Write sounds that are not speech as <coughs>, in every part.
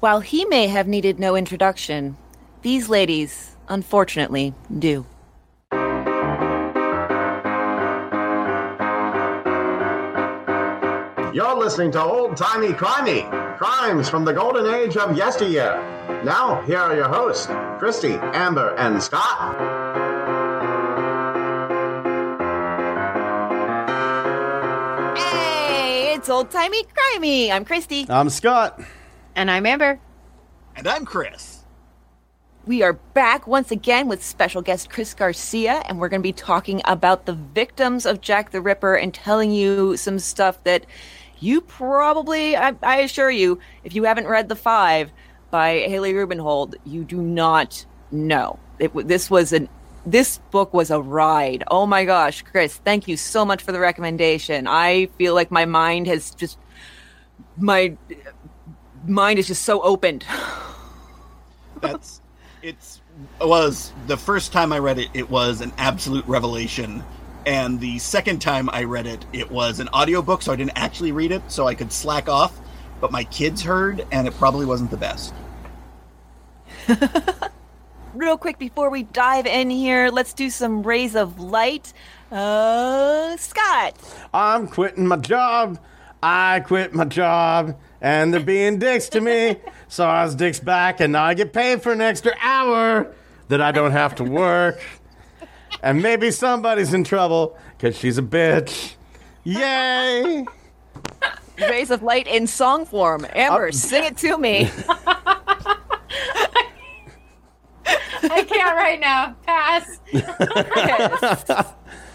While he may have needed no introduction, these ladies, unfortunately, do. You're listening to Old Timey Crimey, crimes from the golden age of yesteryear. Now, here are your hosts, Christy, Amber, and Scott. Hey, it's old timey crimey. I'm Christy. I'm Scott. And I'm Amber. And I'm Chris. We are back once again with special guest Chris Garcia, and we're going to be talking about the victims of Jack the Ripper and telling you some stuff that you probably, I, I assure you, if you haven't read The Five by Hallie Rubenhold, you do not know. It, this was an this book was a ride. Oh my gosh, Chris, thank you so much for the recommendation. I feel like my mind has just my mind is just so opened. <sighs> That's it's was the first time I read it it was an absolute revelation and the second time I read it it was an audiobook so I didn't actually read it so I could slack off but my kids heard and it probably wasn't the best. <laughs> Real quick before we dive in here, let's do some rays of light. Uh, Scott. I'm quitting my job. I quit my job, and they're being dicks to me. so I was dicks back, and now I get paid for an extra hour that I don't have to work. And maybe somebody's in trouble because she's a bitch. Yay! Rays of light in song form. Amber, Uh, sing it to me. I can't right now. Pass. <laughs> <laughs>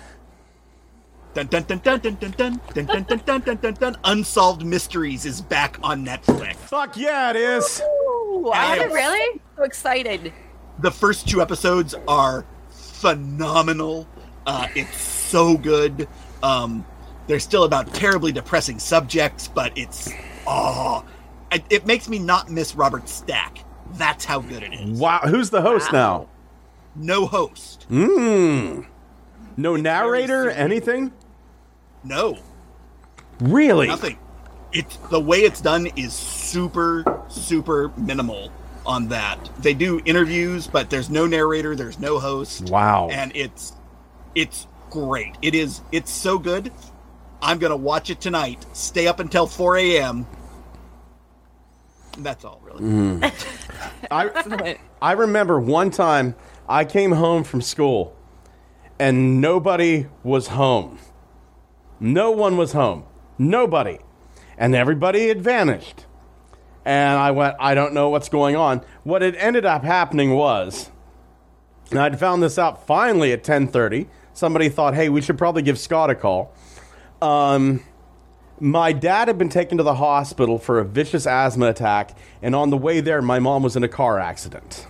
Dun dun dun dun dun dun dun dun dun dun dun dun dun dun Unsolved Mysteries is back on Netflix. Fuck yeah, it is. Ooh, Is I'm it really? so excited. The first two episodes are phenomenal. Uh, it's so good. Um, they're still about terribly depressing subjects, but it's oh, it, it makes me not miss Robert Stack. That's how good it is. Wow, who's the host Wow. No host. now? Mmm. No narrator, anything? No, Really? nothing. It's the way it's done is super super minimal on that. They do interviews, but there's no narrator, there's no host. Wow. and it's it's great. It is it's so good. I'm gonna watch it tonight. Stay up until 4 a.m. That's all, really. Mm. <laughs> I, I remember one time I came home from school and nobody was home. No one was home. Nobody. And everybody had vanished. And I went, I don't know what's going on. What had ended up happening was, and I'd found this out finally at 10:30. Somebody thought, "Hey, we should probably give Scott a call." Um, my dad had been taken to the hospital for a vicious asthma attack, and on the way there, my mom was in a car accident.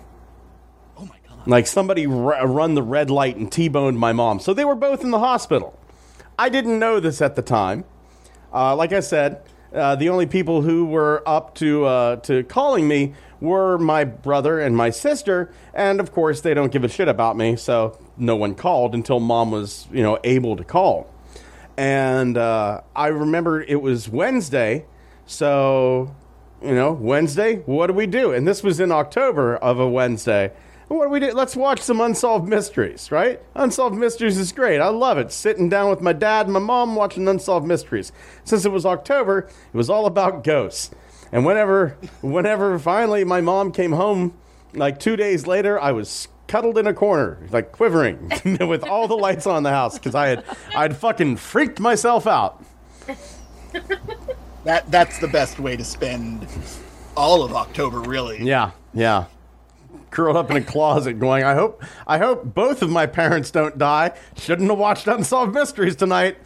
Oh my god. Like somebody r- run the red light and T-boned my mom. So they were both in the hospital. I didn't know this at the time. Uh, like I said, uh, the only people who were up to uh, to calling me were my brother and my sister, and of course they don't give a shit about me, so no one called until mom was you know able to call. And uh, I remember it was Wednesday, so you know Wednesday. What do we do? And this was in October of a Wednesday. What do we do? Let's watch some Unsolved Mysteries, right? Unsolved Mysteries is great. I love it. Sitting down with my dad and my mom watching Unsolved Mysteries. Since it was October, it was all about ghosts. And whenever, whenever finally my mom came home, like two days later, I was cuddled in a corner, like quivering, <laughs> with all the lights on the house because I had, I'd fucking freaked myself out. That that's the best way to spend all of October, really. Yeah, yeah. Curled up in a closet, going, "I hope, I hope both of my parents don't die. Shouldn't have watched Unsolved Mysteries tonight.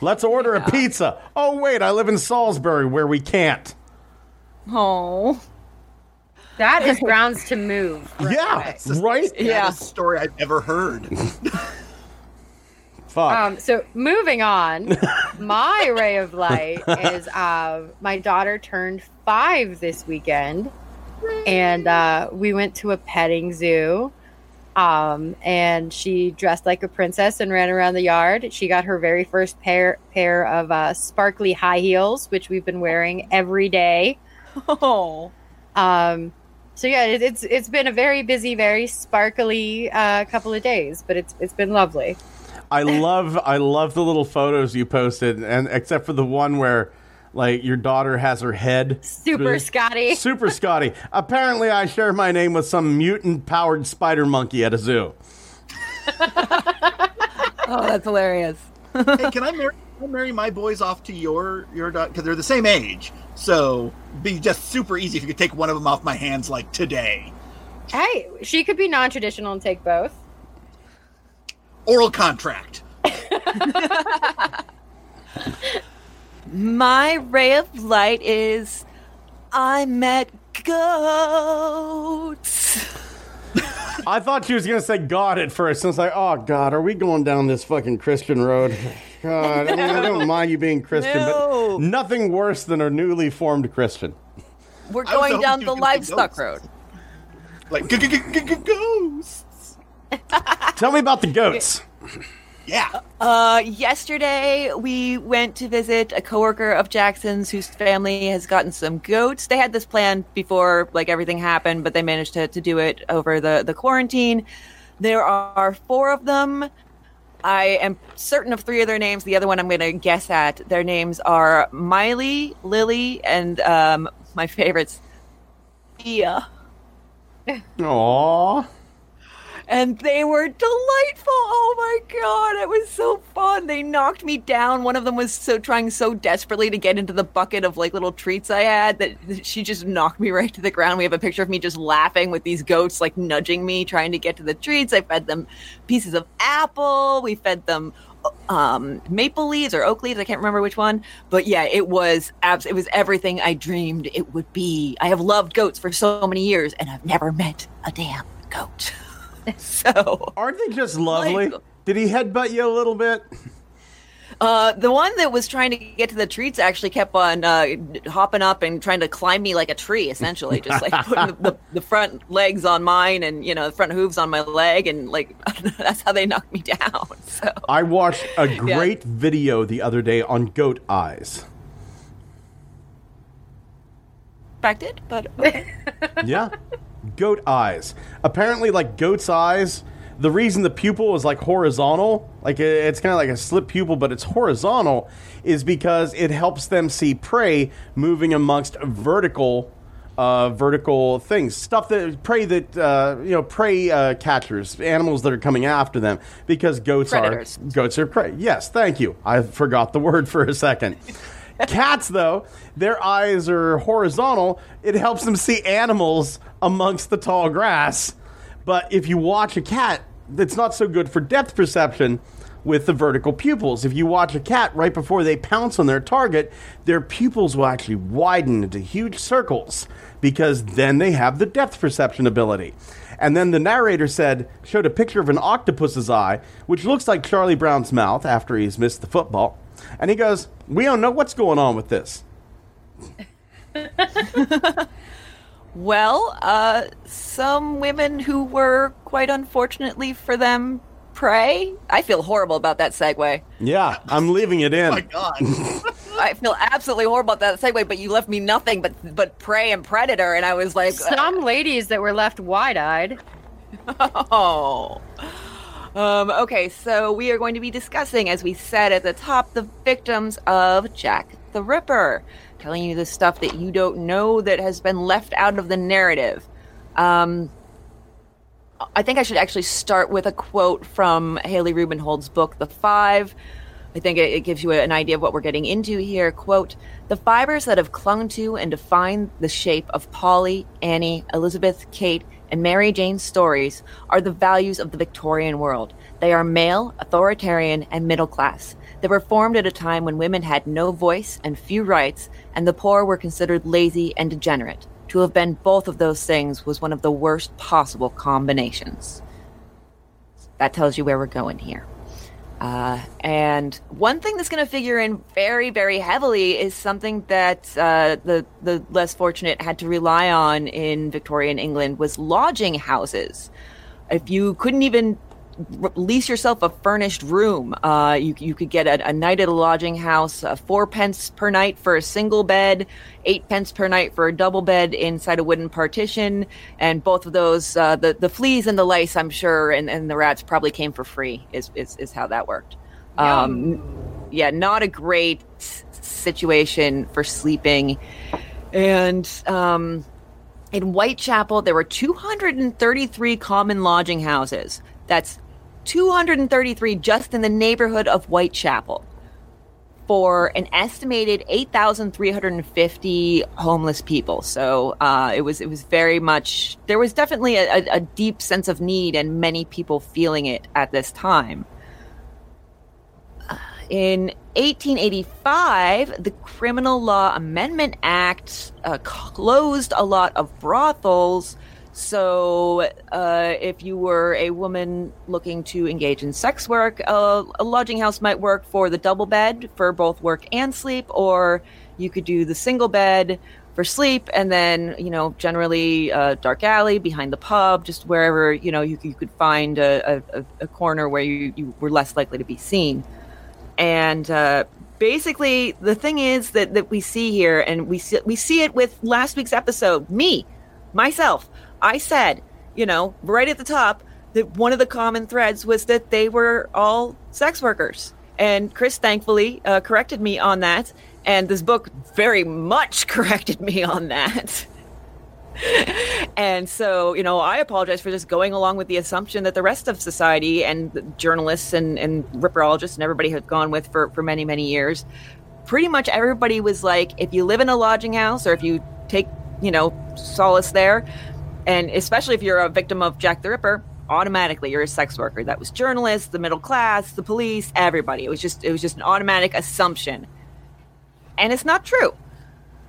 Let's order a <laughs> pizza. Oh wait, I live in Salisbury, where we can't. Oh. That is <laughs> grounds to move. right yeah, away. right. Yeah. Saddest story I've ever heard. <laughs> Fuck. Um, so moving on, my ray of light is uh, my daughter turned five this weekend, and uh, we went to a petting zoo. Um, and she dressed like a princess and ran around the yard. She got her very first pair pair of uh, sparkly high heels, which we've been wearing every day. Oh. Um, so yeah, it, it's it's been a very busy, very sparkly uh, couple of days, but it's it's been lovely. I love I love the little photos you posted, and except for the one where like your daughter has her head Super through- Scotty. <laughs> Super Scotty. Apparently, I share my name with some mutant powered spider monkey at a zoo. <laughs> Oh, that's hilarious. hey, can I marry, can I marry my boys off to your your daughter? Because they're the same age, so be just super easy if you could take one of them off my hands like today. Hey, she could be non-traditional and take both. Oral contract. <laughs> My ray of light is I met goats. <laughs> I thought she was gonna say God at first. I was like, oh God, are we going down this fucking Christian road? <laughs> God, I mean, I don't mind you being Christian, No. but nothing worse than a newly formed Christian. We're going down the were gonna say livestock road. Like g- g- g- g- g- ghosts. Tell me about the goats. <laughs> Yeah. Uh, yesterday we went to visit a coworker of Jackson's whose family has gotten some goats. They had this plan before like everything happened, but they managed to, to do it over the, the quarantine. There are four of them. I am certain of three of their names. The other one I'm going to guess at. Their names are Miley, Lily, and um, my favorites, Ia. Aww. And they were delightful. Oh my god, it was so fun. They knocked me down. One of them was so trying so desperately to get into the bucket of like little treats I had that she just knocked me <laughs> right to the ground. We have a picture of me just laughing with these goats like nudging me trying to get to the treats. I fed them pieces of apple. We fed them um maple leaves or oak leaves i can't remember which one but yeah it was abs- it was everything i dreamed it would be i have loved goats for so many years and i've never met a damn goat <laughs> <laughs> so Aren't they just lovely? Like- Did he headbutt you a little bit? uh the one that was trying to get to the treats actually kept on uh hopping up and trying to climb me like a tree essentially just like putting the, the, the front legs on mine and you know the front hooves on my leg and like <laughs> that's how they knocked me down <laughs> so I watched a great video the other day on goat eyes. affected but okay. Yeah. Goat eyes. Apparently, like goat's eyes, the reason the pupil is like horizontal, like it's kind of like a slip pupil, but it's horizontal, is because it helps them see prey moving amongst vertical. Uh, vertical things, stuff that prey that uh, you know, prey uh, catchers, animals that are coming after them, because goats Predators. are goats are prey. Yes, thank you. I forgot the word <laughs> for a second. Cats, though, their eyes are horizontal. It helps them see animals amongst the tall grass. But if you watch a cat, it's not so good for depth perception with the vertical pupils. If you watch a cat right before they pounce on their target, their pupils will actually widen into huge circles because then they have the depth perception ability. And then the narrator said, showed a picture of an octopus's eye, which looks like Charlie Brown's mouth after he's missed the football. And he goes, We don't know what's going on with this. <laughs> Well, uh, some women who were quite unfortunately for them prey. I feel horrible about that segue. Yeah, I'm leaving it in. <laughs> Oh my god. <laughs> I feel absolutely horrible about that segue, but you left me nothing but but prey and predator, and I was like, Some ladies that were left wide-eyed. oh. Um, okay, so we are going to be discussing, as we said at the top, the victims of Jack the Ripper, telling you the stuff that you don't know that has been left out of the narrative. Um, I think I should actually start with a quote from Hallie Rubenhold's book, The Five. I think it, gives you an idea of what we're getting into here. Quote The fibers that have clung to and defined the shape of Polly, Annie, Elizabeth, Kate, and Mary Jane's stories are the values of the Victorian world. They are male, authoritarian, and middle class. They were formed at a time when women had no voice and few rights, and the poor were considered lazy and degenerate. To have been both of those things was one of the worst possible combinations. That tells you where we're going here. Uh, and one thing that's going to figure in very, very heavily is something that uh, the the less fortunate had to rely on in Victorian England was lodging houses. If you couldn't even lease yourself a furnished room. Uh, you you could get a, a night at a lodging house, uh, four pence per night for a single bed, eight pence per night for a double bed inside a wooden partition, and both of those, uh, the the fleas and the lice, I'm sure, and, and the rats probably came for free. Is is, is how that worked. Um, yeah, not a great situation for sleeping, and um, in Whitechapel, there were 233 common lodging houses. That's 233 just in the neighborhood of Whitechapel for an estimated 8,350 homeless people. So uh, it was it was very much there was definitely a, a, deep sense of need and many people feeling it at this time. Uh, In 1885, the Criminal Law Amendment Act uh, closed a lot of brothels. So, uh, if you were a woman looking to engage in sex work, uh, a lodging house might work for the double bed for both work and sleep, or you could do the single bed for sleep, and then you know generally a dark alley behind the pub, just wherever you know you, you could find a, a, a corner where you, you were less likely to be seen. And uh, basically the thing is that, that we see here and we see, we see it with last week's episode me myself i said you know right at the top that one of the common threads was that they were all sex workers and chris thankfully uh, corrected me on that and this book very much <laughs> corrected me on that <laughs> and so, you know, I apologize for just going along with the assumption that the rest of society and journalists and, and ripperologists and everybody had gone with for, for many, many years. Pretty much everybody was like, if you live in a lodging house or if you take, you know, solace there, and especially if you're a victim of Jack the Ripper, automatically you're a sex worker. That was journalists, the middle class, the police, everybody. It was just it was just an automatic assumption. And it's not true.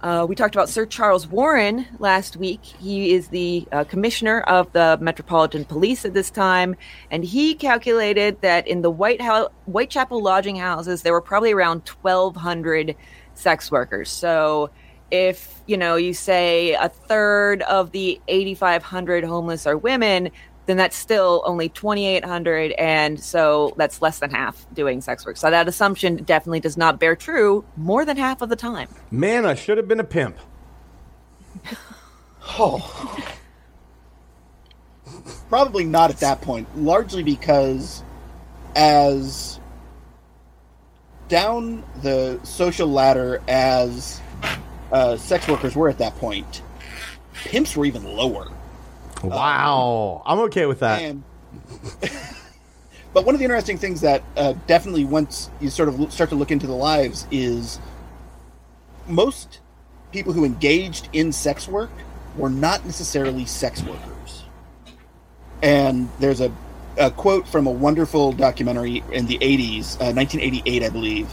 Uh, we talked about Sir Charles Warren last week. He is the uh, commissioner of the Metropolitan Police at this time, and he calculated that in the White House, Whitechapel lodging houses, there were probably around 1,200 sex workers. So, if you know, you say a third of the 8,500 homeless are women, then that's still only 2,800, and so that's less than half doing sex work. So that assumption definitely does not bear true more than half of the time. Man, I should have been a pimp. <laughs> Oh. Probably not at that point, largely because as down the social ladder as uh, sex workers were at that point, pimps were even lower. Wow. I'm okay with that. And, <laughs> but one of the interesting things that uh, definitely once you sort of start to look into the lives is most people who engaged in sex work were not necessarily sex workers. And there's a, a quote from a wonderful documentary in the 80s, uh, 1988, I believe,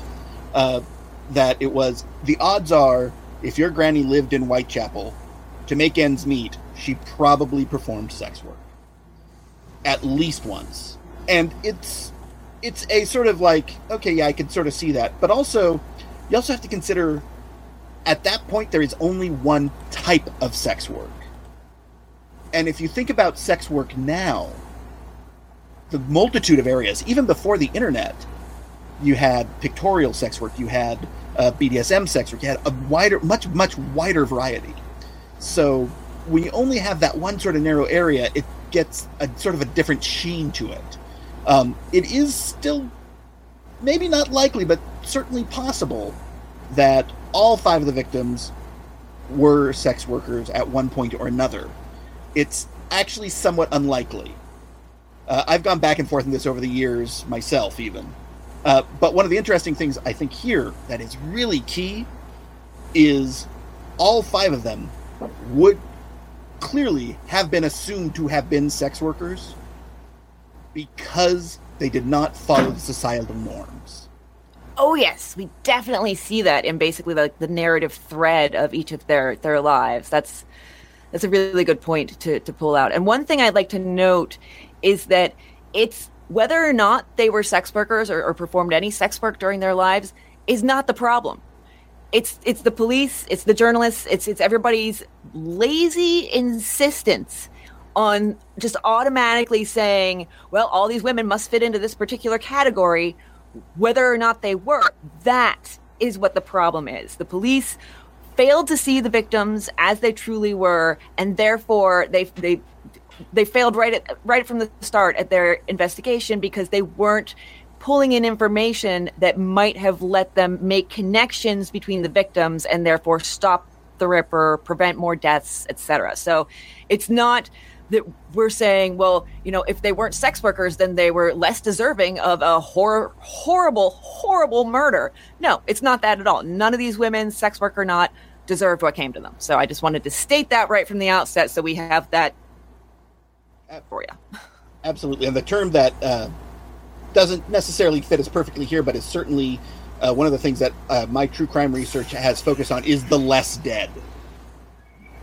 uh, that it was the odds are if your granny lived in Whitechapel to make ends meet, she probably performed sex work at least once. And it's it's a sort of like okay, yeah, I can sort of see that, but also you also have to consider at that point there is only one type of sex work. And if you think about sex work now, the multitude of areas, even before the internet, you had pictorial sex work, you had uh, BDSM sex work, you had a wider, much, much wider variety. So when you only have that one sort of narrow area, it gets a sort of a different sheen to it. Um, it is still maybe not likely, but certainly possible that all five of the victims were sex workers at one point or another. It's actually somewhat unlikely. Uh, I've gone back and forth on this over the years myself, even. Uh, but one of the interesting things I think here that is really key is all five of them would clearly have been assumed to have been sex workers because they did not follow the societal norms. Oh yes, we definitely see that in basically like the narrative thread of each of their their lives. That's that's a really good point to to pull out. And one thing I'd like to note is that it's whether or not they were sex workers or, or performed any sex work during their lives is not the problem. It's it's the police, it's the journalists, it's it's everybody's lazy insistence on just automatically saying, well, all these women must fit into this particular category, whether or not they were. That is what the problem is. The police failed to see the victims as they truly were, and therefore they they they failed right at right from the start at their investigation because they weren't pulling in information that might have let them make connections between the victims and therefore stop the ripper prevent more deaths etc so it's not that we're saying well you know if they weren't sex workers then they were less deserving of a hor- horrible horrible murder. No it's not that at all. None of these women sex worker not deserved what came to them. So i just wanted to state that right from the outset so we have that for you <laughs> Absolutely, and the term that uh, doesn't necessarily fit as perfectly here, but is certainly uh, one of the things that uh, my true crime research has focused on is the less dead.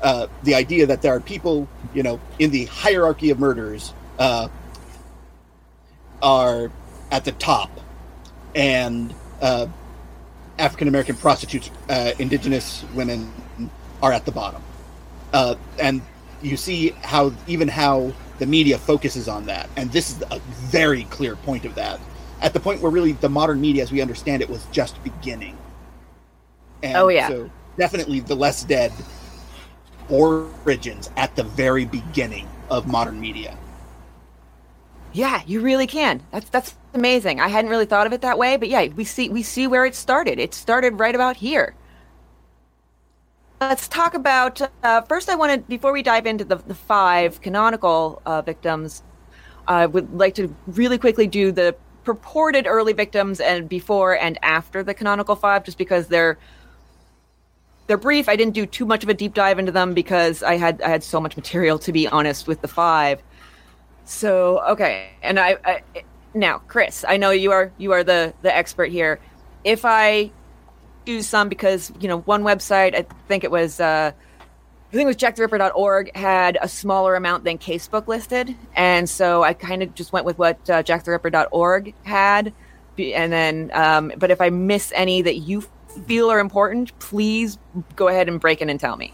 Uh, the idea that there are people, you know, in the hierarchy of murders, uh, are at the top, and uh, African American prostitutes, uh, indigenous women are at the bottom, uh, and you see how even how the media focuses on that, and this is a very clear point of that. At the point where really the modern media, as we understand it, was just beginning. And Oh, yeah. So definitely the less dead origins at the very beginning of modern media. Yeah, you really can. That's that's amazing. I hadn't really thought of it that way, but yeah, we see we see where it started. It started right about here. Let's talk about uh, first. I wanted before we dive into the, the five canonical uh, victims. I would like to really quickly do the purported early victims and before and after the canonical five, just because they're they're brief. I didn't do too much of a deep dive into them because I had I had so much material to be honest with the five. So okay, and I, I now Chris, I know you are you are the the expert here. If I choose some because you know one website, I think it was uh, I think it was jacktheripper.org had a smaller amount than Casebook listed, and so I kind of just went with what uh, jacktheripper.org had, and then um, but if I miss any that you feel are important, please go ahead and break in and tell me.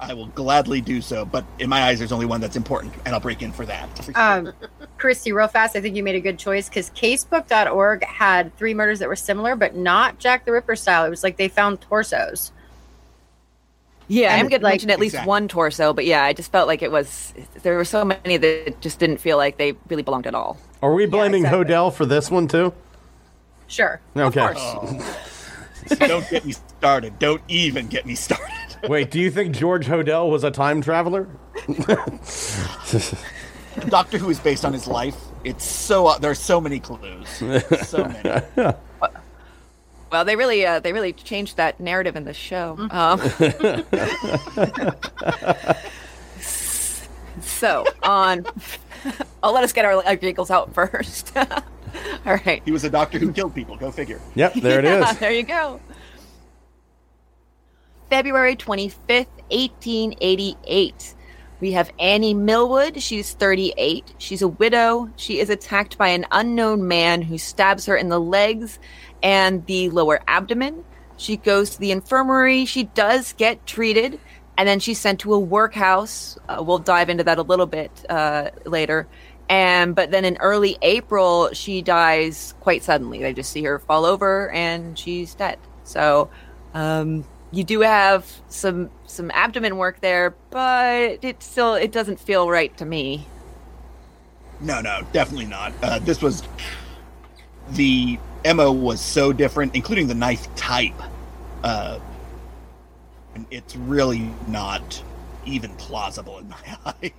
I will gladly do so, but in my eyes, there's only one that's important, and I'll break in for that. Um, Christy, real fast, I think you made a good choice because casebook.org had three murders that were similar, but not Jack the Ripper style. It was like they found torsos. Yeah, And, I'm going to like- mention at least Exactly. one torso, but yeah, I just felt like it was there were so many that just didn't feel like they really belonged at all. Are we blaming exactly. Hodel for this one too? Sure. Okay. Oh. <laughs> Don't get me started. Don't even get me started. Wait, do you think George Hodel was a time traveler? <laughs> <laughs> Doctor Who is based on his life. It's so there's so many clues, so <laughs> many. Well, they really uh, they really changed that narrative in the show. Um, <laughs> so on, I'll let us get our, our giggles out first. All right. He was a doctor who killed people. Go figure. Yep, there it Yeah, is. There you go. February 25th, 1888. We have Annie Millwood. She's 38. She's a widow. She is attacked by an unknown man who stabs her in the legs and the lower abdomen. She goes to the infirmary. She does get treated, and then she's sent to a workhouse. Uh, we'll dive into that a little bit uh, later. And but then in early April, she dies quite suddenly. They just see her fall over, and she's dead. So um, you do have some some abdomen work there, but it still it doesn't feel right to me. No, no, definitely not. Uh, this was the mo was so different, including the knife type. Uh, and it's really not even plausible in my <laughs> eyes.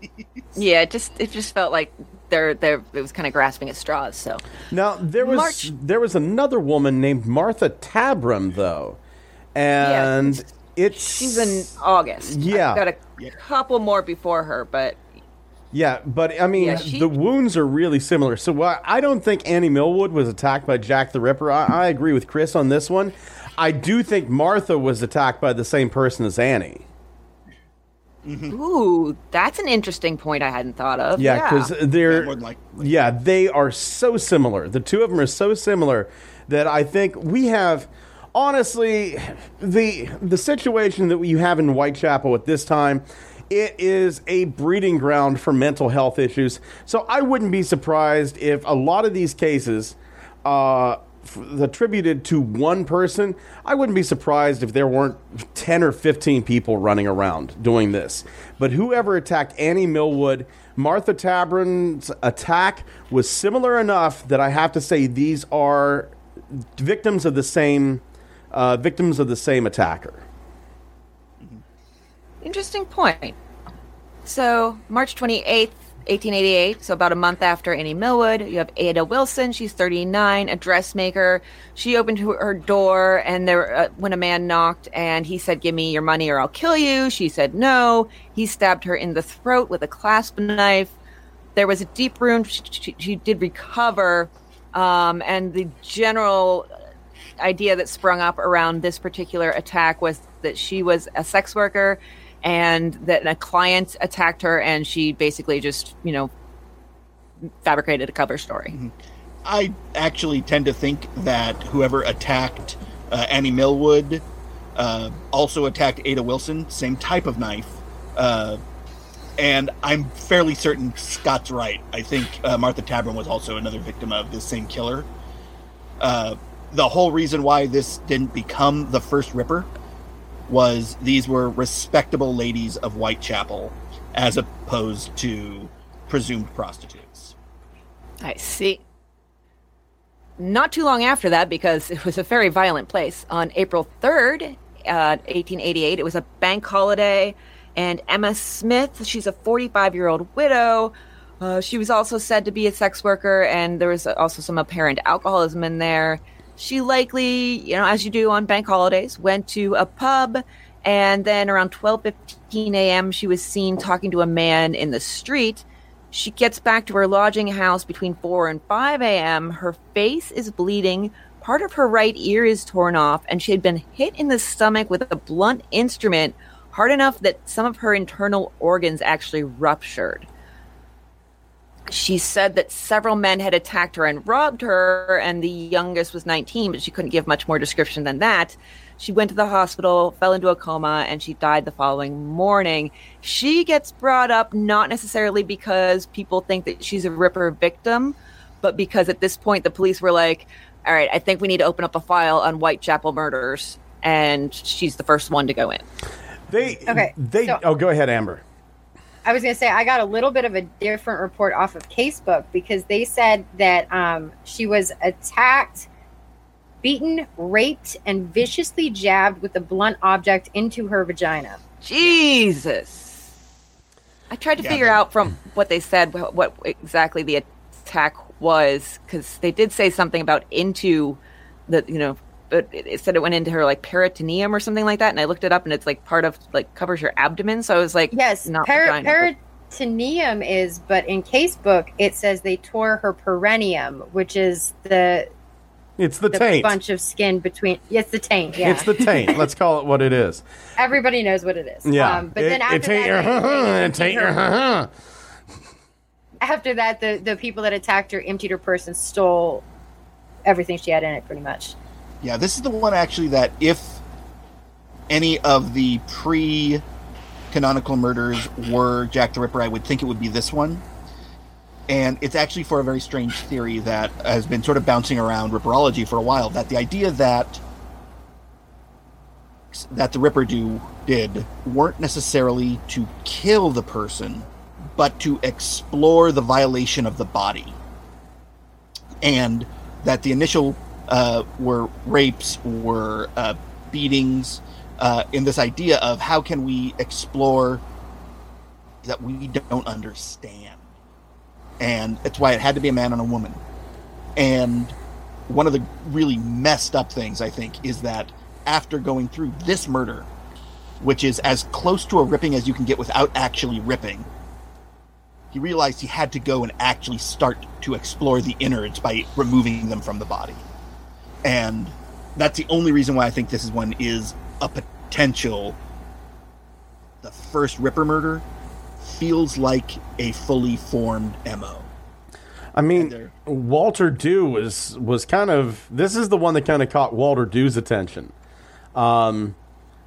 Yeah, it just it just felt like they're they're it was kind of grasping at straws. So Now there was March- there was another woman named Martha Tabram though, and she's- it's she's in August. Yeah. I've got a Yeah. couple more before her, but Yeah, but I mean, Yeah, she- the wounds are really similar. So why- I don't think Annie Millwood was attacked by Jack the Ripper. I, I agree with Chris on this one. I do think Martha was attacked by the same person as Annie. Mm-hmm. ooh, that's an interesting point I hadn't thought of. Yeah, because they're Yeah, more than likely. yeah they are so similar. The two of them are so similar that I think we have. Honestly, the the situation that you have in Whitechapel at this time it is a breeding ground for mental health issues. So I wouldn't be surprised if a lot of these cases uh, attributed to one person. I wouldn't be surprised if there weren't 10 or 15 people running around doing this. But whoever attacked Annie Millwood, Martha Tabram's attack was similar enough that I have to say these are victims of the same uh, victims of the same attacker. Interesting point. So, March 28th, 1888, so about a month after Annie Millwood, you have Ada Wilson. She's 39, a dressmaker. She opened her her door, and there, uh, when a man knocked, and he said, "Give me your money, or I'll kill you." She said no. He stabbed her in the throat with a clasp knife. There was a deep wound. She, she, she did recover, um, and the general idea that sprung up around this particular attack was that she was a sex worker and that a client attacked her and she basically just you know fabricated a cover story I actually tend to think that whoever attacked uh, Annie Millwood uh, also attacked Ada Wilson, same type of knife. Uh, and I'm fairly certain Scott's right. I think uh, Martha Tabram was also another victim of this same killer. The whole reason why this didn't become the first Ripper was these were respectable ladies of Whitechapel as opposed to presumed prostitutes. i see. Not too long after that because it was a very violent place on april 3rd uh, 1888 it was a bank holiday and emma smith she's a 45 year old widow. Uh, she was also said to be a sex worker and there was also some apparent alcoholism in there she likely you know as you do on bank holidays went to a pub and then around 12:15 a.m. she was seen talking to a man in the street she gets back to her lodging house between 4 and 5 a.m. Her face is bleeding. Part of her right ear is torn off, and she had been hit in the stomach with a blunt instrument hard enough that some of her internal organs actually ruptured. She said that several men had attacked her and robbed her, and the youngest was 19, but she couldn't give much more description than that. She went to the hospital, fell into a coma, and she died the following morning. She gets brought up not necessarily because people think that she's a Ripper victim, but because at this point the police were like, all right, I think we need to open up a file on Whitechapel murders, and she's the first one to go in. They Okay, They so- oh, go ahead, Amber. I was going to say I got a little bit of a different report off of Casebook because they said that um, she was attacked, beaten, raped, and viciously jabbed with a blunt object into her vagina. Jesus. I tried to Yeah, figure they- out from what they said what, what exactly the attack was because they did say something about into the you know but it, it said it went into her like peritoneum or something like that and I looked it up and it's like part of like covers your abdomen so I was like Yes, not per- vagina, but- peritoneum is, but in Casebook it says they tore her perineum, which is the It's the, the taint. bunch of skin between. It's the taint. Yeah, It's the taint. Let's call it what it is. <laughs> everybody knows what it is. Yeah. Um, but it, then after it taint that, your they- they <laughs> it taint emptied your her- <laughs> after that, the the people that attacked her emptied her purse and stole everything she had in it, pretty much. Yeah, this is the one actually that if any of the pre canonical murders were Jack the Ripper, I would think it would be this one. And it's actually for a very strange theory that has been sort of bouncing around Ripperology for a while that the idea that that the Ripper do did weren't necessarily to kill the person, but to explore the violation of the body. And that the initial uh, were rapes, were uh, beatings, uh, in this idea of how can we explore that we don't understand. And that's why it had to be a man and a woman. And one of the really messed up things, I think, is that after going through this murder, which is as close to a ripping as you can get without actually ripping, he realized he had to go and actually start to explore the innards by removing them from the body. And that's the only reason why I think this is one is a potential. The first Ripper murder feels like a fully formed MO. I mean. Walter Dew was was kind of this is the one that kind of caught Walter Dew's attention, um,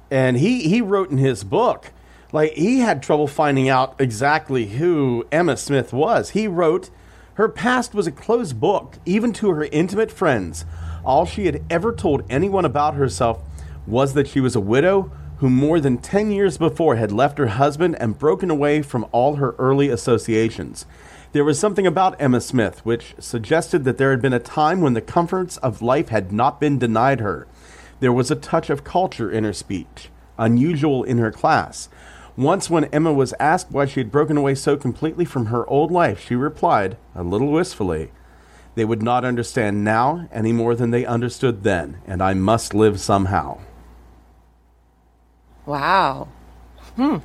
and he he wrote in his book Like he had trouble finding out exactly who Emma Smith was. He wrote, "Her past was a closed book, even to her intimate friends. All she had ever told anyone about herself was that she was a widow who more than 10 years before had left her husband and broken away from all her early associations. There was something about Emma Smith which suggested that there had been a time when the comforts of life had not been denied her. There was a touch of culture in her speech, unusual in her class. Once, when Emma was asked why she had broken away so completely from her old life, she replied, a little wistfully, They would not understand now any more than they understood then, and I must live somehow. Wow. Hmm.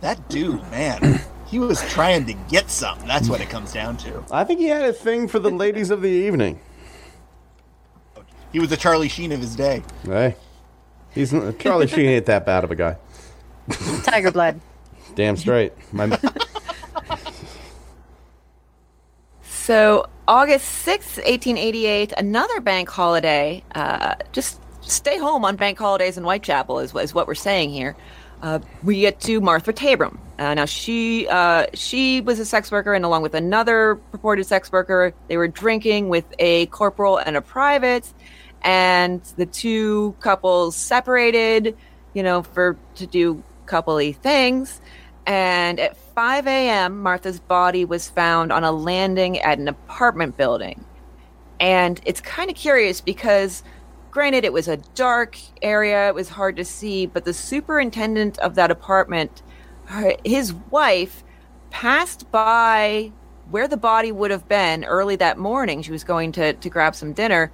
That dude, man, <clears throat> he was trying to get something. That's what it comes down to. I think he had a thing for the ladies of the evening. He was the Charlie Sheen of his day. Hey, he's Charlie Sheen ain't that bad of a guy. <laughs> Tiger blood. Damn straight. My, <laughs> So, August 6th, 1888, another bank holiday. Uh, just stay home on bank holidays in Whitechapel, is, is what we're saying here. Uh, we get to Martha Tabram. Uh, now, she uh, she was a sex worker, and along with another purported sex worker, they were drinking with a corporal and a private, and the two couples separated, you know, for to do coupley things. And at 5 a.m., Martha's body was found on a landing at an apartment building. And it's kind of curious because, granted, it was a dark area, it was hard to see, but the superintendent of that apartment, her- his wife, passed by where the body would have been early that morning. She was going to, to grab some dinner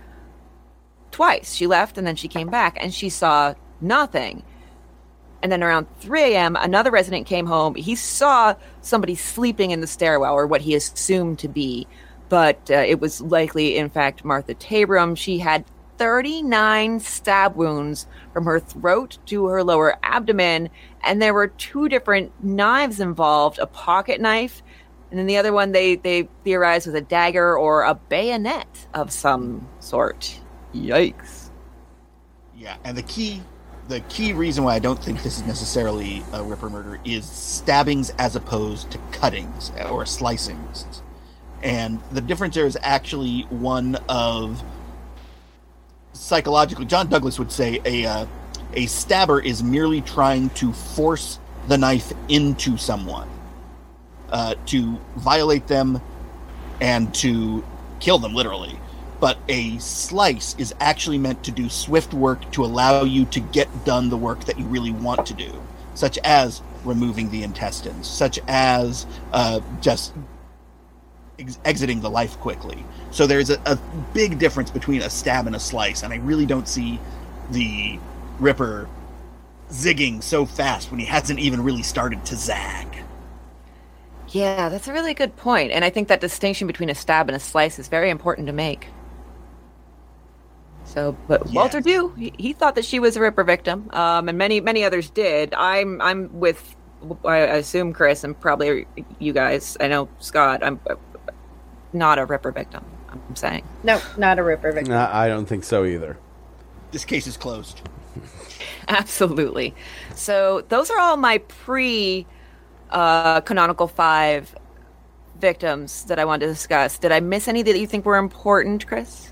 twice. She left and then she came back and she saw nothing. And then around 3 a.m., another resident came home. He saw somebody sleeping in the stairwell, or what he assumed to be, but uh, it was likely, in fact, Martha Tabram. She had 39 stab wounds from her throat to her lower abdomen, and there were two different knives involved a pocket knife, and then the other one they, they theorized was a dagger or a bayonet of some sort. Yikes. Yeah, and the key the key reason why I don't think this is necessarily a Ripper murder is stabbings as opposed to cuttings or slicings. And the difference there is actually one of psychologically John Douglas would say a uh, a stabber is merely trying to force the knife into someone uh, to violate them and to kill them literally but a slice is actually meant to do swift work to allow you to get done the work that you really want to do, such as removing the intestines, such as uh, just ex- exiting the life quickly. So there's a, a big difference between a stab and a slice, and I really don't see the Ripper zigging so fast when he hasn't even really started to zag. Yeah, that's a really good point. And I think that distinction between a stab and a slice is very important to make. So, but Walter Yes. Dew, he, he thought that she was a Ripper victim, um, and many many others did. I'm I'm with, I assume Chris and probably you guys. I know Scott. I'm uh, not a Ripper victim. I'm saying. No, not a Ripper victim. Nah, I don't think so either. This case is closed. <laughs> Absolutely. So those are all my pre uh, canonical five victims that I wanted to discuss. Did I miss any that you think were important, Chris?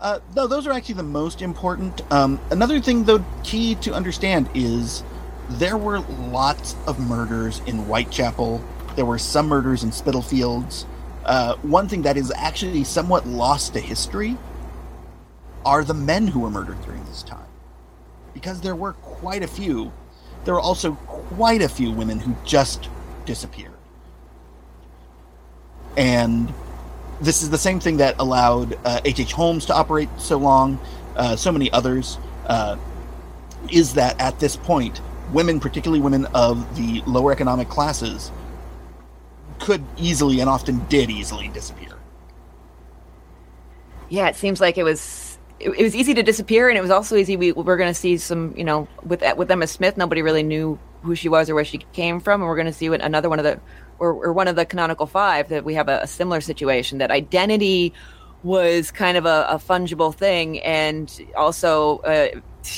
Uh, no, those are actually the most important. Um, another thing, though, key to understand is there were lots of murders in Whitechapel. There were some murders in Spitalfields. Uh, one thing that is actually somewhat lost to history are the men who were murdered during this time. Because there were quite a few, there were also quite a few women who just disappeared. And this is the same thing that allowed uh, H.H. Holmes to operate so long, uh, so many others, uh, is that at this point, women, particularly women of the lower economic classes, could easily and often did easily disappear. Yeah, it seems like it was it, it was easy to disappear, and it was also easy. We we're going to see some, you know, with with Emma Smith, nobody really knew who she was or where she came from, and we're going to see what another one of the or, or one of the canonical five that we have a, a similar situation that identity was kind of a, a fungible thing, and also uh,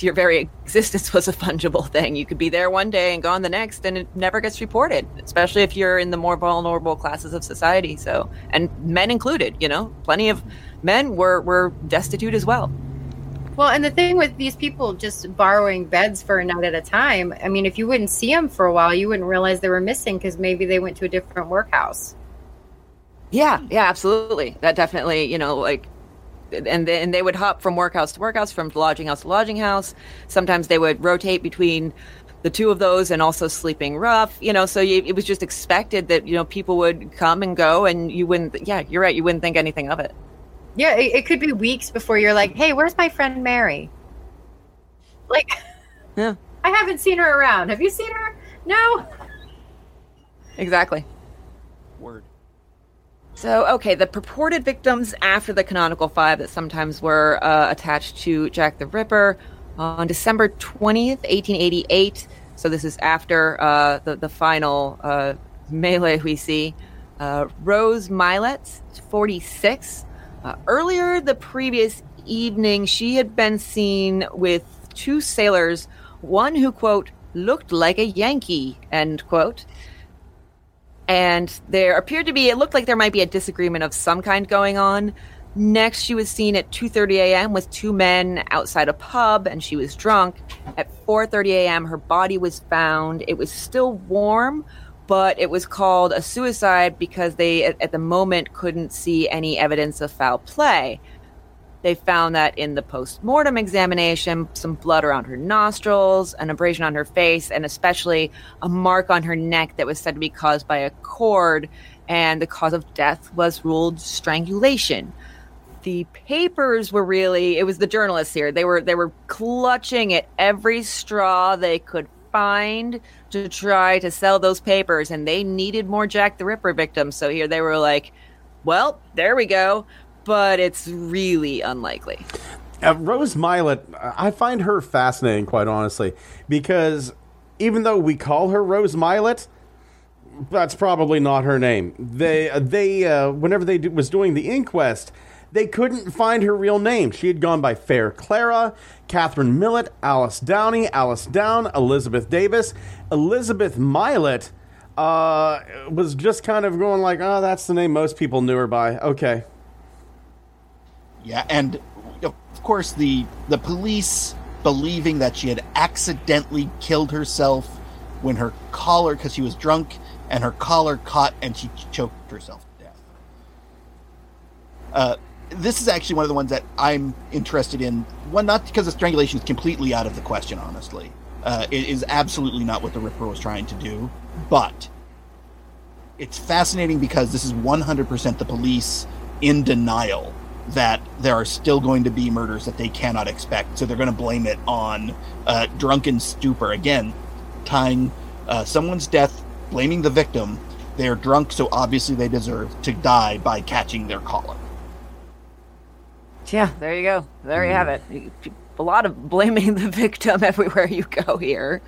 your very existence <laughs> was a fungible thing. You could be there one day and gone the next, and it never gets reported, especially if you're in the more vulnerable classes of society. So, and men included, you know, plenty of men were were destitute as well. Well, and the thing with these people just borrowing beds for a night at a time, I mean, if you wouldn't see them for a while, you wouldn't realize they were missing because maybe they went to a different workhouse. Yeah, yeah, absolutely. That definitely, you know, like, and they, and they would hop from workhouse to workhouse, from lodging house to lodging house. Sometimes they would rotate between the two of those and also sleeping rough, you know. So you, it was just expected that you know people would come and go, and you wouldn't. Yeah, you're right. You wouldn't think anything of it. Yeah, it, it could be weeks before you're like, "Hey, where's my friend Mary?" Like, Yeah, <laughs> I haven't seen her around. Have you seen her? No. exactly. Word. So, okay, the purported victims after the canonical five that sometimes were uh, attached to Jack the Ripper on December 20th, 1888. So, this is after uh, the, the final uh, melee we see. Uh, Rose Mylett, 46. Uh, earlier the previous evening, she had been seen with two sailors, one who, quote, looked like a Yankee, end quote. And there appeared to be it looked like there might be a disagreement of some kind going on. Next she was seen at 2.30 a.m with two men outside a pub and she was drunk. At 4.30 a.m her body was found. It was still warm but it was called a suicide because they at, at the moment couldn't see any evidence of foul play. They found that in the post-mortem examination some blood around her nostrils an abrasion on her face and especially a mark on her neck that was said to be caused by a cord and the cause of death was ruled strangulation. The papers were really it was the journalists here. They were they were clutching at every straw they could find to try to sell those papers and they needed more jack the ripper victims so here they were like well there we go but it's really unlikely. Uh, Rose Mylett, I find her fascinating, quite honestly, because even though we call her Rose Mylett, that's probably not her name. They, they, uh, whenever they do, was doing the inquest, they couldn't find her real name. She had gone by Fair Clara, Catherine Millet, Alice Downey, Alice Down, Elizabeth Davis, Elizabeth Mylett. Uh, was just kind of going like, oh, that's the name most people knew her by. Okay. Yeah, and of course the the police believing that she had accidentally killed herself when her collar because she was drunk and her collar caught and she choked herself to death. Uh, this is actually one of the ones that I'm interested in. One, not because the strangulation is completely out of the question, honestly. Uh, it is absolutely not what the Ripper was trying to do, but it's fascinating because this is 100% the police in denial that there are still going to be murders that they cannot expect. So they're going to blame it on uh, drunken stupor. Again, tying uh, someone's death, blaming the victim. They're drunk, so obviously they deserve to die by catching their collar. Yeah, there you go. There you have it. A lot of blaming the victim <laughs> everywhere you go here.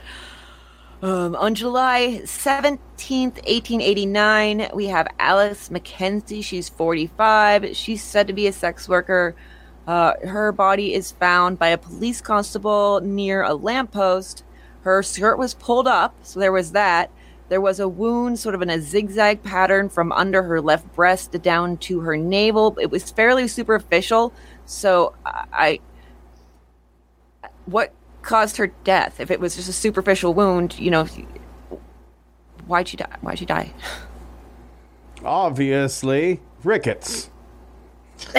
Um, on July 17th, 1889, we have Alice Mackenzie. She's 45. She's said to be a sex worker. Uh, her body is found by a police constable near a lamppost. Her skirt was pulled up, so there was that. There was a wound, sort of in a zigzag pattern from under her left breast down to her navel. It was fairly superficial, so I. What caused her death. If it was just a superficial wound, you know, why'd she die? Why'd she die? Obviously, rickets. <laughs>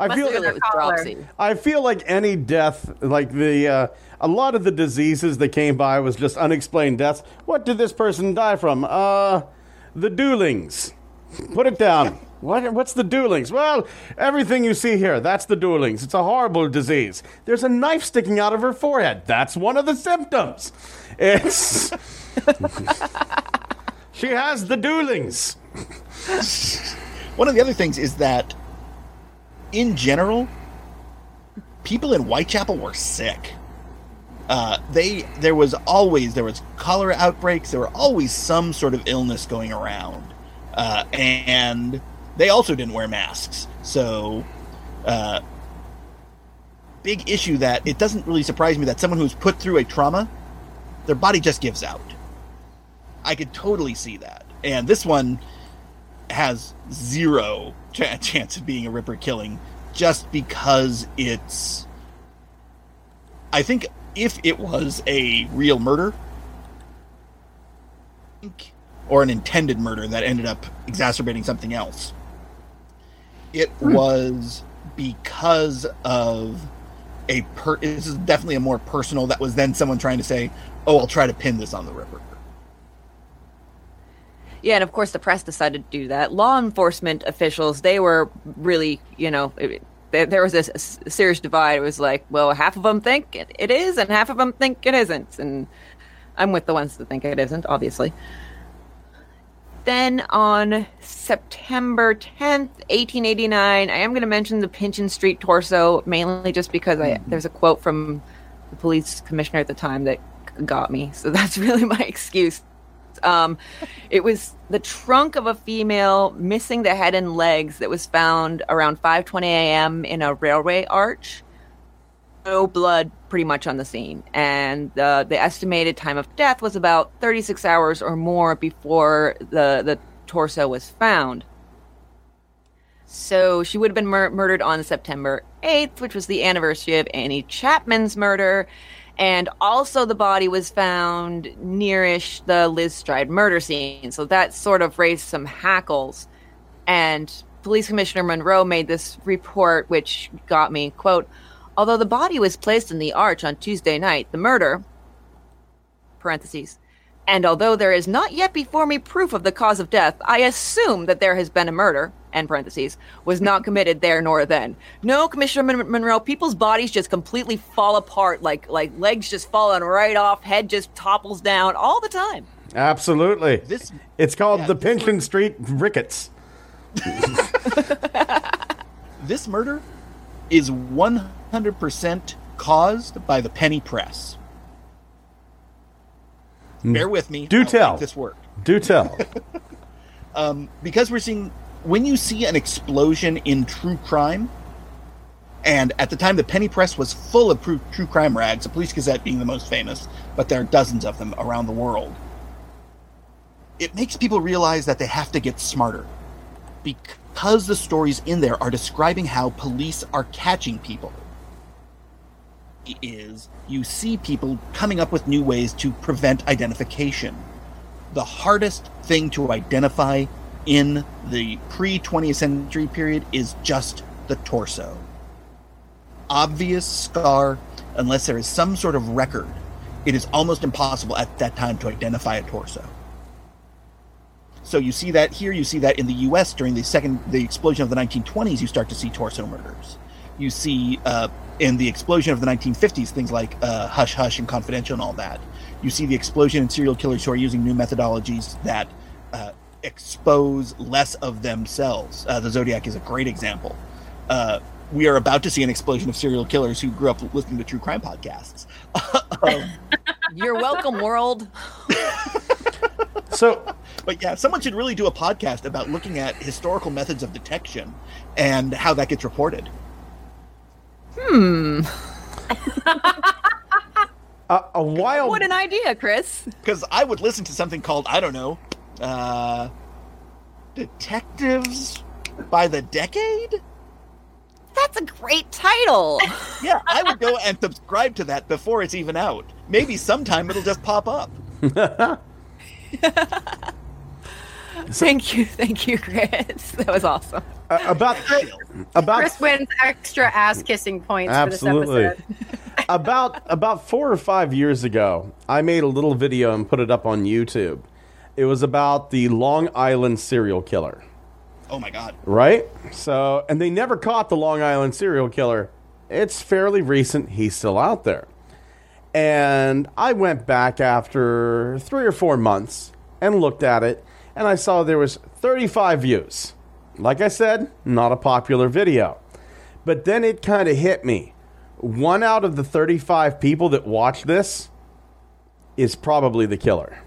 I feel Clearly it was dropsy. I feel like any death, like the uh, a lot of the diseases that came by was just unexplained deaths. What did this person die from? Uh, the Doolings. Put it down. What, what's the Doolings? Well, everything you see here, that's the Doolings. It's a horrible disease. There's a knife sticking out of her forehead. That's one of the symptoms. It's. <laughs> she has the Doolings. One of the other things is that, in general, people in Whitechapel were sick. Uh, they there was always there was cholera outbreaks. There were always some sort of illness going around, uh, and they also didn't wear masks. So, uh, big issue that it doesn't really surprise me that someone who's put through a trauma, their body just gives out. I could totally see that. And this one has zero ch- <laughs> chance of being a Ripper killing just because it's. I think if it was a real murder, or an intended murder that ended up exacerbating something else, it hmm. was because of a per. This is definitely a more personal. That was then someone trying to say, "Oh, I'll try to pin this on the Ripper." Yeah, and of course the press decided to do that. Law enforcement officials, they were really, you know, it, there, was this serious divide. It was like, well, half of them think it is, and half of them think it isn't. And I'm with the ones that think it isn't, obviously. Then on September 10th, 1889, I am going to mention the Pinchin Street torso mainly just because I, there's a quote from the police commissioner at the time that got me. So <laughs> that's really my excuse. Um, it was the trunk of a female missing the head and legs that was found around 5:20 a.m. in a railway arch. No blood, pretty much on the scene, and the the estimated time of death was about 36 hours or more before the the torso was found. So she would have been mur- murdered on September 8th, which was the anniversary of Annie Chapman's murder. And also, the body was found nearish the Liz Stride murder scene. So that sort of raised some hackles. And Police Commissioner Monro made this report, which got me quote, although the body was placed in the arch on Tuesday night, the murder, parentheses, and although there is not yet before me proof of the cause of death, I assume that there has been a murder, end parentheses, was not committed there nor then. No, Commissioner Mon- Monro, people's bodies just completely fall apart, like like legs just falling right off, head just topples down all the time. Absolutely. This It's called Yeah, the this Pinchin Street Rickets. <laughs> this murder is 100% caused by the penny press. Mm. Bear with me. Do I'll tell. This work Do tell. <laughs> Um, because we're seeing when you see an explosion in true crime, and at the time the penny press was full of true, true crime rags, the Police Gazette being the most famous, but there are dozens of them around the world. It makes people realize that they have to get smarter because the stories in there are describing how police are catching people. Is you see people coming up with new ways to prevent identification the hardest thing to identify in the pre 20th century period is just the torso. Obvious scar, unless there is some sort of record, it is almost impossible at that time to identify a torso. So you see that here, you see that in the U.S. during the second, the explosion of the 1920s, you start to see torso murders. You see uh, in the explosion of the 1950s things like uh, Hush Hush and Confidential and all that. You see the explosion in serial killers who are using new methodologies that uh, expose less of themselves. Uh, the Zodiac is a great example. Uh, we are about to see an explosion of serial killers who grew up listening to true crime podcasts. um, <laughs> You're welcome, world. so, But yeah, someone should really do a podcast about looking at historical methods of detection and how that gets reported. Uh, <laughs> a while What an idea, Chris. Because I would listen to something called, I don't know, uh, Detectives by the Decade? That's a great title. <laughs> Yeah, I would go and subscribe to that before it's even out. Maybe sometime it'll just pop up. <laughs> <laughs> thank you, thank you, Chris. <laughs> That was awesome. uh, about about Chris wins extra ass kissing points Absolutely. for this episode. <laughs> about about four or five years ago, I made a little video and put it up on YouTube. It was about the Long Island serial killer, Oh my god. right? So, and they never caught the Long Island serial killer. It's fairly recent. He's still out there. And I went back after three or four months and looked at it, and I saw there was 35 views. Like I said, not a popular video. But then it kind of hit me. One out of the 35 people that watch this is probably the killer.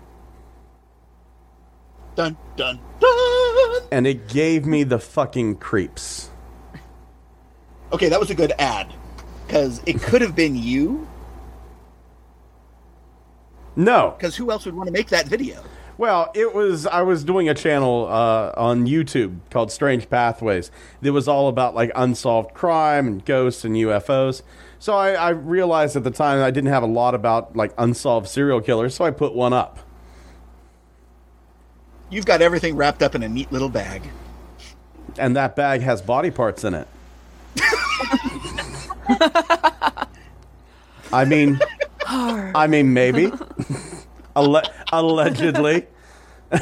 Dun dun dun. and it gave me the fucking creeps. Okay, that was a good ad because it could have been you. No, Because who else would want to make that video? Well, it was I was doing a channel uh, on YouTube called Strange Pathways. It was all about like unsolved crime and ghosts and UFOs. So I, I realized at the time I didn't have a lot about like unsolved serial killers, so I put one up. You've got everything wrapped up in a neat little bag. And that bag has body parts in it. <laughs> I mean, I mean, maybe. <laughs> Alle- allegedly. <laughs>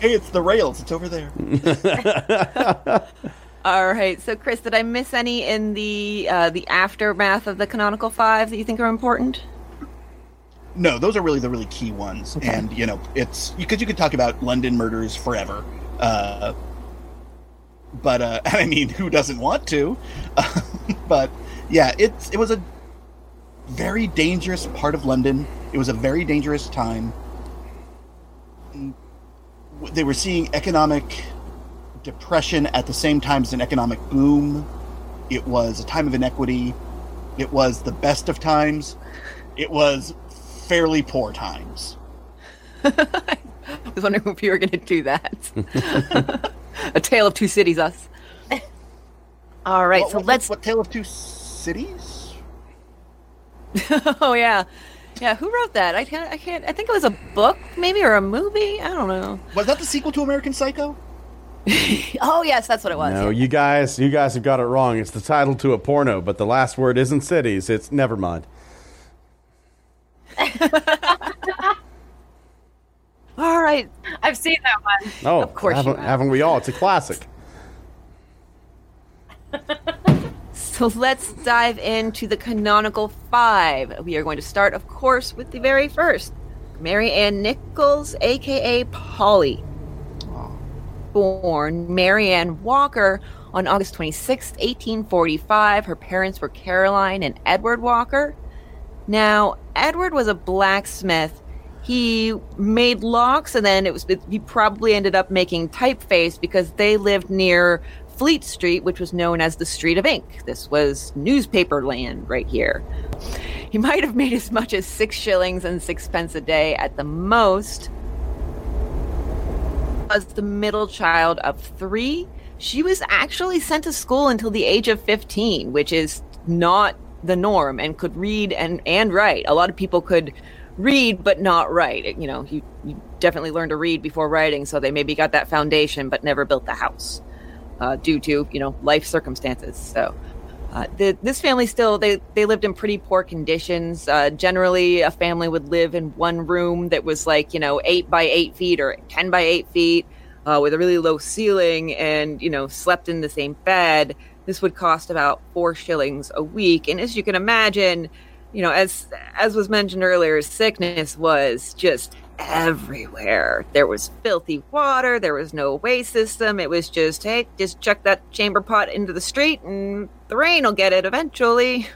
Hey, it's the rails. It's over there. <laughs> All right. So, Chris, did I miss any in the uh, the aftermath of the canonical five that you think are important? No, those are really the really key ones, and you know, it's because you could talk about London murders forever. Uh, but uh, <laughs> I mean, who doesn't want to? but yeah, it's it was a very dangerous part of London. It was a very dangerous time. They were seeing economic depression at the same time as an economic boom. It was a time of inequity. It was the best of times. It was fairly poor times. <laughs> I was wondering if you were going to do that. <laughs> a tale of two cities, us. All right. What- so what- let's. What tale of two cities? <laughs> oh yeah, yeah. Who wrote that? I can't. I can't. I think it was a book, maybe, or a movie. I don't know. Was that the sequel to American Psycho? <laughs> Oh yes, that's what it was. No, yeah. you guys, you guys have got it wrong. It's the title to a porno, but the last word isn't cities. It's never mind. <laughs> All right. I've seen that one. Oh, Of course haven't, have. haven't we all? It's a classic. So let's dive into the canonical five. We are going to start, of course, with the very first Mary Ann Nichols, aka Polly. Born Mary Ann Walker on August 26, 1845. Her parents were Caroline and Edward Walker. Now, Edward was a blacksmith. He made locks and then it was he probably ended up making typeface because they lived near Fleet Street, which was known as the Street of Ink. This was newspaper land right here. He <laughs> might have made as much as six shillings and sixpence a day at the most. Was the middle child of three. She was actually sent to school until the age of 15, which is not the norm, and could read and, and write. A lot of people could read but not write. You know, you, you definitely learned to read before writing, so they maybe got that foundation but never built the house uh, due to you know life circumstances. So uh, the, this family still they they lived in pretty poor conditions. Uh, generally, a family would live in one room that was like you know eight by eight feet or ten by eight feet uh, with a really low ceiling, and you know slept in the same bed. This would cost about four shillings a week, and as you can imagine, you know as as was mentioned earlier, sickness was just everywhere. There was filthy water. There was no waste system. It was just, hey, just chuck that chamber pot into the street and the rain will get it eventually.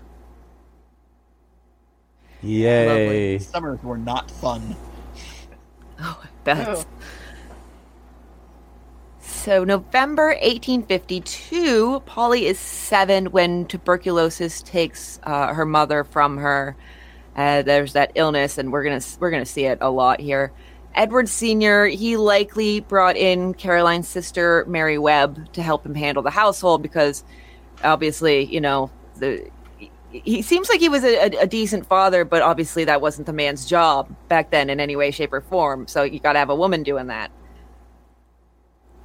Yay. Summers were not fun. Oh, I bet. Oh. So, November 1852, Polly is seven when tuberculosis takes uh, her mother from her. Uh, there's that illness, and we're gonna we're gonna see it a lot here. Edward Senior, he likely brought in Caroline's sister Mary Webb to help him handle the household because, obviously, you know the. He seems like he was a, a, a decent father, but obviously that wasn't the man's job back then in any way, shape, or form. So you got to have a woman doing that.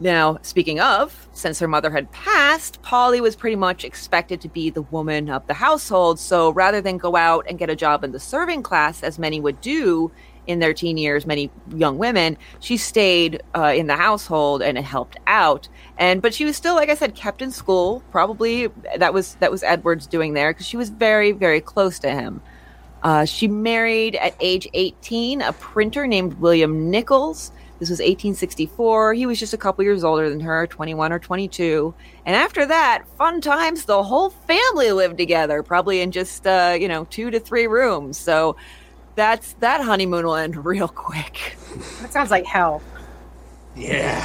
Now, speaking of, since her mother had passed, Polly was pretty much expected to be the woman of the household. So rather than go out and get a job in the serving class, as many would do in their teen years, many young women, she stayed uh, in the household and helped out. And but she was still, like I said, kept in school. Probably that was that was Edward's doing there because she was very very close to him. Uh, she married at age 18 a printer named William Nichols. This was 1864. He was just a couple years older than her, 21 or 22. And after that, fun times, the whole family lived together, probably in just, uh, you know, two to three rooms. So that's that honeymoon will end <laughs> real quick. That sounds like hell. Yeah.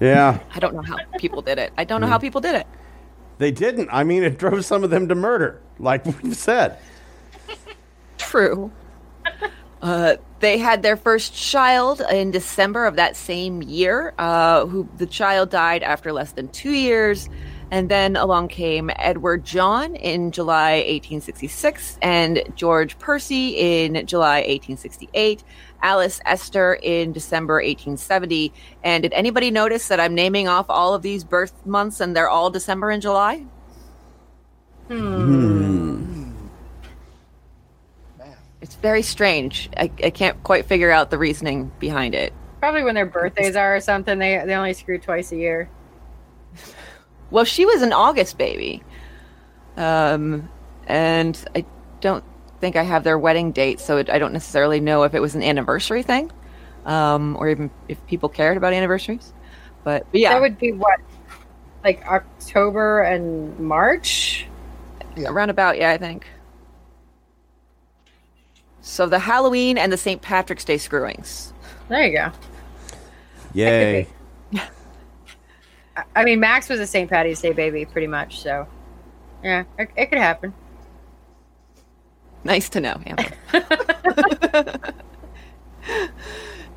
Yeah, I don't know how people did it. I don't know how people did it. they didn't. I mean, it drove some of them to murder, like we've said. True. Uh, they had their first child in December of that same year. Uh, who the child died after less than two years, and then along came Edward John in July 1866 and George Percy in July 1868. Alice Esther in December 1870. And did anybody notice that I'm naming off all of these birth months and they're all December and July? It's very strange. I, I can't quite figure out the reasoning behind it. Probably when their birthdays are or something. They they only screw twice a year. <laughs> Well, she was an August baby. Um, and I don't think I have their wedding date, so it, I don't necessarily know if it was an anniversary thing, um, or even if people cared about anniversaries. But, but yeah, That would be what, like October and March. around about, yeah, I think. So the Halloween and the St. Patrick's Day screwings. There you go. Yay! I- <laughs> I mean, Max was a St. Patty's Day baby, pretty much. So, yeah, it, it could happen. Nice to know, Amber. <laughs> <laughs>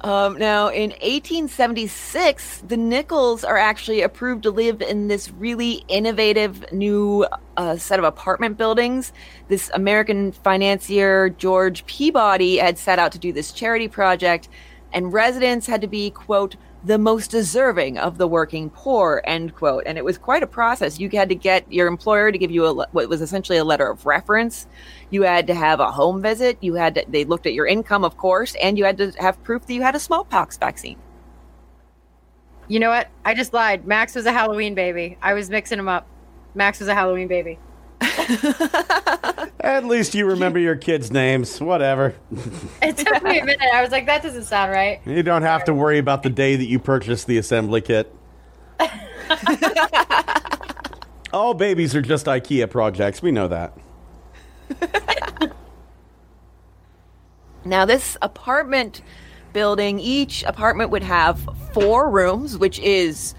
um, now, in 1876, the Nichols are actually approved to live in this really innovative new uh, set of apartment buildings. This American financier, George Peabody, had set out to do this charity project, and residents had to be, quote, the most deserving of the working poor, end quote. And it was quite a process. You had to get your employer to give you a, what was essentially a letter of reference. You had to have a home visit. You had to, they looked at your income, of course, and you had to have proof that you had a smallpox vaccine. You know what? I just lied. Max was a Halloween baby. I was mixing them up. Max was a Halloween baby. <laughs> At least you remember your kids' names. Whatever. It took me a minute. I was like, that doesn't sound right. You don't have to worry about the day that you purchased the assembly kit. <laughs> All babies are just IKEA projects. We know that. Now, this apartment building, each apartment would have four rooms, which is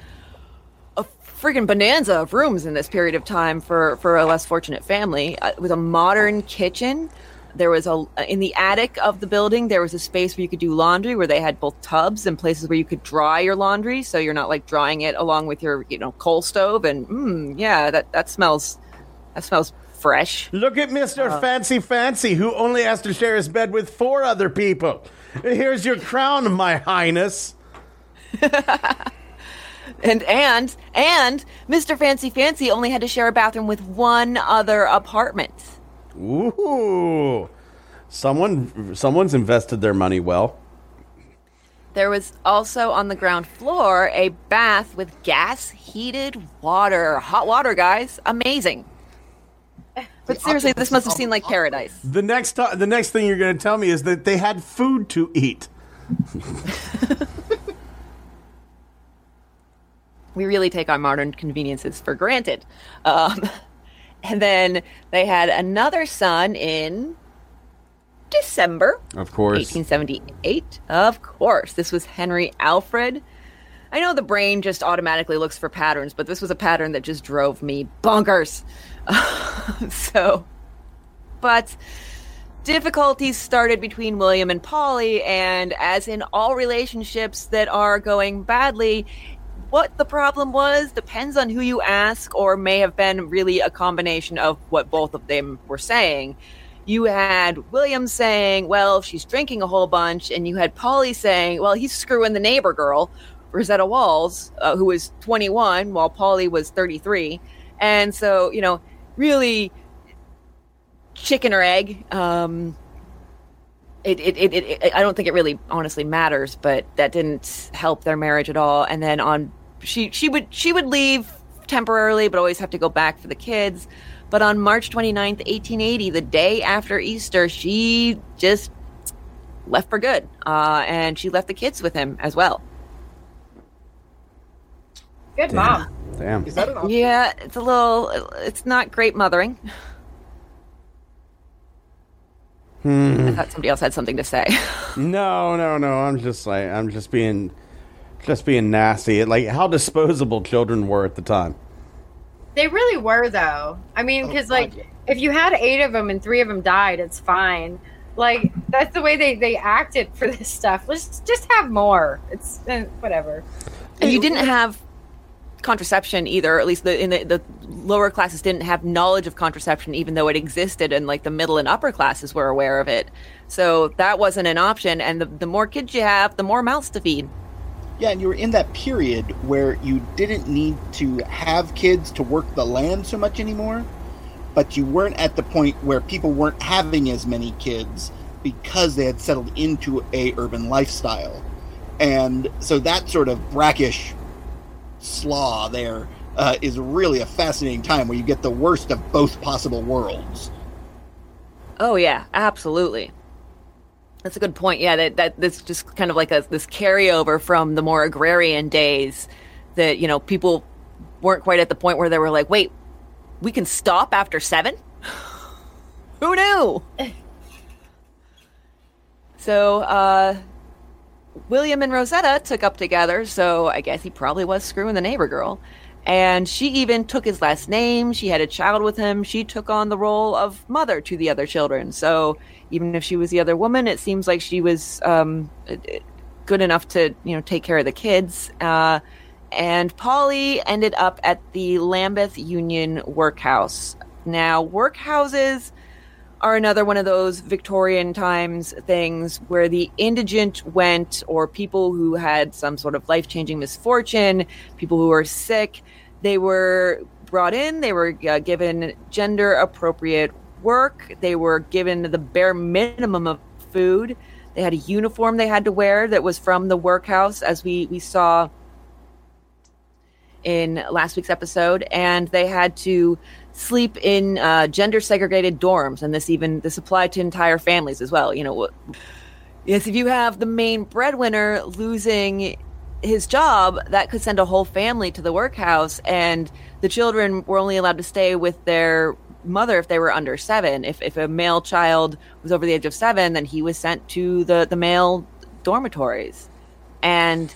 a friggin' bonanza of rooms in this period of time for, for a less fortunate family. Uh, with a modern kitchen. There was a in the attic of the building. There was a space where you could do laundry, where they had both tubs and places where you could dry your laundry, so you're not like drying it along with your you know coal stove. And mm, yeah, that that smells that smells fresh. Look at Mr. Uh. Fancy Fancy, who only has to share his bed with four other people. Here's your crown, my highness. <laughs> And and and Mr. Fancy Fancy only had to share a bathroom with one other apartment. Ooh. Someone someone's invested their money well. There was also on the ground floor a bath with gas heated water. Hot water, guys. Amazing. But seriously, this must have seemed like paradise. The next ti- the next thing you're going to tell me is that they had food to eat. <laughs> We really take our modern conveniences for granted. Um, <laughs> and then they had another son in December Of course. 1878. Of course. This was Henry Alfred. I know the brain just automatically looks for patterns, but this was a pattern that just drove me bonkers. <laughs> so, but difficulties started between William and Polly, and as in all relationships that are going badly, what the problem was depends on who you ask, or may have been really a combination of what both of them were saying. You had William saying, Well, she's drinking a whole bunch, and you had Polly saying, Well, he's screwing the neighbor girl, Rosetta Walls, uh, who was 21, while Polly was 33. And so, you know, really chicken or egg. Um, it, it, it, it, I don't think it really honestly matters, but that didn't help their marriage at all. And then on, she, she would, she would leave temporarily, but always have to go back for the kids. But on March 29th, 1880, the day after Easter, she just left for good. Uh, and she left the kids with him as well. Good mom. Damn. Is that an option? Yeah, it's a little, it's not great mothering. I thought somebody else had something to say. <laughs> No, no, no. I'm just like I'm just being Just being nasty. Like how disposable children were at the time. They really were, though. I mean, Oh, because God, like yeah. if you had eight of them and three of them died, it's fine. Like that's the way they they acted for this stuff. Let's just have more. It's eh, whatever. And you didn't have contraception either. At least the in the, the lower classes didn't have knowledge of contraception, even though it existed, and like the middle and upper classes were aware of it. So that wasn't an option. And the, the more kids you have, the more mouths to feed. Yeah, and you were in that period where you didn't need to have kids to work the land so much anymore, but you weren't at the point where people weren't having as many kids because they had settled into a urban lifestyle. And so that sort of brackish slaw there uh, is really a fascinating time where you get the worst of both possible worlds. Oh yeah, absolutely. That's a good point. Yeah, that that this just kind of like a this carryover from the more agrarian days that you know people weren't quite at the point where they were like, wait, we can stop after seven. <laughs> Who knew? <laughs> so uh, William and Rosetta took up together. So I guess he probably was screwing the neighbor girl. And she even took his last name. She had a child with him. She took on the role of mother to the other children. So even if she was the other woman, it seems like she was um, good enough to, you know, take care of the kids. Uh, and Polly ended up at the Lambeth Union Workhouse. Now, workhouses are another one of those Victorian times things where the indigent went, or people who had some sort of life changing misfortune, people who were sick, they were brought in, they were uh, given gender appropriate work, they were given the bare minimum of food. They had a uniform they had to wear that was from the workhouse, as we, we saw in last week's episode, and they had to sleep in uh, gender segregated dorms, and this even this applied to entire families as well. You know, yes, if you have the main breadwinner losing his job, that could send a whole family to the workhouse, and the children were only allowed to stay with their mother if they were under seven. If if a male child was over the age of seven, then he was sent to the the male dormitories, and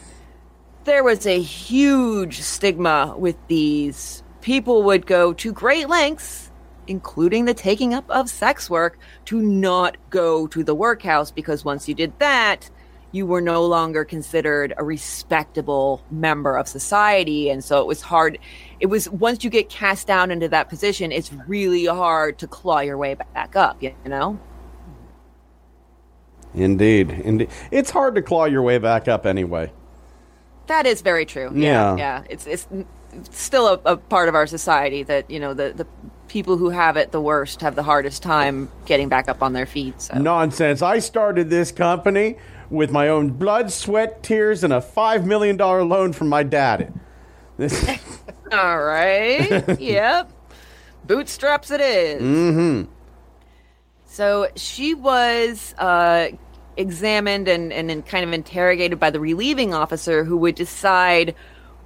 there was a huge stigma with these. People would go to great lengths, including the taking up of sex work, to not go to the workhouse because once you did that, you were no longer considered a respectable member of society. And so it was hard. It was once you get cast down into that position, it's really hard to claw your way back up, you know? Indeed, indeed. It's hard to claw your way back up anyway. That is very true. Yeah. Yeah, yeah. It's it's still a, a part of our society that you know the the people who have it the worst have the hardest time getting back up on their feet. So. Nonsense. I started this company with my own blood, sweat, tears, and a $5 million loan from my dad. This, <laughs> All right. <laughs> yep. Bootstraps it is. mm-hmm. So she was uh, examined and, and then kind of interrogated by the relieving officer who would decide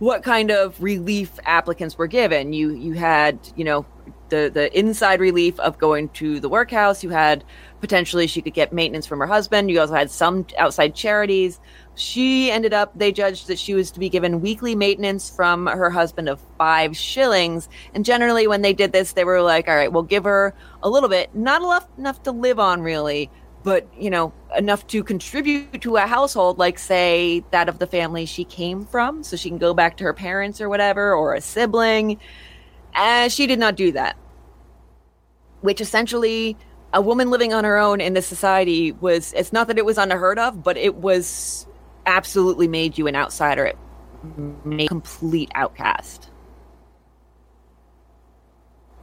what kind of relief applicants were given. You you had, you know, the, the inside relief of going to the workhouse. You had potentially she could get maintenance from her husband. You also had some outside charities. She ended up, they judged that she was to be given weekly maintenance from her husband of five shillings. And generally, when they did this, they were like, all right, we'll give her a little bit, not enough, enough to live on, really, but, you know, enough to contribute to a household, like, say, that of the family she came from, so she can go back to her parents or whatever, or a sibling. And she did not do that, which essentially a woman living on her own in this society was it's not that it was unheard of but it was absolutely made you an outsider. It made a complete outcast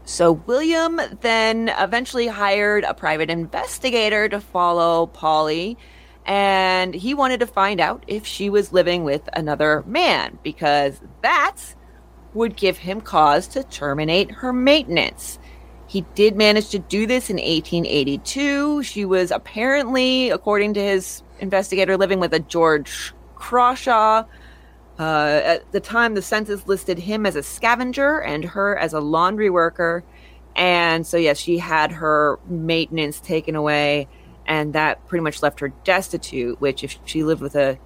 so william then eventually hired a private investigator to follow polly and he wanted to find out if she was living with another man because that would give him cause to terminate her maintenance he did manage to do this in 1882. She was apparently, according to his investigator, living with a George Crawshaw. Uh, at the time, the census listed him as a scavenger and her as a laundry worker. And so, yes, she had her maintenance taken away, and that pretty much left her destitute. Which, if she lived with a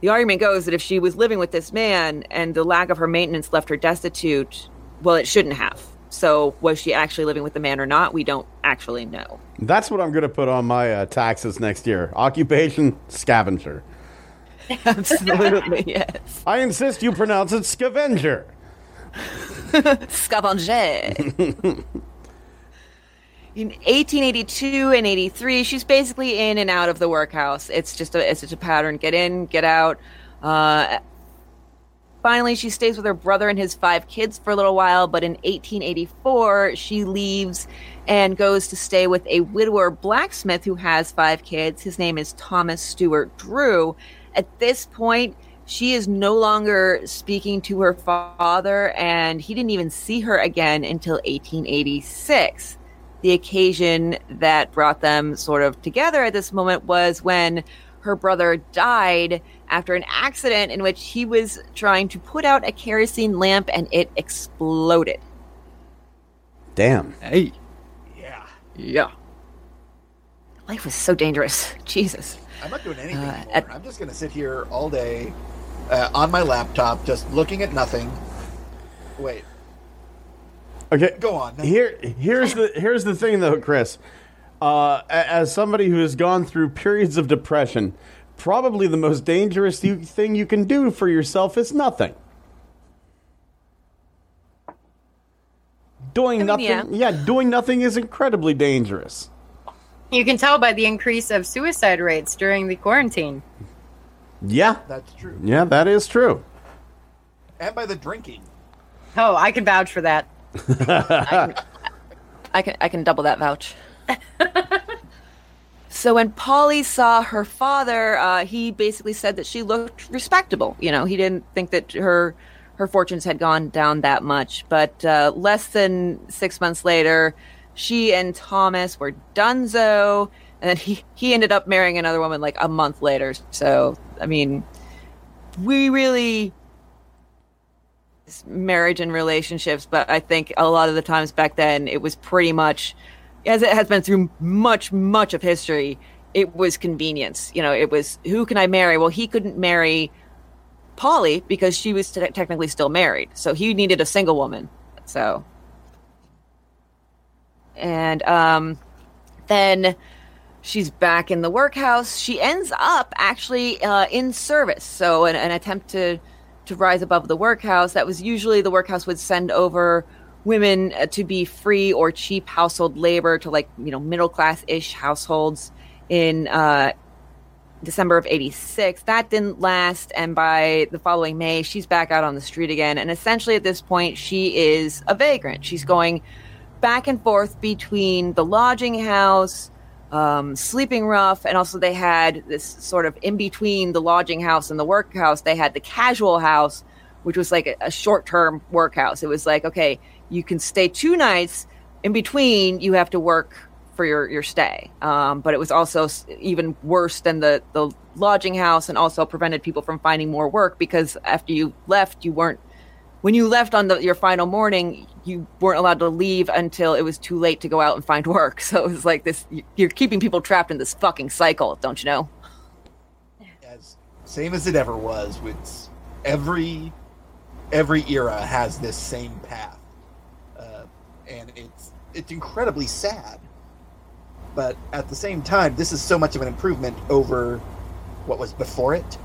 the argument goes that if she was living with this man and the lack of her maintenance left her destitute, well, it shouldn't have. So, was she actually living with the man or not? We don't actually know. That's what I'm going to put on my uh, taxes next year. Occupation scavenger. <laughs> Absolutely, yes. I insist you pronounce it scavenger. Scavenger. <laughs> in 1882 and 83, she's basically in and out of the workhouse. It's just a it's just a pattern: get in, get out. Uh, finally, she stays with her brother and his five kids for a little while. But in 1884, she leaves and goes to stay with a widower blacksmith who has five kids. His name is Thomas Stewart Drew. At this point, she is no longer speaking to her father, and he didn't even see her again until 1886. The occasion that brought them sort of together at this moment was when her brother died after an accident in which he was trying to put out a kerosene lamp and it exploded. Damn. Hey. Yeah. Yeah. Life was so dangerous. Jesus. I'm not doing anything Uh, at- I'm just going to sit here all day uh, on my laptop, just looking at nothing. Wait, Okay. go on. Here, here's the here's the thing though, Chris. Uh, as somebody who has gone through periods of depression, probably the most dangerous thing you can do for yourself is nothing. Doing I mean, nothing, yeah. yeah, doing nothing is incredibly dangerous. You can tell by the increase of suicide rates during the quarantine. Yeah, That's true. yeah, that is true. And by the drinking. Oh, I can vouch for that. <laughs> I can I can double that vouch. <laughs> so when Polly saw her father, uh, he basically said that she looked respectable. You know, he didn't think that her her fortunes had gone down that much. But uh, less than six months later, she and Thomas were donezo, and then he he ended up marrying another woman like a month later. So I mean, we really marriage and relationships, but I think a lot of the times back then it was pretty much, as it has been through much, much of history, it was convenience. You know, it was who can I marry? Well, he couldn't marry Polly because she was te- technically still married, so he needed a single woman. So, and um, then she's back in the workhouse. She ends up actually uh, in service, so an, an attempt to to rise above the workhouse. That was usually the workhouse would send over women uh, to be free or cheap household labor to like you know middle class ish households in uh, December of 86. That didn't last. And by the following May, she's back out on the street again. And essentially at this point, she is a vagrant. She's going back and forth between the lodging house, um, sleeping rough, and also they had this sort of in between the lodging house and the workhouse, they had the casual house, which was like a, a short term workhouse. It was like, okay, you can stay two nights. In between, you have to work for your your stay. Um, but it was also even worse than the the lodging house, and also prevented people from finding more work because after you left, you weren't when you left on the, your final morning, you weren't allowed to leave until it was too late to go out and find <laughs> work. So it was like this: you- you're keeping people trapped in this fucking cycle, don't you know? as same as it ever was with every every era has this same path uh, and it's it's incredibly sad but at the same time this is so much of an improvement over what was before it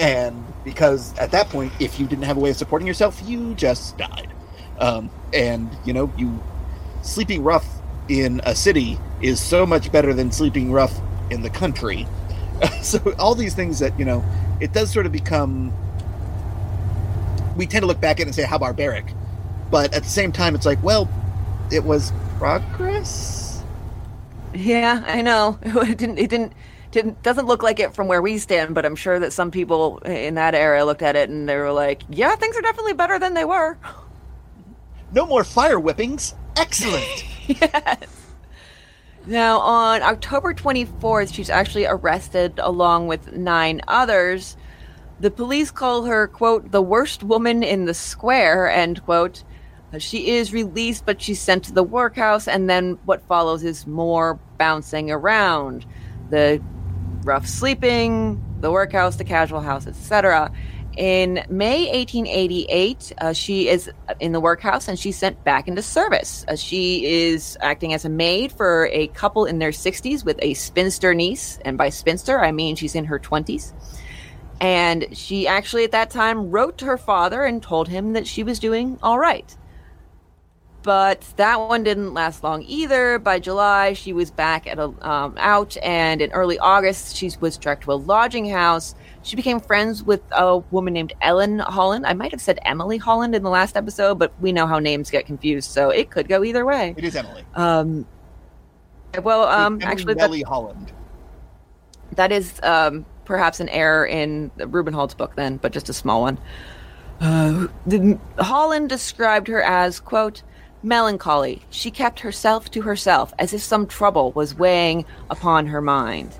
and because at that point if you didn't have a way of supporting yourself you just died um, and you know you sleeping rough in a city is so much better than sleeping rough in the country <laughs> so all these things that you know it does sort of become we tend to look back at it and say how barbaric but at the same time it's like well it was progress Yeah, I know. <laughs> It didn't. It didn't. Didn't, doesn't look like it from where we stand, but I'm sure that some people in that area looked at it and they were like, "Yeah, things are definitely better than they were." <laughs> no more fire whippings excellent <laughs> yes. Now, on October 24th, she's actually arrested along with nine others. The police call her, quote, the worst woman in the square, end quote. Uh, She is released, but she's sent to the workhouse, and then what follows is more bouncing around. The rough sleeping, the workhouse, the casual house, etc. In May 1888, uh, she is in the workhouse and she's sent back into service. Uh, she is acting as a maid for a couple in their 60s with a spinster niece. And by spinster, I mean she's in her 20s. And she actually, at that time, wrote to her father and told him that she was doing all right. But that one didn't last long either. By July, she was back at a um, out, and in early August, she was directed to a lodging house. She became friends with a woman named Ellen Holland. I might have said Emily Holland in the last episode, but we know how names get confused, so it could go either way. It is Emily. Um, well, um, Emily actually, that, Holland. that is um, perhaps an error in Rubenhold's book, then, but just a small one. Uh, the, Holland described her as, quote, melancholy. She kept herself to herself as if some trouble was weighing upon her mind.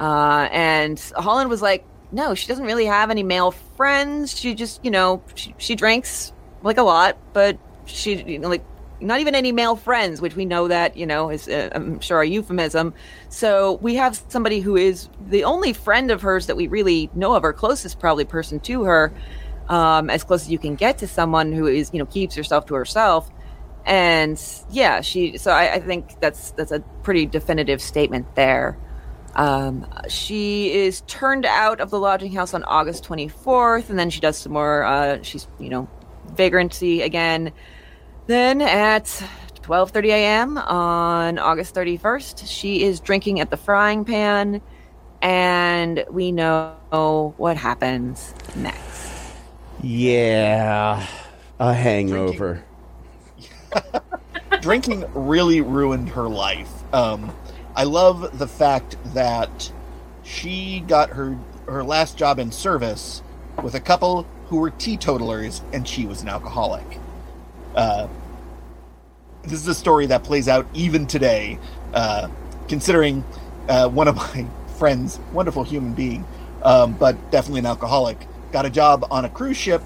Uh, and Holland was like, no, she doesn't really have any male friends. She just, you know, she, she drinks like a lot, but she, you know, like, not even any male friends, which we know that, you know, is, uh, I'm sure, a euphemism. So we have somebody who is the only friend of hers that we really know of, her closest probably person to her, um, as close as you can get to someone who is, you know, keeps herself to herself. And yeah, she, so I, I think that's, that's a pretty definitive statement there. Um, she is turned out of the lodging house on August 24th, and then she does some more. Uh, she's you know vagrancy again. Then at 12:30 a.m. on August 31st, she is drinking at the frying pan, and we know what happens next. Yeah, a hangover. Drinking really ruined her life. Um, I love the fact that she got her her last job in service with a couple who were teetotalers, and she was an alcoholic. Uh, this is a story that plays out even today, uh, considering uh, one of my <laughs> friends, wonderful human being, um, but definitely an alcoholic, got a job on a cruise ship.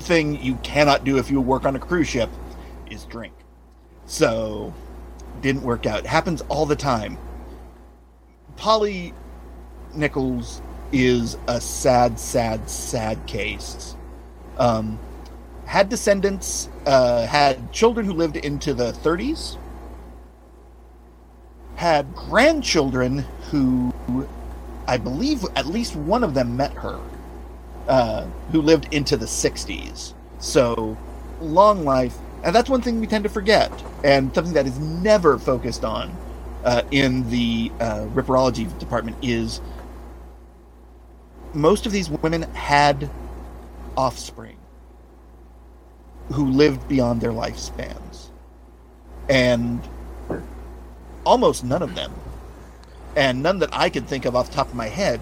Thing you cannot do if you work on a cruise ship is drink. So, didn't work out. It happens all the time. Polly Nichols is a sad, sad, sad case. Um, had descendants, uh, had children who lived into the 30s, had grandchildren who I believe at least one of them met her, uh, who lived into the 60s. So, long life. And that's one thing we tend to forget, and something that is never focused on uh, in the uh, ripperology department is most of these women had offspring who lived beyond their lifespans. And almost none of them, and none that I could think of off the top of my head,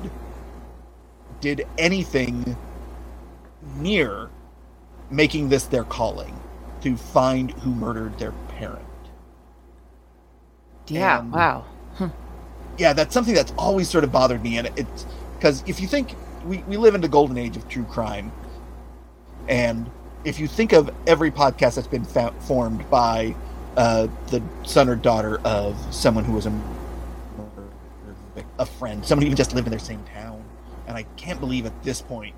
did anything near making this their calling to find who murdered their parent. Yeah, And- wow. yeah, that's something that's always sort of bothered me, and it's because if you think we, we live in the golden age of true crime, and if you think of every podcast that's been fa- formed by uh, the son or daughter of someone who was a a friend, someone who even just lived in their same town, and I can't believe at this point,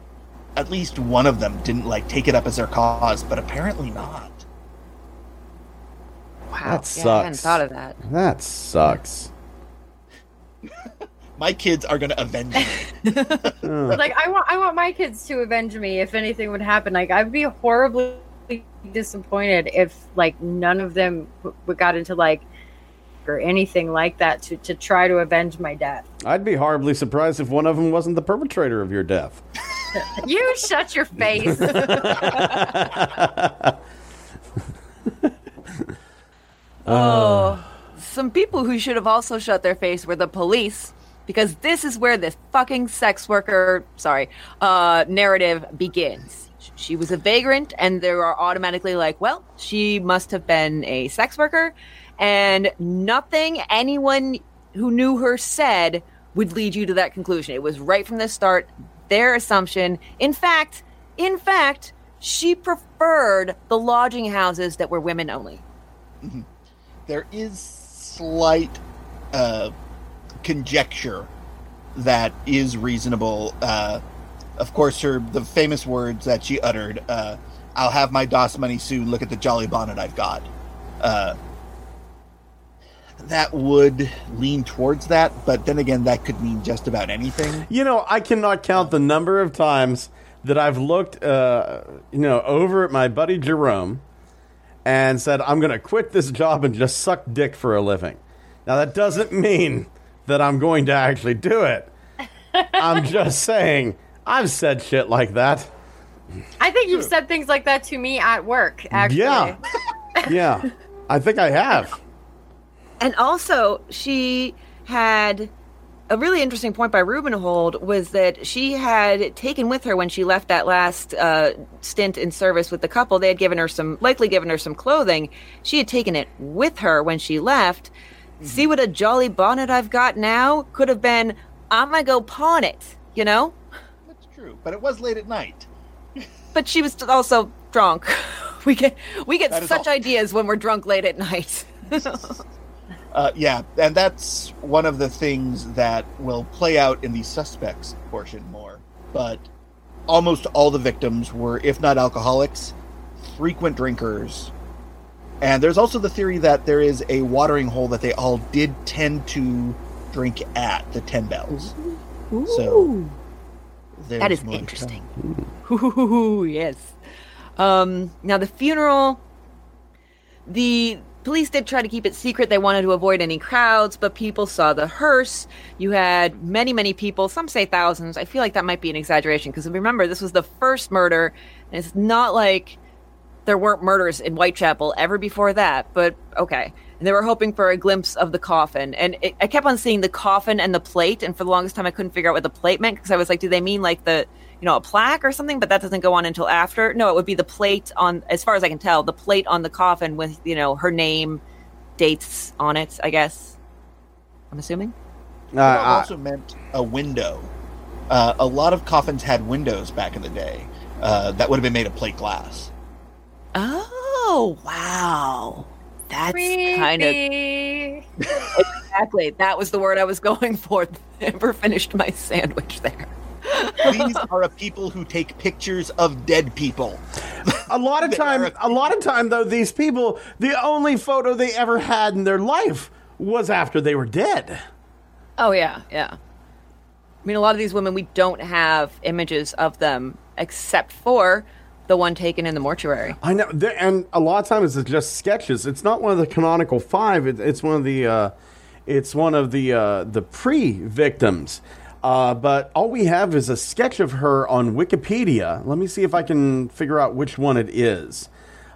at least one of them didn't like take it up as their cause, but apparently not. Wow. That Yeah, I hadn't thought of that. That sucks. <laughs> My kids are going to avenge me. <laughs> like I want I want my kids to avenge me if anything would happen. Like I'd be horribly disappointed if like none of them w- w- got into like or anything like that to to try to avenge my death. I'd be horribly surprised if one of them wasn't the perpetrator of your death. <laughs> You shut your face. <laughs> Oh, some people who should have also shut their face were the police, because this is where this fucking sex worker, sorry, uh, narrative begins. She was a vagrant, and they are automatically like, well, she must have been a sex worker, and nothing anyone who knew her said would lead you to that conclusion. It was right from the start their assumption. In fact, in fact, she preferred the lodging houses that were women only. there is slight uh, conjecture that is reasonable. Uh, of course, her the famous words that she uttered: uh, "I'll have my doss money soon. Look at the jolly bonnet I've got." That would lean towards that, but then again, that could mean just about anything. You know, I cannot count the number of times that I've looked, uh, you know, over at my buddy Jerome and said, I'm going to quit this job and just suck dick for a living. Now, that doesn't mean that I'm going to actually do it. I'm <laughs> just saying, I've said shit like that. I think you've said things like that to me at work, actually. Yeah. <laughs> Yeah. I think I have. And also, she had a really interesting point by Rubenhold was that she had taken with her when she left that last uh, stint in service with the couple. They had given her some, likely given her some clothing. She had taken it with her when she left. See what a jolly bonnet I've got now? Could have been, I'm gonna go pawn it, you know? That's true, but it was late at night. <laughs> But she was also drunk. <laughs> We get we get such all. ideas when we're drunk late at night. <laughs> Uh, yeah, and that's one of the things that will play out in the suspects portion more. But almost all the victims were, if not alcoholics, frequent drinkers. And there's also the theory that there is a watering hole that they all did tend to drink at the Ten Bells. So That is interesting. Ooh, <laughs> yes. Um, now the funeral, the police did try to keep it secret. They wanted to avoid any crowds, but people saw the hearse. You had many, many people. Some say thousands. I feel like that might be an exaggeration because remember, this was the first murder, and it's not like there weren't murders in Whitechapel ever before that. But okay. And they were hoping for a glimpse of the coffin, and it, I kept on seeing the coffin and the plate. And for the longest time, I couldn't figure out what the plate meant because I was like, do they mean like the you know, a plaque or something, but that doesn't go on until after. No, it would be the plate on, as far as I can tell, the plate on the coffin with, you know, her name, dates on it, I guess. I'm assuming. Uh, It I- also meant a window. Uh, a lot of coffins had windows back in the day uh, that would have been made of plate glass. Oh, wow. That's kind of <laughs> exactly. That was the word I was going for. <laughs> Never finished my sandwich there. These are a people who take pictures of dead people. a lot of <laughs> They time, are- a lot of time though, these people, the only photo they ever had in their life was after they were dead. Oh yeah, yeah. I mean, a lot of these women, we don't have images of them except for the one taken in the mortuary. I know, and a lot of times it's just sketches. It's not one of the canonical five. It's one of the, uh, it's one of the uh, the pre-victims. Uh, but all we have is a sketch of her on Wikipedia. Let me see if I can figure out which one it is.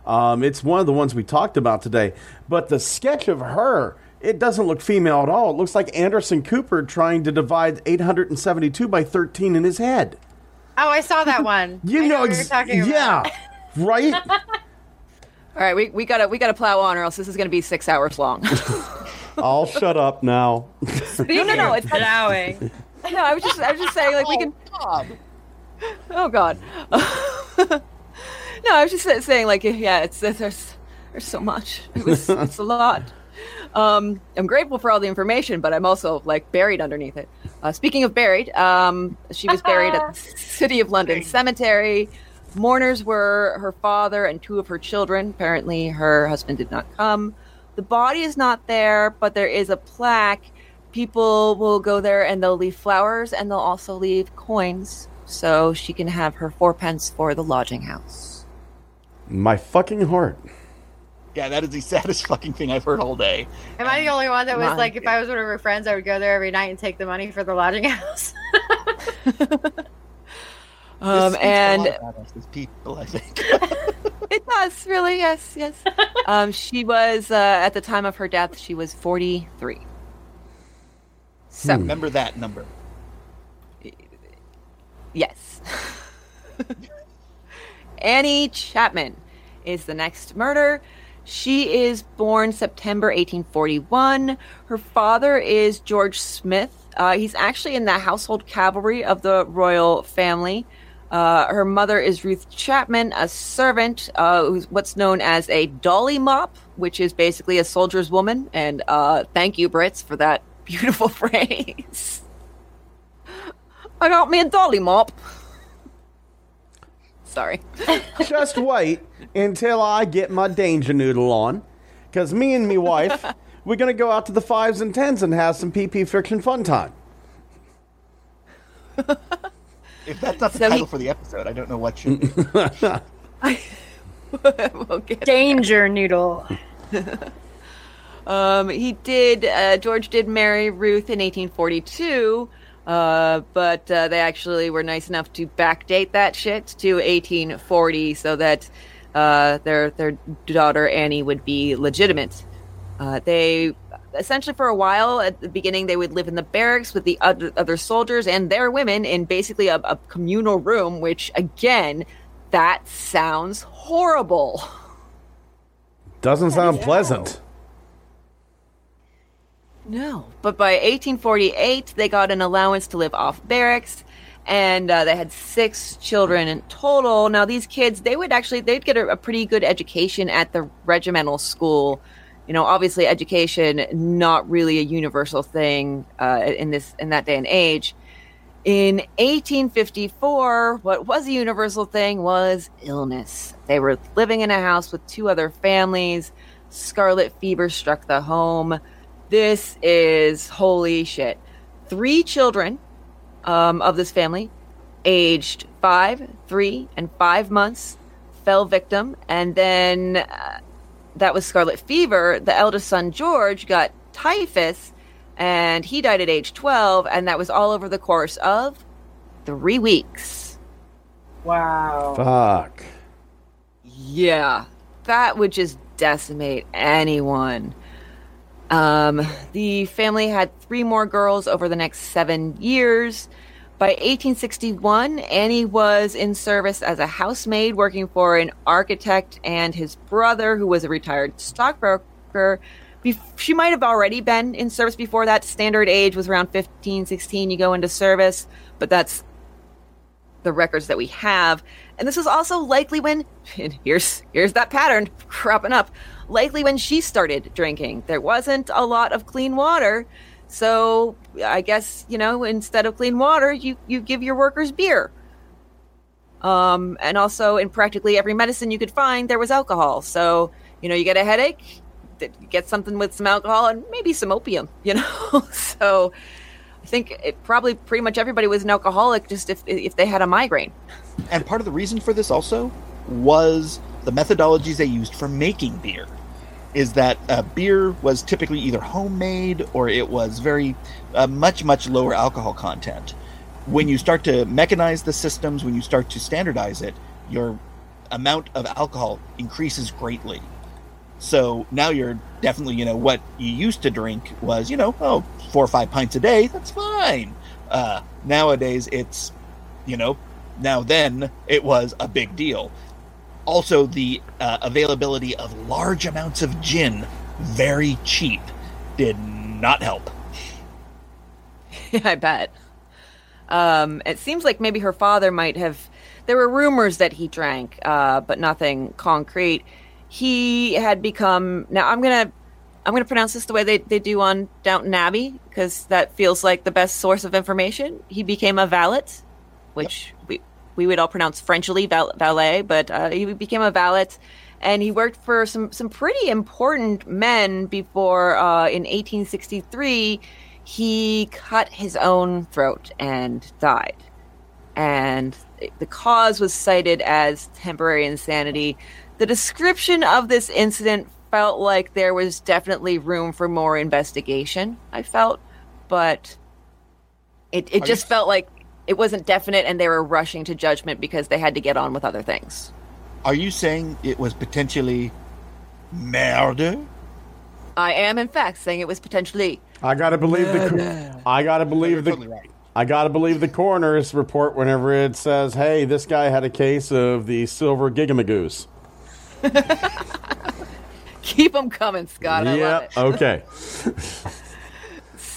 Um, it's one of the ones we talked about today. But the sketch of her, it doesn't look female at all. It looks like Anderson Cooper trying to divide 872 by 13 in his head. Oh, I saw that one. <laughs> You I know, what ex- you're talking about. yeah, right. <laughs> All right, we, we gotta we gotta plow on, or else this is gonna be six hours long. <laughs> I'll shut up now. no, no, no. It's Plowing. No. I was just I was just saying like we <laughs> can. God. Oh God. <laughs> no, I was just saying like yeah, it's there's there's so much. It was <laughs> it's a lot. Um, I'm grateful for all the information, but I'm also like buried underneath it. Uh, speaking of buried, um, she was buried at the City of London Cemetery. Mourners were her father and two of her children. Apparently, her husband did not come. The body is not there, but there is a plaque. People will go there and they'll leave flowers and they'll also leave coins so she can have her fourpence for the lodging house. My fucking heart. Yeah, that is the <laughs> saddest fucking thing I've heard all day. Am I the only one that was Mine. like, if I was one of her friends, I would go there every night and take the money for the lodging house? <laughs> <laughs> Um, This speaks a and lot about us as people, I think. it does really, yes, yes. um, she was uh, at the time of her death, she was forty-three. So Remember that number. yes, Annie Chapman is the next murder. She is born September 1841. Her father is George Smith. Uh, he's actually in the household cavalry of the royal family. Uh, her mother is Ruth Chapman, a servant, uh, who's what's known as a dolly mop, which is basically a soldier's woman. And uh, thank you, Brits, for that beautiful <laughs> phrase. I got me a dolly mop. Sorry. <laughs> Just wait until I get my danger noodle on. Because me and me wife, <laughs> we're going to go out to the fives and tens and have some PP friction fun time. If that's not the So he- title for the episode, I don't know what should be. we'll get Danger noodle. Um, he did. Uh, George did marry Ruth in 1842, uh, but uh, they actually were nice enough to backdate that shit to 1840, so that uh, their their daughter Annie would be legitimate. Uh, they essentially for a while at the beginning they would live in the barracks with the other, other soldiers and their women in basically a, a communal room, which again, that sounds horrible. Doesn't sound pleasant. No, but by 1848, they got an allowance to live off barracks, and uh, they had six children in total. Now, these kids, they would actually they'd get a, a pretty good education at the regimental school. You know, obviously, education not really a universal thing uh, in this in that day and age. In 1854, what was a universal thing was illness. They were living in a house with two other families. Scarlet fever struck the home. This is holy shit. Three children um, of this family, aged five, three, and five months, fell victim. And then uh, that was scarlet fever. The eldest son, George, got typhus, and he died at age 12. And that was all over the course of three weeks. Wow. Fuck. Yeah, that would just decimate anyone. Um, the family had three more girls over the next seven years. By 1861, Annie was in service as a housemaid working for an architect and his brother, who was a retired stockbroker. Bef- She might have already been in service before that. Standard age was around 15, 16, you go into service, but that's the records that we have. And this was also likely when <laughs> here's here's that pattern cropping up. Likely when she started drinking. There wasn't a lot of clean water. So I guess, you know, instead of clean water, you, you give your workers beer. Um, and also in practically every medicine you could find, there was alcohol. So, you know, you get a headache, get something with some alcohol and maybe some opium, <laughs> you know? so I think it probably pretty much everybody was an alcoholic just if, if they had a migraine. And part of the reason for this also was the methodologies they used for making beer. Is that uh, beer was typically either homemade or it was very uh, much much lower alcohol content. When you start to mechanize the systems, when you start to standardize it, your amount of alcohol increases greatly. So now you're definitely, you know, what you used to drink was, you know, oh, four or five pints a day. That's fine. Uh, nowadays, it's, you know, now then it was a big deal. Also, the uh, availability of large amounts of gin, very cheap, did not help. <laughs> I bet. Um, it seems like maybe her father might have. There were rumors that he drank, uh, but nothing concrete. He had become. Now I'm gonna. I'm gonna pronounce this the way they, they do on Downton Abbey because that feels like the best source of information. He became a valet, which we we would all pronounce Frenchly val- valet, but uh, he became a valet, and he worked for some some pretty important men before uh, in 1863 he cut his own throat and died. And the cause was cited as temporary insanity. The description of this incident felt like there was definitely room for more investigation, I felt, but it, it Are just you- felt like it wasn't definite and they were rushing to judgment because they had to get on with other things. Are you saying it was potentially murder? I am, in fact, saying it was potentially. I gotta believe the. I gotta believe the. right. I gotta believe the coroner's report whenever it says, "Hey, this guy had a case of the silver gigamagoose." <laughs> Keep them coming, Scott. I love. Okay. <laughs>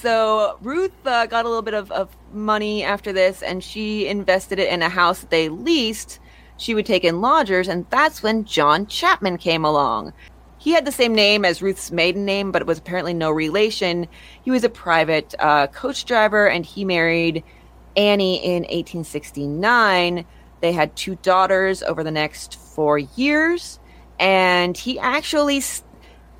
So Ruth uh, got a little bit of, of money after this, and she invested it in a house that they leased. She would take in lodgers, and that's when John Chapman came along. He had the same name as Ruth's maiden name, but it was apparently no relation. He was a private uh, coach driver, and he married Annie in 1869. They had two daughters over the next four years, and he actually.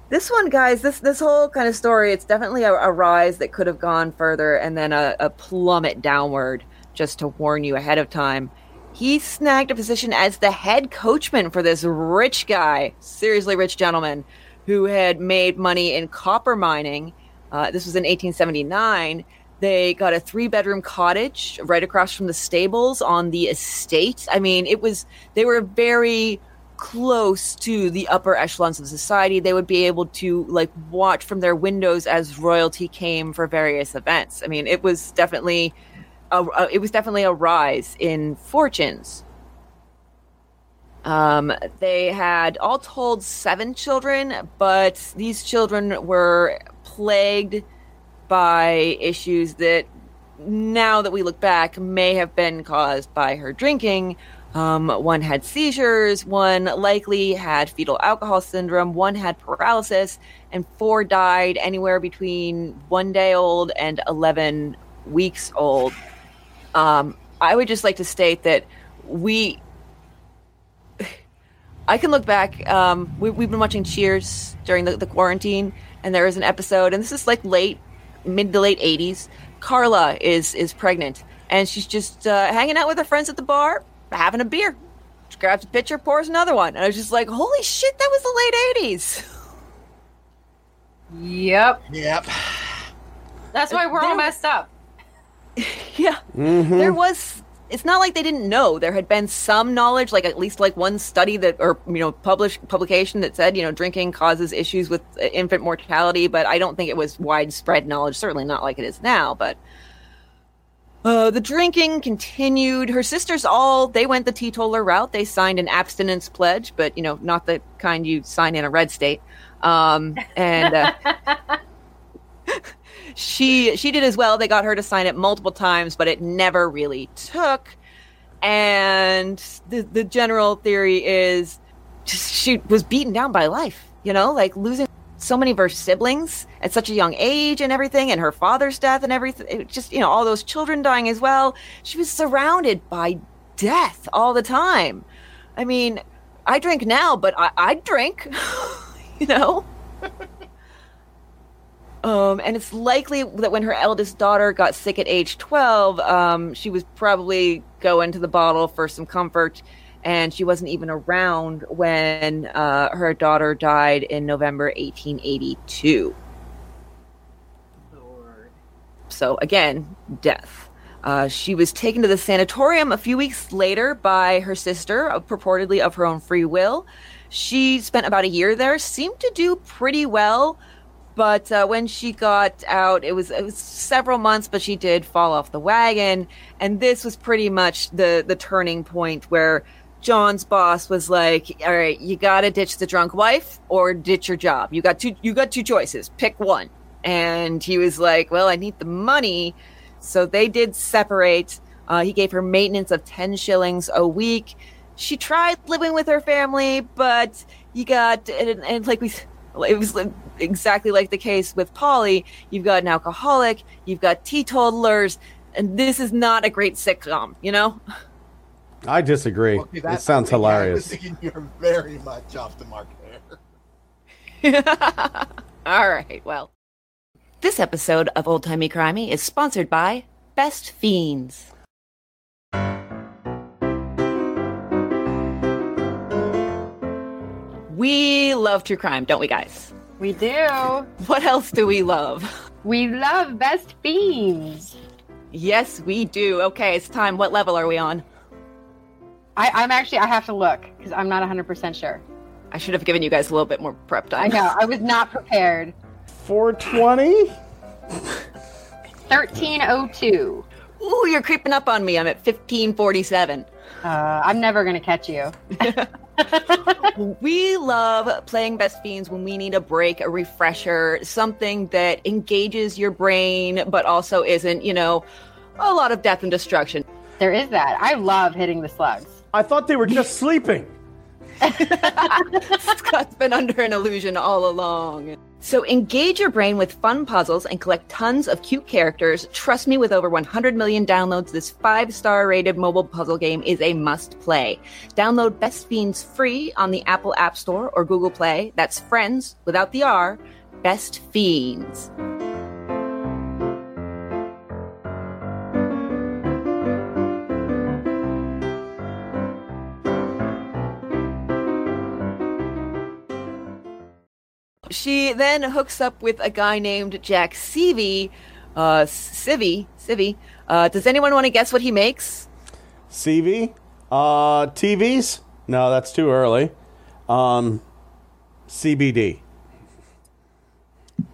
This one, guys, this this whole kind of story, it's definitely a, a rise that could have gone further and then a, a plummet downward, just to warn you ahead of time. He snagged a position as the head coachman for this rich guy, seriously rich gentleman, who had made money in copper mining. Uh, this was in 1879. They got a three bedroom cottage right across from the stables on the estate. I mean, it was, they were very close to the upper echelons of society. They would be able to like watch from their windows as royalty came for various events. I mean, it was definitely a, a, it was definitely a rise in fortunes. Um, they had all told seven children, but these children were plagued by issues that, now that we look back, may have been caused by her drinking. Um, one had seizures, one likely had fetal alcohol syndrome, one had paralysis, and four died anywhere between one day old and 11 weeks old. Um, I would just like to state that we. <sighs> I can look back. Um, we, have been watching Cheers during the, the quarantine, and there is an episode, and this is like late, mid to late '80s. Carla is is pregnant, and she's just uh, hanging out with her friends at the bar, having a beer. She grabs a pitcher, pours another one, and I was just like, "Holy shit, that was the late '80s." <laughs> Yep. Yep. That's why we're all messed up. <laughs> yeah Mm-hmm. there was it's not like they didn't know there had been some knowledge like at least like one study that or you know published publication that said you know drinking causes issues with uh, infant mortality but i don't think it was widespread knowledge certainly not like it is now but uh, the drinking continued. Her sisters all they went the teetotaler route. They signed an abstinence pledge, but you know, not the kind you sign in a red state. Um, and uh, <laughs> she she did as well. They got her to sign it multiple times, but it never really took. And the the general theory is just she was beaten down by life, you know, like losing so many of her siblings at such a young age and everything, and her father's death and everything. Just, you know, all those children dying as well. She was surrounded by death all the time. I mean, I drink now, but I, I drink, <laughs> you know? <laughs> Um, and it's likely that when her eldest daughter got sick at age 12, um, she was probably going to the bottle for some comfort. And she wasn't even around when uh, her daughter died in November 1882. So, again, death. Uh, she was taken to the sanatorium a few weeks later by her sister, uh, purportedly of her own free will. She spent about a year there, seemed to do pretty well but uh, when she got out, it was it was several months, but she did fall off the wagon, and this was pretty much the the turning point where John's boss was like, "All right, you got to ditch the drunk wife or ditch your job. You got two you got two choices. Pick one." And he was like, "Well, I need the money," so they did separate. Uh, he gave her maintenance of ten shillings a week. She tried living with her family, but you got and, and like we it was exactly like the case with Polly. You've got an alcoholic, you've got teetotalers, and this is not a great sitcom, you know? I disagree. Okay, it that- sounds yeah, I was hilarious. you're very much off the mark there. <laughs> All right, well. This episode of Old Timey Crimey is sponsored by Best Fiends. We love true crime, don't we, guys? We do. What else do we love? We love best fiends. Yes, we do. Okay, it's time. What level are we on? I, I'm actually, I have to look because I'm not 100% sure. I should have given you guys a little bit more prep time. I know. I was not prepared. 420? 1302. Ooh, you're creeping up on me. I'm at 1547. Uh, I'm never going to catch you. <laughs> We love playing Best Fiends when we need a break, a refresher, something that engages your brain, but also isn't, you know, a lot of death and destruction. There is that. I love hitting the slugs. I thought they were just sleeping. <laughs> Scott's been under an illusion all along. So engage your brain with fun puzzles and collect tons of cute characters. Trust me, with over 100 million downloads, this five star rated mobile puzzle game is a must play. Download Best Fiends free on the Apple App Store or Google Play. That's friends without the R. Best Fiends. She then hooks up with a guy named Jack Seavey. Uh, Sivvey, Sivvey. Uh, does anyone want to guess what he makes? CV? Uh, TVs? No, that's too early. Um, CBD.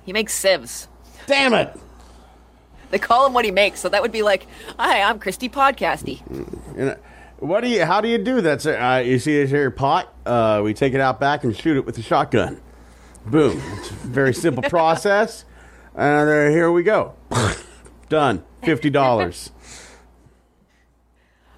He makes sieves. Damn it! They call him what he makes, so that would be like, "Hi, I'm Christy Podcasty." You know, what do you? How do you do that? Uh, you see this here pot? Uh, we take it out back and shoot it with a shotgun. Boom! It's a very simple process. And uh, here we go. Done. Fifty dollars.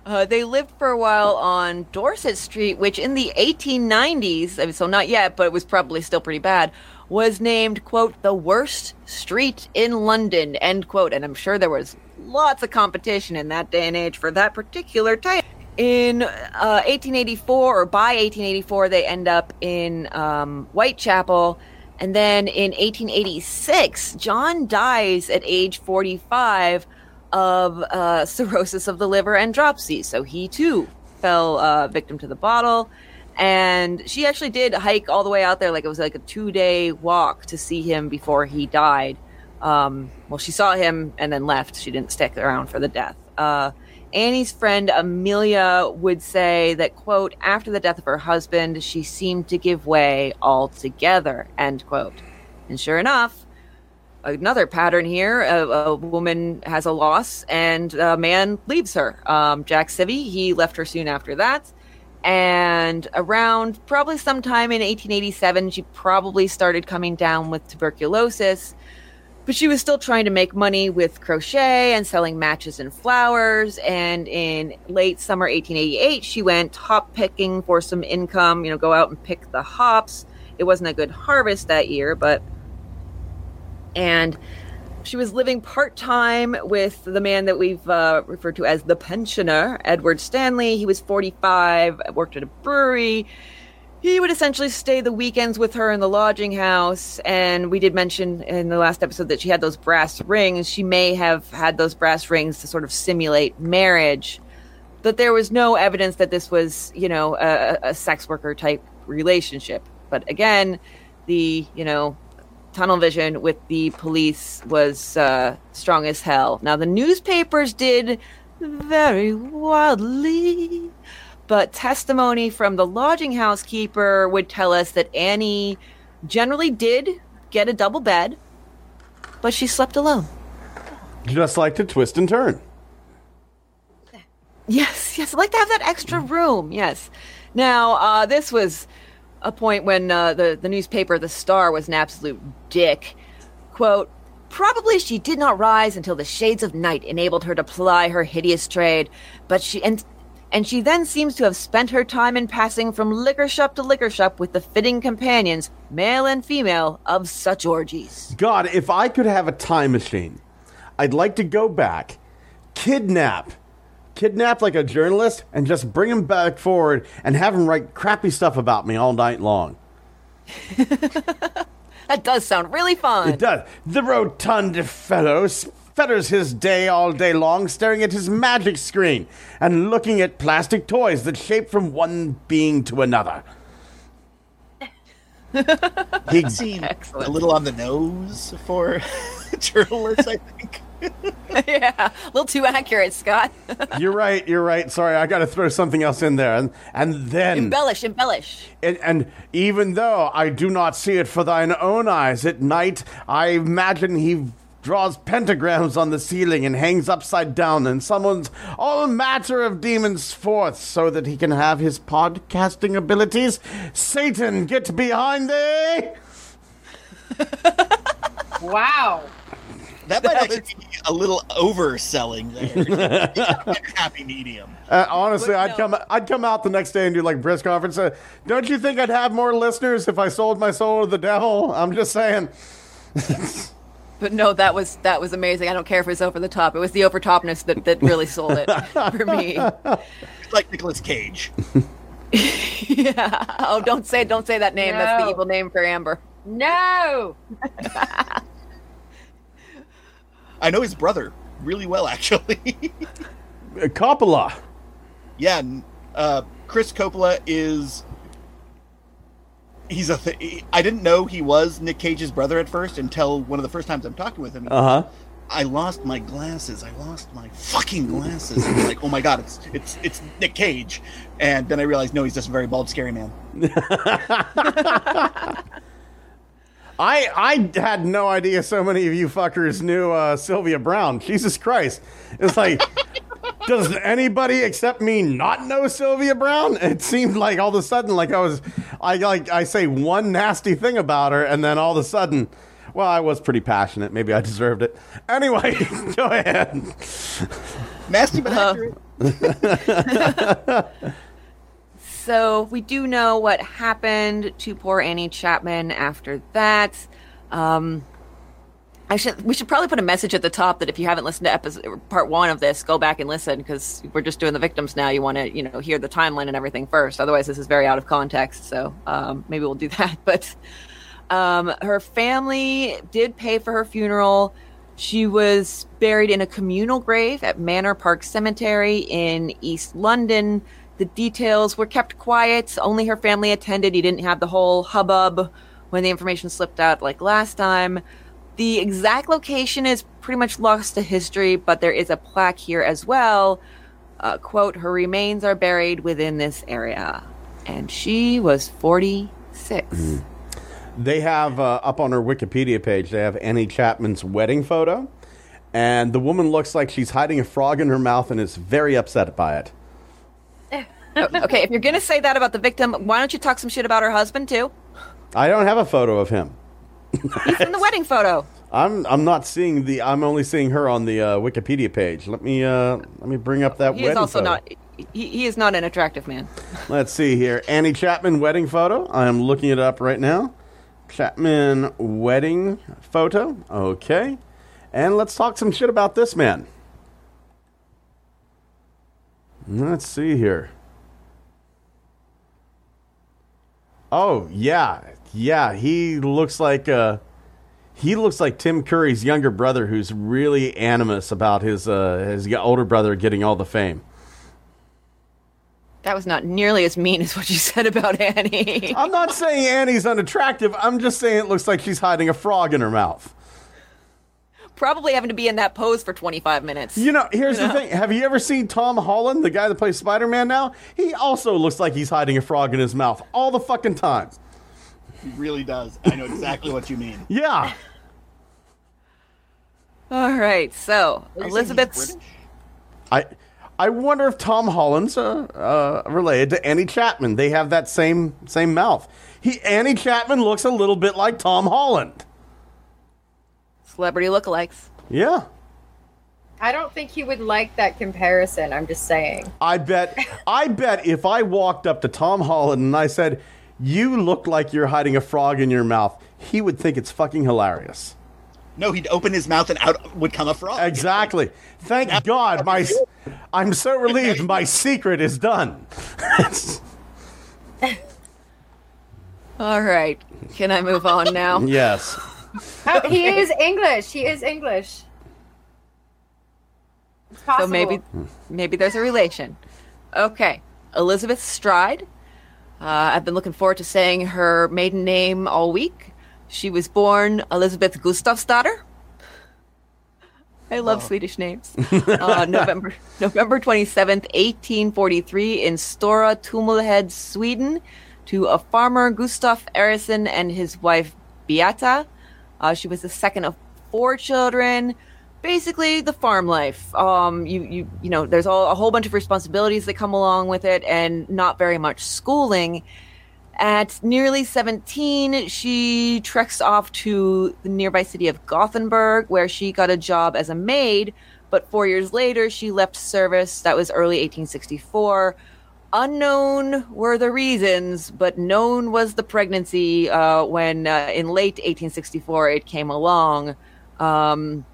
Uh, they lived for a while on Dorset Street, which in the 1890s, I mean, so not yet, but it was probably still pretty bad, was named, quote, the worst street in London, end quote. And I'm sure there was lots of competition in that day and age for that particular type. In uh, 1884, or by 1884, they end up in um, Whitechapel. And then in 1886, John dies at age 45 of uh, cirrhosis of the liver and dropsy. So he too fell uh, victim to the bottle. And she actually did hike all the way out there, like it was like a two day walk to see him before he died. Um, well, she saw him and then left. She didn't stick around for the death. Annie's friend Amelia would say that, quote, after the death of her husband, she seemed to give way altogether, end quote. And sure enough, another pattern here. A, a, woman has a loss, and a man leaves her. Um, Jack Sivvey, he left her soon after that. And around probably sometime in 1887, she probably started coming down with tuberculosis. But she was still trying to make money with crochet and selling matches and flowers. And in late summer 1888, she went hop picking for some income, you know, go out and pick the hops. It wasn't a good harvest that year, but and she was living part time with the man that we've uh, referred to as the pensioner, Edward Stanley. He was 45, worked at a brewery. He would essentially stay the weekends with her in the lodging house. And we did mention in the last episode that she had those brass rings. She may have had those brass rings to sort of simulate marriage. But there was no evidence that this was, you know, a, a sex worker type relationship. But again, the, you know, tunnel vision with the police was uh, strong as hell. Now, the newspapers did very wildly, but testimony from the lodging house keeper would tell us that Annie generally did get a double bed, but she slept alone. Just like to twist and turn. Yes, yes, I like to have that extra room. Yes. Now, uh, this was a point when uh, the the newspaper, The Star, was an absolute dick. Quote. Probably she did not rise until the shades of night enabled her to ply her hideous trade, but she and and she then seems to have spent her time in passing from liquor shop to liquor shop with the fitting companions, male and female, of such orgies. God, if I could have a time machine, I'd like to go back, kidnap, kidnap like a journalist, and just bring him back forward and have him write crappy stuff about me all night long. <laughs> That does sound really fun. It does. The rotund fellow fetters his day all day long staring at his magic screen and looking at plastic toys that shape from one being to another. <laughs> he, Seem Excellent. a little on the nose for <laughs> journalists, I think. <laughs> yeah, a little too accurate, Scott. you're right. You're right. Sorry, I got to throw something else in there, and and then embellish, embellish. And, and even though I do not see it for thine own eyes at night, I imagine he draws pentagrams on the ceiling and hangs upside down and summons all matter of demons forth so that he can have his podcasting abilities. Satan, get behind thee! Wow. That might actually be a little overselling there. <laughs> Happy medium. Uh, honestly, But I'd no. come I'd come out the next day and do like press conference. Uh, Don't you think I'd have more listeners if I sold my soul to the devil? I'm just saying. <laughs> But no, that was that was amazing. I don't care if it was over the top. It was the overtopness that, that really sold it for me. <laughs> Like Nicolas Cage. <laughs> yeah. Oh, don't say don't say that name. That's the evil name for Amber. No. <laughs> I know his brother really well, actually. Uh, Coppola. yeah, uh, Chris Coppola is. He's a. Th- I didn't know he was Nick Cage's brother at first until one of the first times I'm talking with him. Uh huh. I lost my glasses. I lost my fucking glasses. And I'm like, oh my god, it's it's it's Nick Cage. And then I realized, no, he's just a very bald, scary man. <laughs> I I had no idea so many of you fuckers knew uh, Sylvia Browne. Jesus Christ! It's like, does anybody except me not know Sylvia Browne? It seemed like all of a sudden, like I was, I like I say one nasty thing about her, and then all of a sudden, well, I was pretty passionate. Maybe I deserved it. Anyway, <laughs> go ahead. Nasty but Uh, accurate. <laughs> So we do know what happened to poor Annie Chapman after that. Um, I should we should probably put a message at the top that if you haven't listened to episode part one of this, go back and listen because we're just doing the victims now. You want to you know hear the timeline and everything first. Otherwise, this is very out of context. So um, maybe we'll do <laughs> that. But um, her family did pay for her funeral. She was buried in a communal grave at Manor Park Cemetery in East London. The details were kept quiet. Only her family attended. You didn't have the whole hubbub when the information slipped out like last time. The exact location is pretty much lost to history, but there is a plaque here as well. Uh, quote, her remains are buried within this area. And she was 46. They have uh, up on her Wikipedia page. They have Annie Chapman's wedding photo, and the woman looks like she's hiding a frog in her mouth and is very upset by it. <laughs> Oh, okay, if you're going to say that about the victim, why don't you talk some shit about her husband too? I don't have a photo of him. He's in the wedding photo. I'm I'm not seeing the. I'm only seeing her on the uh, Wikipedia page. Let me uh, let me bring up that He wedding is also photo. not. He, he is not an attractive man. Let's see here. Annie Chapman wedding photo. I am looking it up right now. Chapman wedding photo. Okay. And let's talk some shit about this man. Let's see here. Oh, yeah. Yeah, he looks like uh he looks like Tim Curry's younger brother who's really animus about his uh his older brother getting all the fame. That was not nearly as mean as what you said about Annie. I'm not saying Annie's unattractive. I'm just saying it looks like she's hiding a frog in her mouth. Probably having to be in that pose for 25 minutes. You know, here's the thing. Have you ever seen Tom Holland, the guy that plays Spider Man now? He also looks like he's hiding a frog in his mouth all the fucking time. He really does. I know exactly what you mean. <laughs> Yeah. All right, so Are you saying he's Elizabeth's. I I wonder if Tom Holland's uh, uh, related to Annie Chapman. They have that same same mouth. He Annie Chapman looks a little bit like Tom Holland. Celebrity lookalikes. Yeah. I don't think he would like that comparison. I'm just saying. I bet I bet if I walked up to Tom Holland and I said, "You look like you're hiding a frog in your mouth," he would think it's fucking hilarious. No, he'd open his mouth and out would come a frog. Exactly. Thank God, my I'm so <laughs> relieved my secret is done. <laughs> All right, can I move on now? <laughs> yes. Oh, he is English. He is English. It's possible. So maybe, maybe there's a relation. Okay, Elizabeth Stride. Uh, I've been looking forward to saying her maiden name all week. She was born Elizabeth Gustafsdotter. I love Swedish names. <laughs> uh, November November twenty seventh, eighteen forty three, in Stora Tummelhed, Sweden, to a farmer Gustaf Eriksson and his wife Beata. Uh, she was the second of four children. Basically, the farm life. Um, you you you know, there's all, a whole bunch of responsibilities that come along with it, and not very much schooling. At nearly 17, she treks off to the nearby city of Gothenburg, where she got a job as a maid. But four years later, she left service. That was early 1864. Unknown were the reasons, but known was the pregnancy uh, when uh, in late 1864 it came along. Um,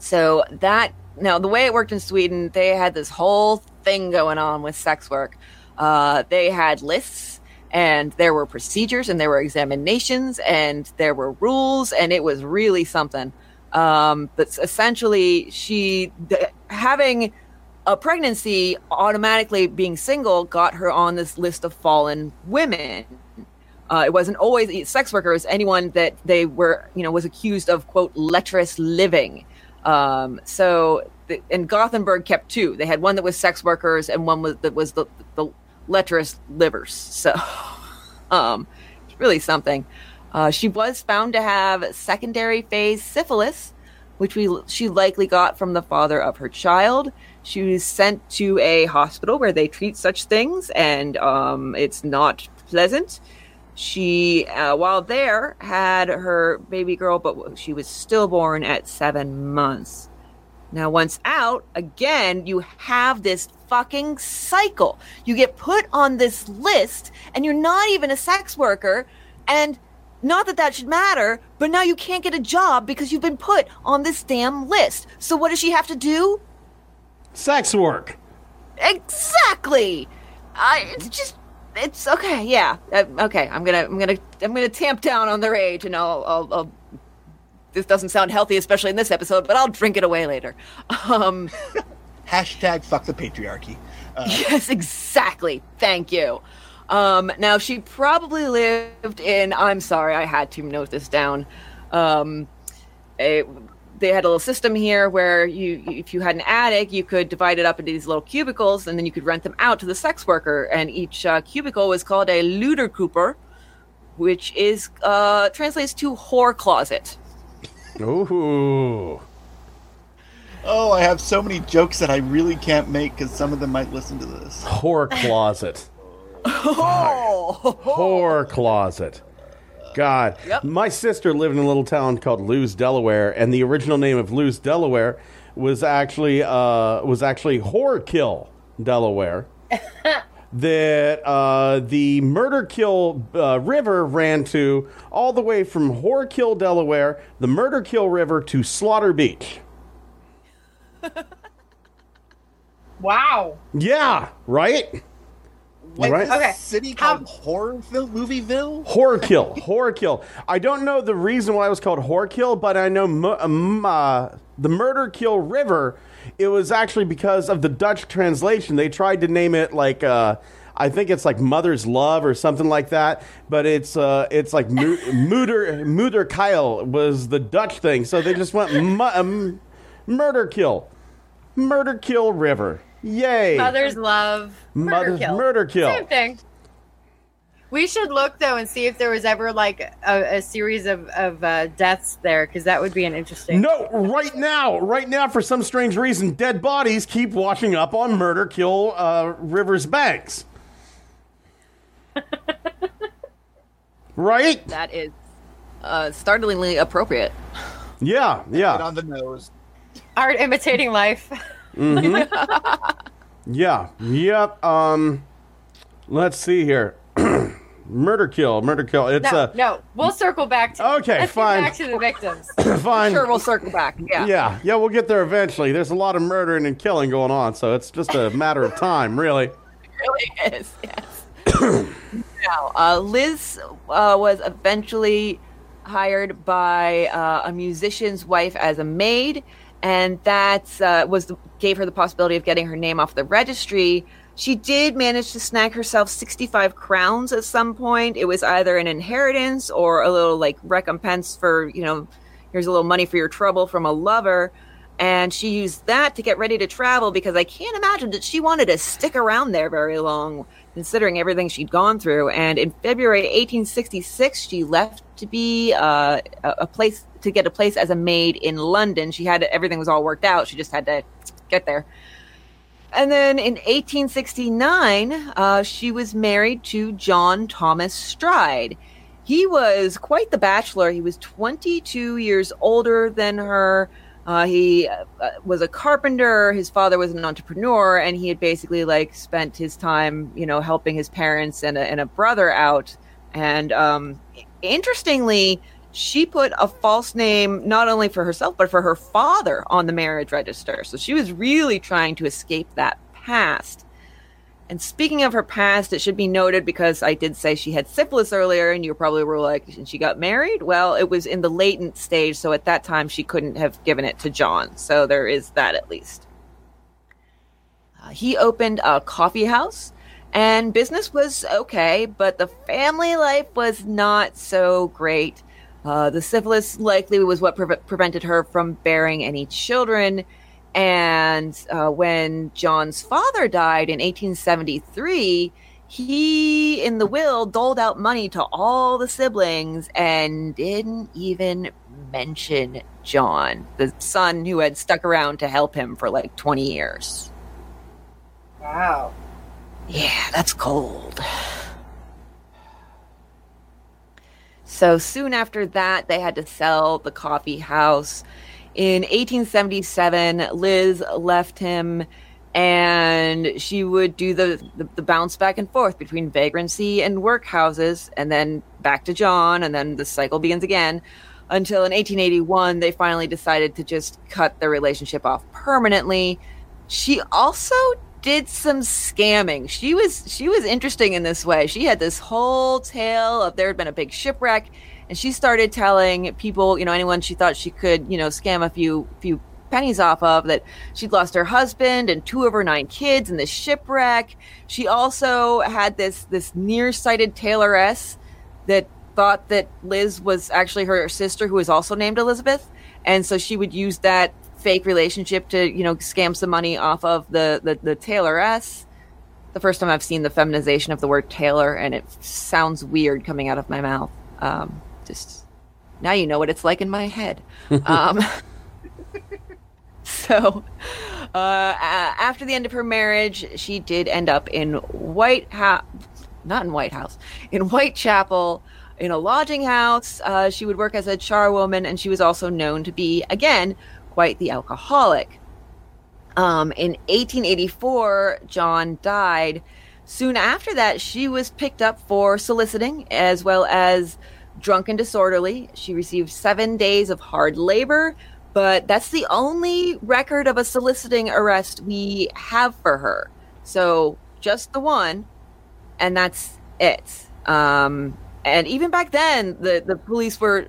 so that now the way it worked in Sweden, they had this whole thing going on with sex work. Uh, they had lists and there were procedures and there were examinations and there were rules and it was really something. Um, but essentially, she th- having a pregnancy automatically being single got her on this list of fallen women. Uh, it wasn't always sex workers, anyone that they were, you know, was accused of quote lecherous living. Um, so, the, and Gothenburg kept two. They had one that was sex workers and one was that was the, the lecherous livers. So, <laughs> um, really something. Uh, she was found to have secondary phase syphilis, which we she likely got from the father of her child. She was sent to a hospital where they treat such things, and um, it's not pleasant. She, uh, while there, had her baby girl, but she was stillborn at seven months. Now, once out, again, you have this fucking cycle. You get put on this list, and you're not even a sex worker, and not that that should matter, but now you can't get a job because you've been put on this damn list. So, what does she have to do? Sex work. Exactly. I it's just it's okay. Yeah. Uh, okay. I'm gonna I'm gonna I'm gonna tamp down on the rage, and I'll, I'll I'll. This doesn't sound healthy, especially in this episode, but I'll drink it away later. Um, <laughs> Hashtag fuck the patriarchy. Uh, <laughs> yes, exactly. Thank you. Um, now she probably lived in. I'm sorry, I had to note this down. Um, a, they had a little system here where you, if you had an attic, you could divide it up into these little cubicles, and then you could rent them out to the sex worker. And each uh, cubicle was called a Ludercooper, which is uh, translates to whore closet. Ooh. oh, I have so many jokes that I really can't make because some of them might listen to this. Whore closet. <laughs> Oh, Whore closet. God. Yep. My sister lived in a little town called Lewes, Delaware, and the original name of Lewes, Delaware was actually uh, was actually Whorekill, Delaware. <laughs> that uh, the Murder Kill uh, River ran to all the way from Whorekill, Delaware, the Murder Kill River to Slaughter Beach. <laughs> Wow. Yeah, right? Wait, Right. this Okay. city How- called Horrorville, Movieville? Horror kill, horror kill. I don't know the reason why it was called horror kill, but I know mu- um, uh, the murder kill river. It was actually because of the Dutch translation. They tried to name it like uh, I think it's like mother's love or something like that, but it's uh, it's like mu- <laughs> Moeder Moeder Kyle was the Dutch thing, so they just went mu- um, murder kill, murder kill river. Yay! Mother's love. Murder Mother- kill. murder kill. Same thing. We should look though and see if there was ever like a, a series of of uh, deaths there, because that would be an interesting. No, right now, right now, for some strange reason, dead bodies keep washing up on Murder Kill uh, River's banks. <laughs> right? that is uh, startlingly appropriate. Yeah, Right yeah, on the nose. Art imitating life. <laughs> <laughs> yeah, yep. Um, let's see here. <clears throat> murder Kill, Murder Kill. It's No, uh, no, we'll circle back to. Okay, fine. back to the victims. <coughs> fine. Sure, we'll circle back. Yeah. Yeah, yeah, we'll get there eventually. There's a lot of murdering and killing going on, so it's just a matter of time, really. It <laughs> really is. Yes. <coughs> now, uh, Liz uh, was eventually hired by uh, a musician's wife as a maid, and that uh, was the, gave her the possibility of getting her name off the registry. She did manage to snag herself 65 crowns at some point. It was either an inheritance or a little like recompense for, you know, here's a little money for your trouble from a lover. And she used that to get ready to travel because I can't imagine that she wanted to stick around there very long, considering everything she'd gone through. And in February 1866, she left to be uh, a, place to get a place as a maid in London. She had everything was all worked out. She just had to get there. And then in 1869, uh, she was married to John Thomas Stride. He was quite the bachelor. He was 22 years older than her. Uh, he uh, was a carpenter. His father was an entrepreneur, and he had basically like spent his time, you know, helping his parents and a, and a brother out. And um, interestingly, she put a false name not only for herself but for her father on the marriage register. So she was really trying to escape that past. And speaking of her past, it should be noted because I did say she had syphilis earlier, and you probably were like, and she got married? Well, it was in the latent stage, so at that time she couldn't have given it to John. So there is that at least. Uh, he opened a coffee house, and business was okay, but the family life was not so great. Uh, the syphilis likely was what pre- prevented her from bearing any children. And uh, when John's father died in 1873, he, in the will, doled out money to all the siblings and didn't even mention John, the son who had stuck around to help him for like 20 years. Wow. Yeah, that's cold. So soon after that, they had to sell the coffee house. In 1877, Liz left him and she would do the, the, the, bounce back and forth between vagrancy and workhouses and then back to John, and then the cycle begins again until in 1881 they finally decided to just cut their relationship off permanently. She also did some scamming. She was she was interesting in this way. She had this whole tale of there had been a big shipwreck, and she started telling people, you know, anyone she thought she could, you know, scam a few few pennies off of that she'd lost her husband and two of her nine kids in this shipwreck. She also had this this nearsighted tailoress that thought that Liz was actually her sister who was also named Elizabeth. And so she would use that fake relationship to you know scam some money off of the the, the tailoress the first time i've seen the feminization of the word tailor and it sounds weird coming out of my mouth um, just now you know what it's like in my head <laughs> um, <laughs> so uh, after the end of her marriage she did end up in white house not in white house in whitechapel in a lodging house uh, she would work as a charwoman and she was also known to be again quite the alcoholic. Um, in 1884, John died. Soon after that, she was picked up for soliciting as well as drunk and disorderly. She received seven days of hard labor, but that's the only record of a soliciting arrest we have for her. So just the one, and that's it. Um, and even back then, the, the police were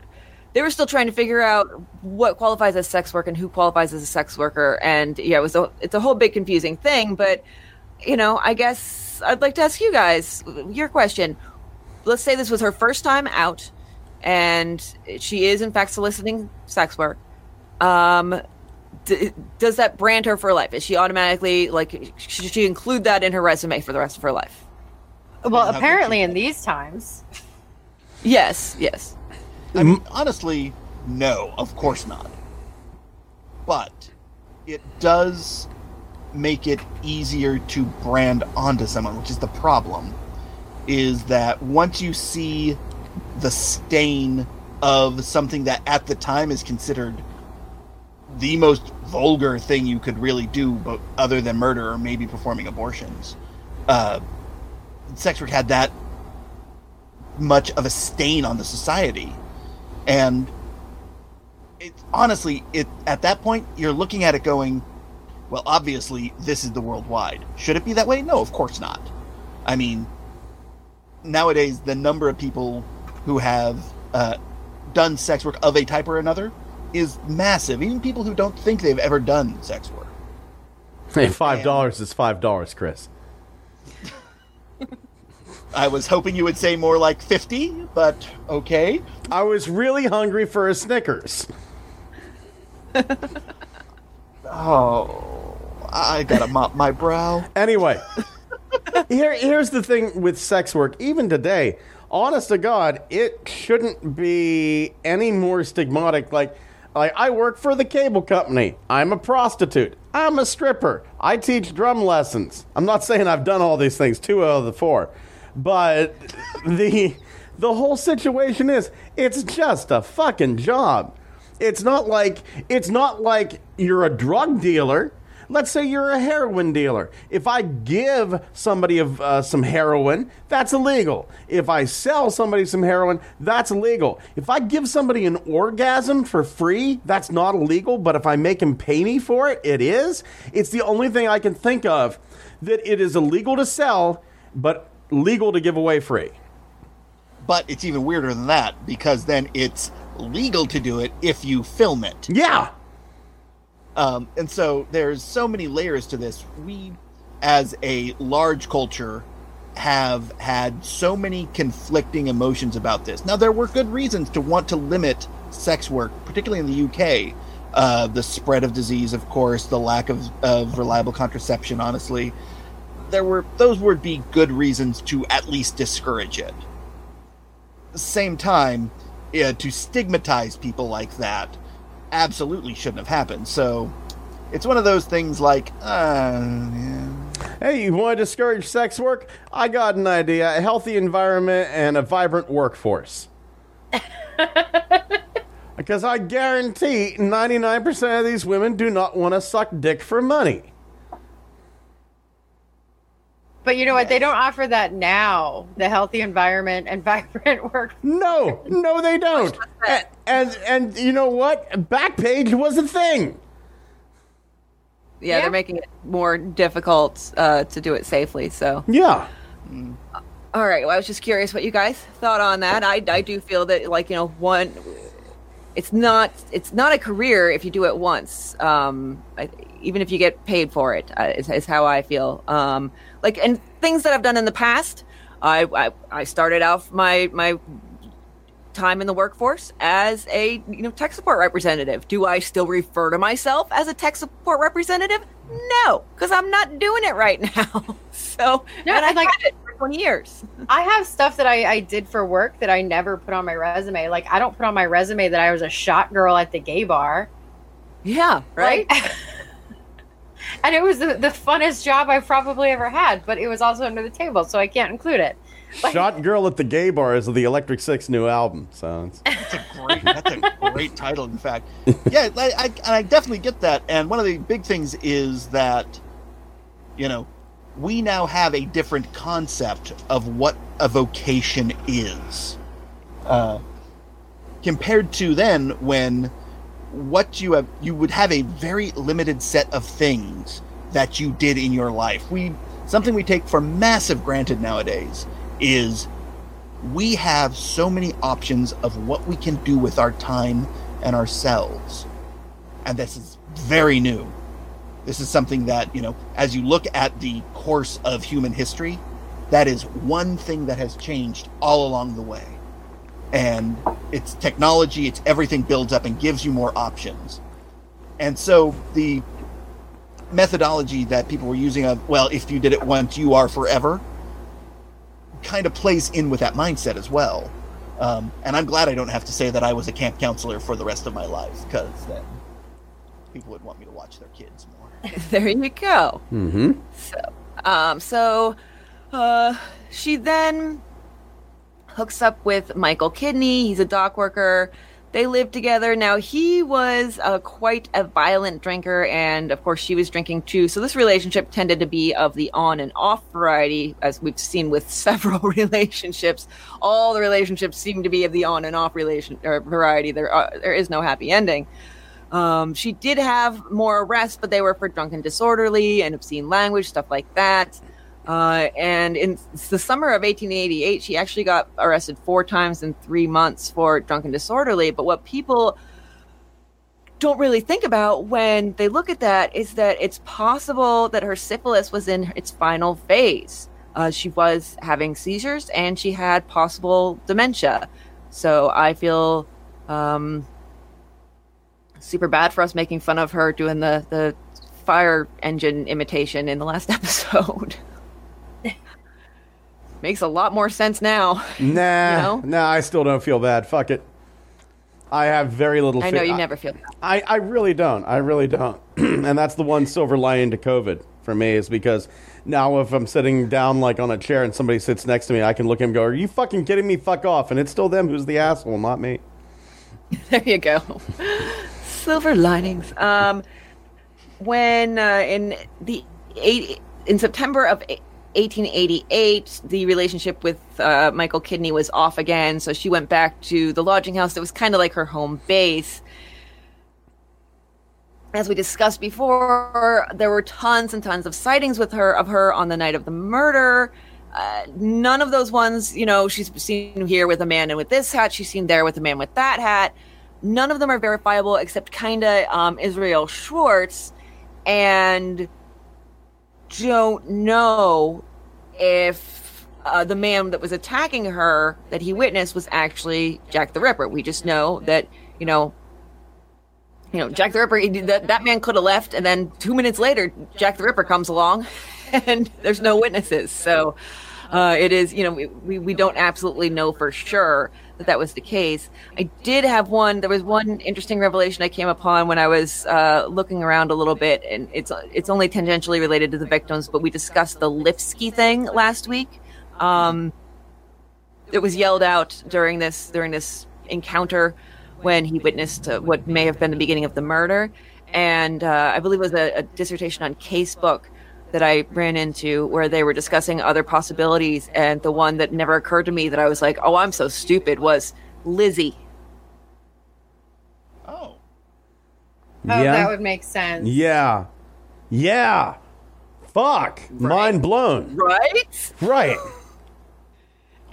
they were still trying to figure out what qualifies as sex work and who qualifies as a sex worker and yeah it was a it's a whole big confusing thing but you know i guess i'd like to ask you guys your question let's say this was her first time out and she is in fact soliciting sex work. Um d- does that brand her for life? Is she automatically like should she include that in her resume for the rest of her life? Well apparently in these times. Yes yes. I mean, honestly, no, of course not. But it does make it easier to brand onto someone, which is the problem. Is that once you see the stain of something that at the time is considered the most vulgar thing you could really do, but other than murder or maybe performing abortions, uh, sex work had that much of a stain on the society and it, honestly, it at that point you're looking at it going, well, obviously this is the worldwide. Should it be that way? No, of course not. I mean, nowadays the number of people who have uh, done sex work of a type or another is massive. Even people who don't think they've ever done sex work. Hey, five dollars is five dollars, Chris. I was hoping you would say more like 50, but okay. I was really hungry for a Snickers. <laughs> oh, I gotta mop my brow. Anyway, here, here's the thing with sex work. Even today, honest to God, it shouldn't be any more stigmatic. Like, like I work for the cable company. I'm a prostitute. I'm a stripper. I teach drum lessons. I'm not saying I've done all these things, two out of the four, but <laughs> the the whole situation is it's just a fucking job. It's not like it's not like you're a drug dealer. Let's say you're a heroin dealer. If I give somebody of uh, some heroin, that's illegal. If I sell somebody some heroin, that's illegal. If I give somebody an orgasm for free, that's not illegal. But if I make him pay me for it, it is. It's the only thing I can think of that it is illegal to sell, but legal to give away free. But it's even weirder than that because then it's legal to do it if you film it. Yeah. Um, and so there's so many layers to this. We, as a large culture, have had so many conflicting emotions about this. Now, there were good reasons to want to limit sex work, particularly in the UK. Uh, the spread of disease, of course, the lack of, of reliable contraception, honestly. There were those would be good reasons to at least discourage it. At the same time, yeah, to stigmatize people like that absolutely shouldn't have happened. So it's one of those things like, uh, yeah. Hey, you want to discourage sex work? I got an idea a healthy environment and a vibrant workforce. <laughs> because I guarantee 99% of these women do not want to suck dick for money. But you know what? They don't offer that now. The healthy environment and <laughs> vibrant work. No, no, they don't. And, and and you know what? Backpage was a thing. Yeah, Yeah. they're making it more difficult uh, to do it safely. So, Yeah. all right. Well, I was just curious what you guys thought on that. I, I do feel that, like you know, one, it's not it's not a career if you do it once. Um, I, even if you get paid for it, uh, is, is how I feel. Um, like and things that I've done in the past. I I, I started off my my time in the workforce as a you know tech support representative. Do I still refer to myself as a tech support representative? No, because I'm not doing it right <laughs> now. so No, and I like- it for 20 years. I have stuff that I, I did for work that I never put on my resume. Like I don't put on my resume that I was a shot girl at the gay bar. Yeah, right. Like- <laughs> and it was the, the funnest job I've probably ever had, but it was also under the table, so I can't include it. <laughs> Like- Shot Girl at the Gay Bar is the Electric Six new album. So it's, <laughs> That's a great. That's a <laughs> great title, in fact. Yeah, I, I, and I definitely get that. And one of the big things is that, you know, we now have a different concept of what a vocation is, uh, compared to then when what you have you would have a very limited set of things that you did in your life. We something we take for massive granted nowadays is we have so many options of what we can do with our time and ourselves. And this is very new. This is something that, you know, as you look at the course of human history, that is one thing that has changed all along the way. And it's technology, it's everything builds up and gives you more options. And so the methodology that people were using of, well, if you did it once, you are forever, kind of plays in with that mindset as well. Um, and I'm glad I don't have to say that I was a camp counselor for the rest of my life, because then people would want me to watch their kids more. <laughs> there you go. mm-hmm. So, um, so uh, she then hooks up with Michael Kidney. He's a dock worker. They live together. Now, he was uh, quite a violent drinker, and of course, she was drinking too. So, this relationship tended to be of the on and off variety, as we've seen with <laughs> several relationships. All the relationships seem to be of the on and off relation or variety. There, are, there is no happy ending. Um, she did have more arrests, but they were for drunken disorderly and obscene language, stuff like that. Uh, and in the summer of 1888, she actually got arrested four times in three months for drunken disorderly. But what people don't really think about when they look at that is that it's possible that her syphilis was in its final phase. Uh, she was having seizures and she had possible dementia. So I feel um, super bad for us making fun of her doing the, the fire engine imitation in the last <laughs> episode. Makes a lot more sense now. <laughs> Nah, You know? nah, I still don't feel bad. Fuck it. I have very little. I know you never feel bad. I, I really don't. I really don't. <clears throat> and that's the one silver lining to COVID for me is because now if I'm sitting down like on a chair and somebody sits next to me, I can look at him and go, "Are you fucking kidding me? Fuck off!" And it's still them who's the asshole, not me. <laughs> There you go. Silver linings. Um, when uh, in the eight in September of 1888, the relationship with uh, Michael Kidney was off again, so she went back to the lodging house that was kind of like her home base. As we discussed before, there were tons and tons of sightings with her of her on the night of the murder. Uh, none of those ones, you know, she's seen here with a man and with this hat. She's seen there with a man with that hat. None of them are verifiable except kind of um, Israel Schwartz, and don't know if uh, the man that was attacking her that he witnessed was actually Jack the Ripper. We just know that you know you know, Jack the Ripper, that, that man could have left, and then two minutes later, Jack the Ripper comes along, <laughs> and there's no witnesses. So uh, it is, you know, we, we don't absolutely know for sure that that was the case. I did have one, there was one interesting revelation I came upon when I was uh, looking around a little bit, and it's, it's only tangentially related to the victims, but we discussed the Lipski thing last week. Um, it was yelled out during this during this encounter when he witnessed uh, what may have been the beginning of the murder. And uh, I believe it was a, a, dissertation on casebook that I ran into where they were discussing other possibilities. And the one that never occurred to me that I was like, oh, I'm so stupid was Lizzie. Oh. Oh, yeah. that would make sense. Yeah. Yeah. Fuck. Mind blown. Right? Right.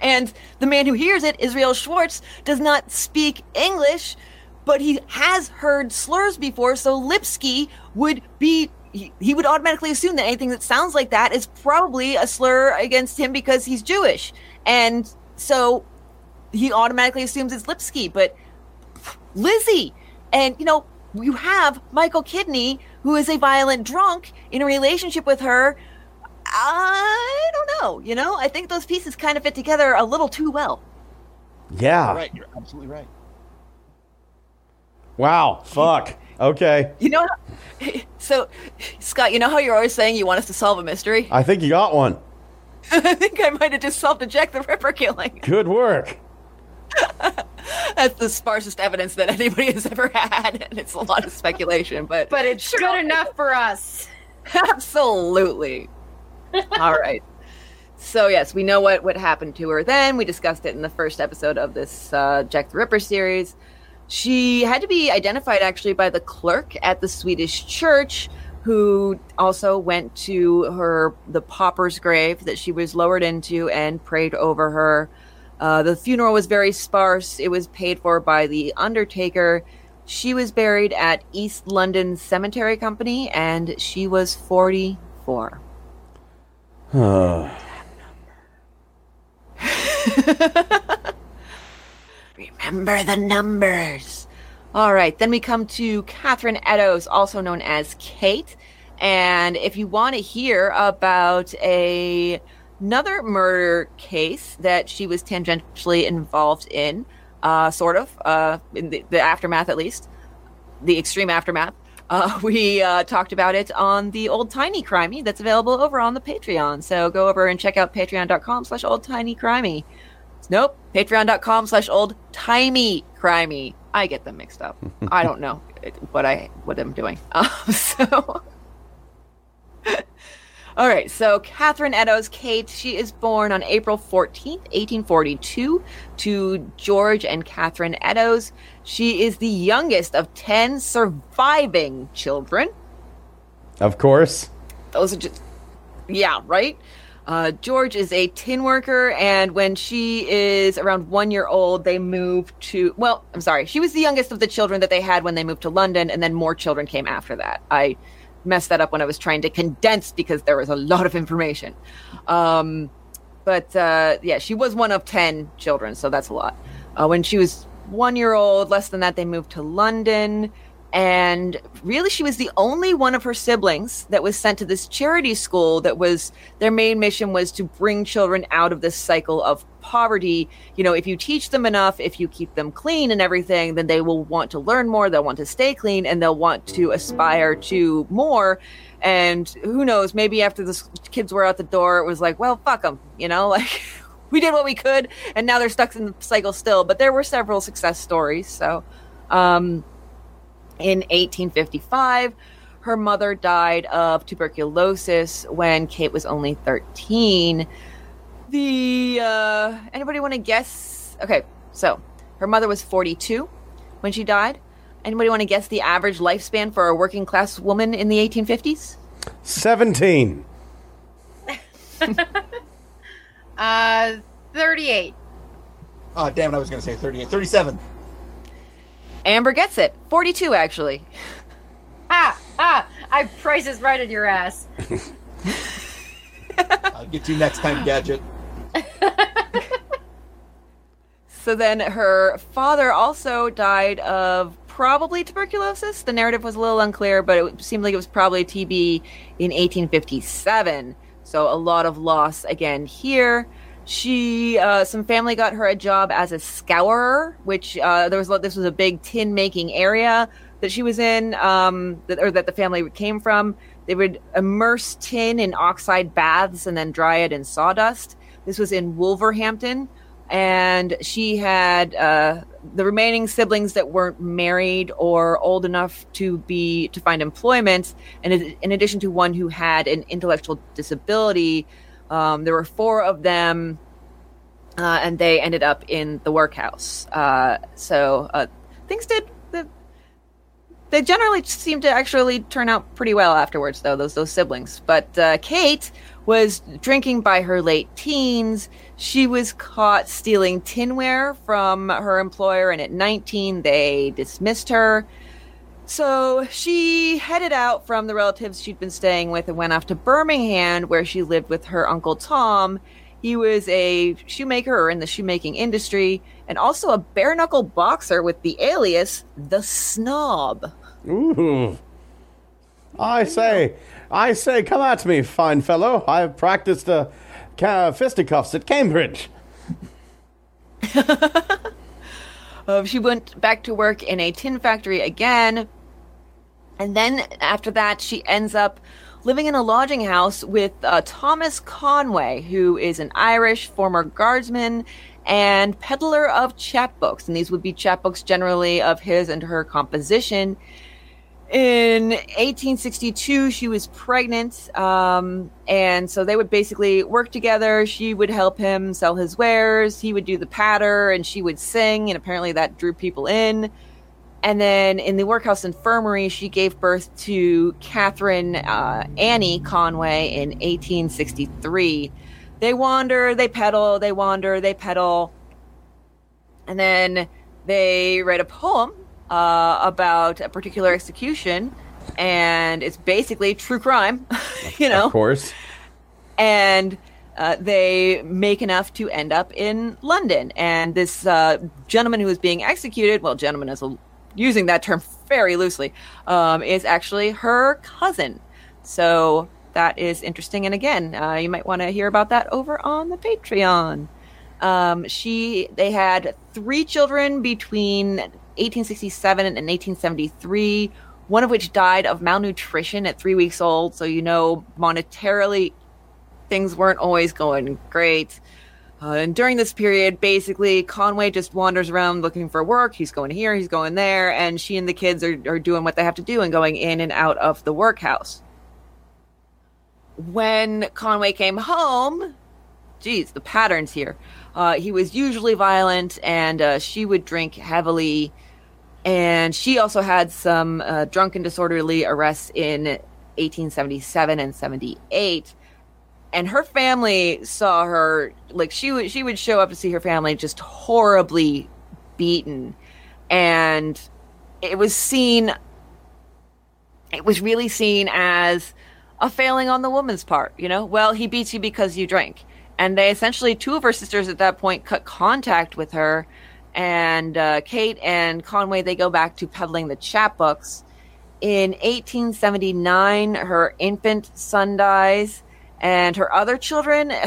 And the man who hears it, Israel Schwartz, does not speak English, but he has heard slurs before, so Lipski would be. He, he would automatically assume that anything that sounds like that is probably a slur against him because he's Jewish. And so he automatically assumes it's Lipski, but Lizzie. And, you know, you have Michael Kidney, who is a violent drunk, in a relationship with her I don't know. You know, I think those pieces kind of fit together a little too well. Yeah. Right, you're absolutely right. Wow. Fuck. Okay. You know, <laughs> so Scott, you know how you're always saying you want us to solve a mystery? I think you got one. <laughs> I think I might have just solved a Jack the Ripper killing. Good work. <laughs> That's the sparsest evidence that anybody has ever had, and it's a lot of speculation, but But it's Sure. good enough for us. absolutely. All right. So yes, we know what what happened to her. Then we discussed it in the first episode of this uh, Jack the Ripper series. She had to be identified actually by the clerk at the Swedish church, who also went to her the pauper's grave that she was lowered into and prayed over her. Uh, the funeral was very sparse. It was paid for by the undertaker. She was buried at East London Cemetery Company, and she was forty-four. <sighs> <laughs> Remember the numbers. All right, then we come to Catherine Eddowes, also known as Kate. And if you want to hear about a another murder case that she was tangentially involved in, uh, sort of, uh, in the, the aftermath at least, the extreme aftermath, uh, <laughs> we uh, talked about it on the Old Tiny Crimey that's available over on the Patreon. So go over and check out patreon.com slash old tiny crimey. Nope, patreon.com slash old timey crimey. I get them mixed up. <laughs> I don't know what I what I'm doing. <laughs> Um, so <laughs> all right, so Catherine Eddowes Kate, she is born on April 14th, 1842, to George and Catherine Eddowes. She is the youngest of 10 surviving children. Of course. Those are just, yeah, right? Uh, George is a tin worker, and when she is around one year old, they move to, well, I'm sorry, she was the youngest of the children that they had when they moved to London, and then more children came after that. I messed that up when I was trying to condense because there was a lot of information. Um, but uh, yeah, she was one of 10 children, so that's a lot. Uh, when she was one year old, less than that, they moved to London. And really she was the only one of her siblings that was sent to this charity school that was their main mission was to bring children out of this cycle of poverty. You know if you teach them enough if you keep them clean and everything then they will want to learn more they'll want to stay clean and they'll want to aspire to more. And who knows maybe after the kids were out the door it was like well fuck them you know <laughs> like we did what we could and now they're stuck in the cycle still. But there were several success stories so um in 1855, her mother died of tuberculosis when Kate was only 13. The uh, anybody want to guess? Okay, so her mother was 42 when she died. Anybody want to guess the average lifespan for a working class woman in the 1850s? 17. <laughs> Uh, 38. Oh, damn it, I was going to say 38. 37. Amber gets it. 42 actually. <laughs> Ah, ah, I prices right in your ass. I'll get you next time, Gadget. <laughs> So then her father also died of probably tuberculosis. The narrative was a little unclear, but it seemed like it was probably TB in 1857. So a lot of loss again here. She, uh, some family got her a job as a scourer, which uh, there was this was a big tin making area that she was in, um, that, or that the family came from. They would immerse tin in oxide baths and then dry it in sawdust. This was in Wolverhampton, and she had uh, the remaining siblings that weren't married or old enough to be to find employment, and in in addition to one who had an intellectual disability. Um, there were four of them, uh, and they ended up in the workhouse. Uh, so uh, things did. The, they generally seemed to actually turn out pretty well afterwards, though those those siblings. But uh, Kate was drinking by her late teens. She was caught stealing tinware from her employer, and at 19, they dismissed her. So she headed out from the relatives she'd been staying with and went off to Birmingham, where she lived with her uncle Tom. He was a shoemaker or in the shoemaking industry and also a bare knuckle boxer with the alias The Snob. Ooh. I say, I say, come at me, fine fellow. I've practiced uh, fisticuffs at Cambridge. <laughs> Uh, she went back to work in a tin factory again. And then after that, she ends up living in a lodging house with uh, Thomas Conway, who is an Irish former guardsman and peddler of chapbooks. And these would be chapbooks generally of his and her composition. In 1862, she was pregnant, um, and so they would basically work together. She would help him sell his wares, he would do the patter, and she would sing, and apparently that drew people in. And then in the workhouse infirmary, she gave birth to Catherine uh, Annie Conway in 1863. They wander, they peddle, they wander, they peddle. And then they write a poem uh, about a particular execution. And it's basically true crime, <laughs> you know? Of course. and uh, they make enough to end up in London. And this uh, gentleman who is being executed, well, gentleman is a, using that term very loosely, um, is actually her cousin. So that is interesting. And again, uh, you might want to hear about that over on the Patreon. Um, she they had three children between 1867 and 1873. One of which died of malnutrition at three weeks old. So you know, monetarily, things weren't always going great. Uh, and during this period, basically, Conway just wanders around looking for work. He's going here, he's going there, and she and the kids are, are doing what they have to do and going in and out of the workhouse. When Conway came home, geez, the patterns here. Uh, he was usually violent, and uh, she would drink heavily. And she also had some uh, drunken disorderly arrests in 1877 and 78 and her family saw her like she would she would show up to see her family just horribly beaten. And it was seen it was really seen as a failing on the woman's part you know? Well he beats you because you drink and they essentially two of her sisters at that point cut contact with her. And uh, Kate and Conway they go back to peddling the chapbooks. In 1879, her infant son dies, and her other children. <sighs>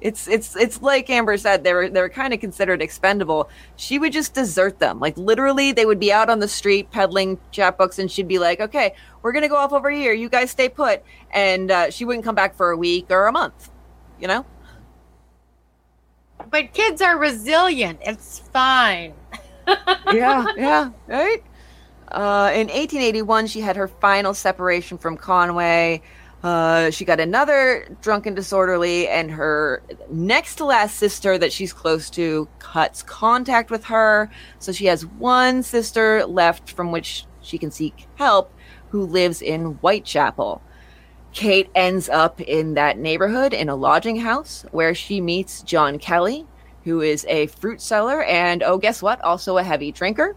It's it's it's like Amber said they were they were kind of considered expendable. She would just desert them. Like literally, they would be out on the street peddling chapbooks, and she'd be like, "Okay, we're gonna go off over here. You guys stay put." And uh, she wouldn't come back for a week or a month. You know. But kids are resilient. It's fine. <laughs> yeah, yeah, right. Uh, in 1881, she had her final separation from Conway. Uh, she got another drunk and disorderly, and her next to last sister that she's close to cuts contact with her. So she has one sister left from which she can seek help, who lives in Whitechapel. Kate ends up in that neighborhood in a lodging house where she meets John Kelly, who is a fruit seller and, oh, guess what? Also a heavy drinker.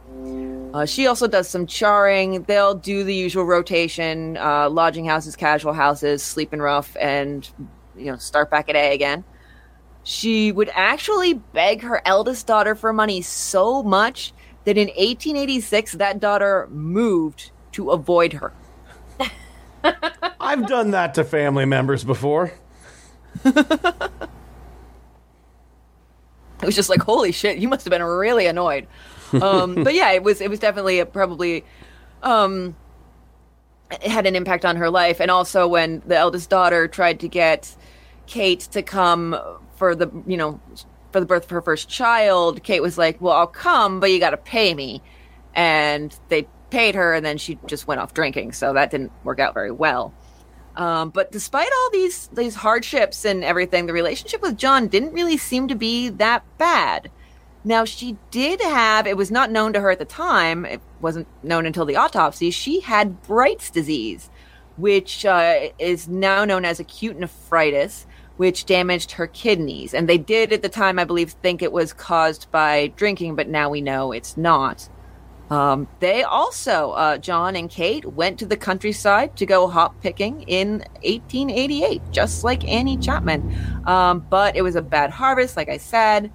Uh, she also does some charring. They'll do the usual rotation: uh, lodging houses, casual houses, sleeping rough, and you know start back at A again. She would actually beg her eldest daughter for money so much that in 1886 that daughter moved to avoid her. <laughs> I've done that to family members before. <laughs> It was just like, holy shit, you must have been really annoyed. <laughs> Um, but yeah, it was it was definitely a, probably um, it had an impact on her life, and also when the eldest daughter tried to get Kate to come for the you know for the birth of her first child, Kate was like, "Well, I'll come, but you got to pay me," and they paid her, and then she just went off drinking, so that didn't work out very well. Um, but despite all these these hardships and everything, the relationship with John didn't really seem to be that bad. Now she did have it was not known to her at the time. It wasn't known until the autopsy. She had Bright's disease, which uh, is now known as acute nephritis, which damaged her kidneys. And they did at the time, I believe, think it was caused by drinking, but now we know it's not. Um, they also, uh, John and Kate, went to the countryside to go hop picking in 1888, just like Annie Chapman. Um, but it was a bad harvest, like I said.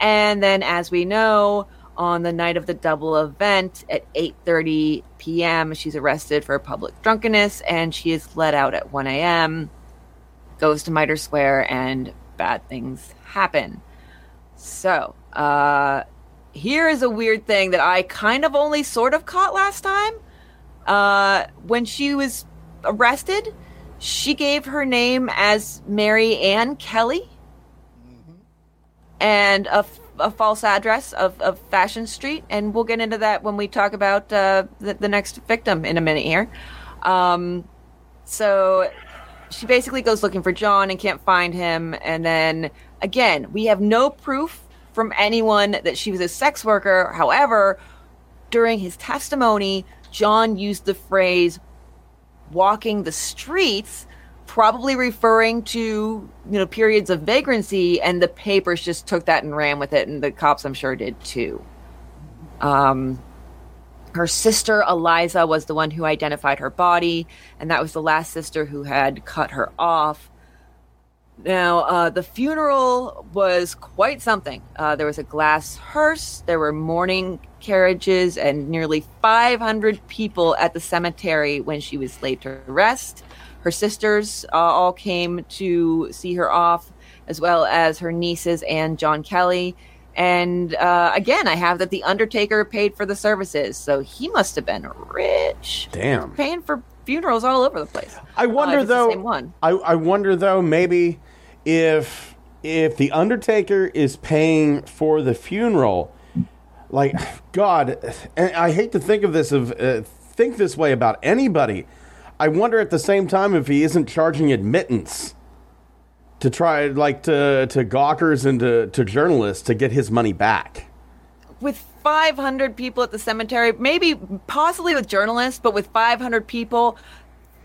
And then, as we know, on the night of the double event at 8:30 p.m., she's arrested for public drunkenness, and she is let out at 1 a.m. Goes to Mitre Square, and bad things happen. So, uh, here is a weird thing that I kind of only sort of caught last time. Uh, when she was arrested, she gave her name as Mary Ann Kelly and a, a false address of, of Fashion Street. And we'll get into that when we talk about uh, the, the next victim in a minute here. Um, so she basically goes looking for John and can't find him. And then again, we have no proof from anyone that she was a sex worker. However, during his testimony, John used the phrase walking the streets, probably referring to, you know, periods of vagrancy, and the papers just took that and ran with it, and the cops, I'm sure, did too. Um, her sister Eliza was the one who identified her body, and that was the last sister who had cut her off. Now, uh, the funeral was quite something. Uh, there was a glass hearse, there were mourning carriages, and nearly 500 people at the cemetery when she was laid to rest. Her sisters uh, all came to see her off, as well as her nieces and John Kelly. And uh, again, I have that the Undertaker paid for the services, so he must have been rich. Damn. Paying for funerals all over the place. I wonder Uh, if the though. one. I, I wonder though maybe if if the Undertaker is paying for the funeral, like God, and I hate to think of this of uh, think this way about anybody. I wonder at the same time if he isn't charging admittance to try like to to gawkers and to, to journalists to get his money back. with 500 people at the cemetery, maybe possibly with journalists, but with 500 people,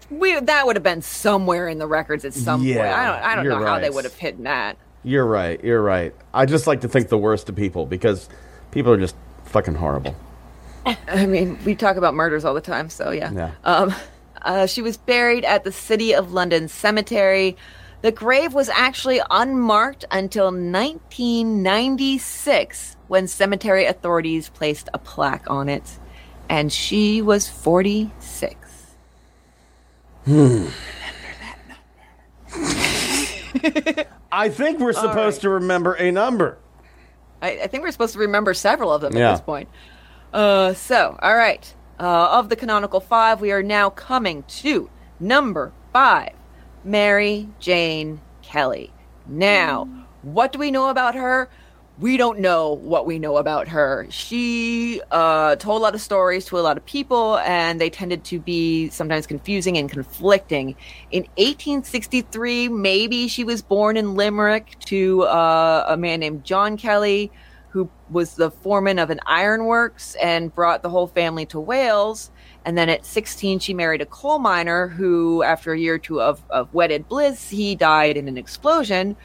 we that would have been somewhere in the records at some point. I don't, I don't know how they would have hidden that. You're right. You're right. I just like to think the worst of people because people are just fucking horrible. <laughs> I mean, we talk about murders all the time, so yeah. Yeah. Um, uh, she was buried at the City of London Cemetery. The grave was actually unmarked until 1996 when cemetery authorities placed a plaque on it. And she was 46. I think we're supposed right. to remember a number. I, I think we're supposed to remember several of them Yeah. at this point. Uh, so, all right. Uh, of the canonical five, we are now coming to number five Mary Jane Kelly. Now, what do we know about her? We don't know what we know about her. She uh, told a lot of stories to a lot of people, and they tended to be sometimes confusing and conflicting. In 1863, maybe she was born in Limerick to uh, a man named John Kelly, who was the foreman of an ironworks and brought the whole family to Wales. And then at 16, she married a coal miner who, after a year or two of, of wedded bliss, he died in an explosion.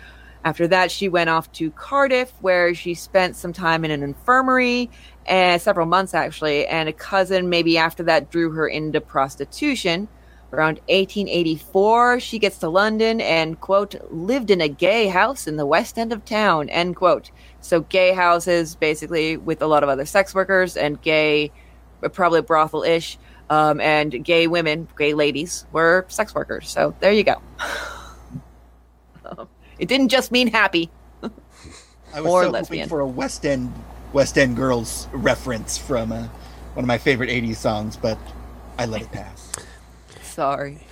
After that, she went off to Cardiff, where she spent some time in an infirmary, and several months actually. And a cousin, maybe after that, drew her into prostitution. Around 1884, she gets to London and, quote, lived in a gay house in the west end of town, end quote. So, gay houses, basically, with a lot of other sex workers and gay, probably brothel ish, um, and gay women, gay ladies, were sex workers. So, there you go. <laughs> it didn't just mean happy. I was Or so lesbian. hoping for a West End West End Girls reference from uh, one of my favorite '80s songs, but I let it pass. <laughs> Sorry.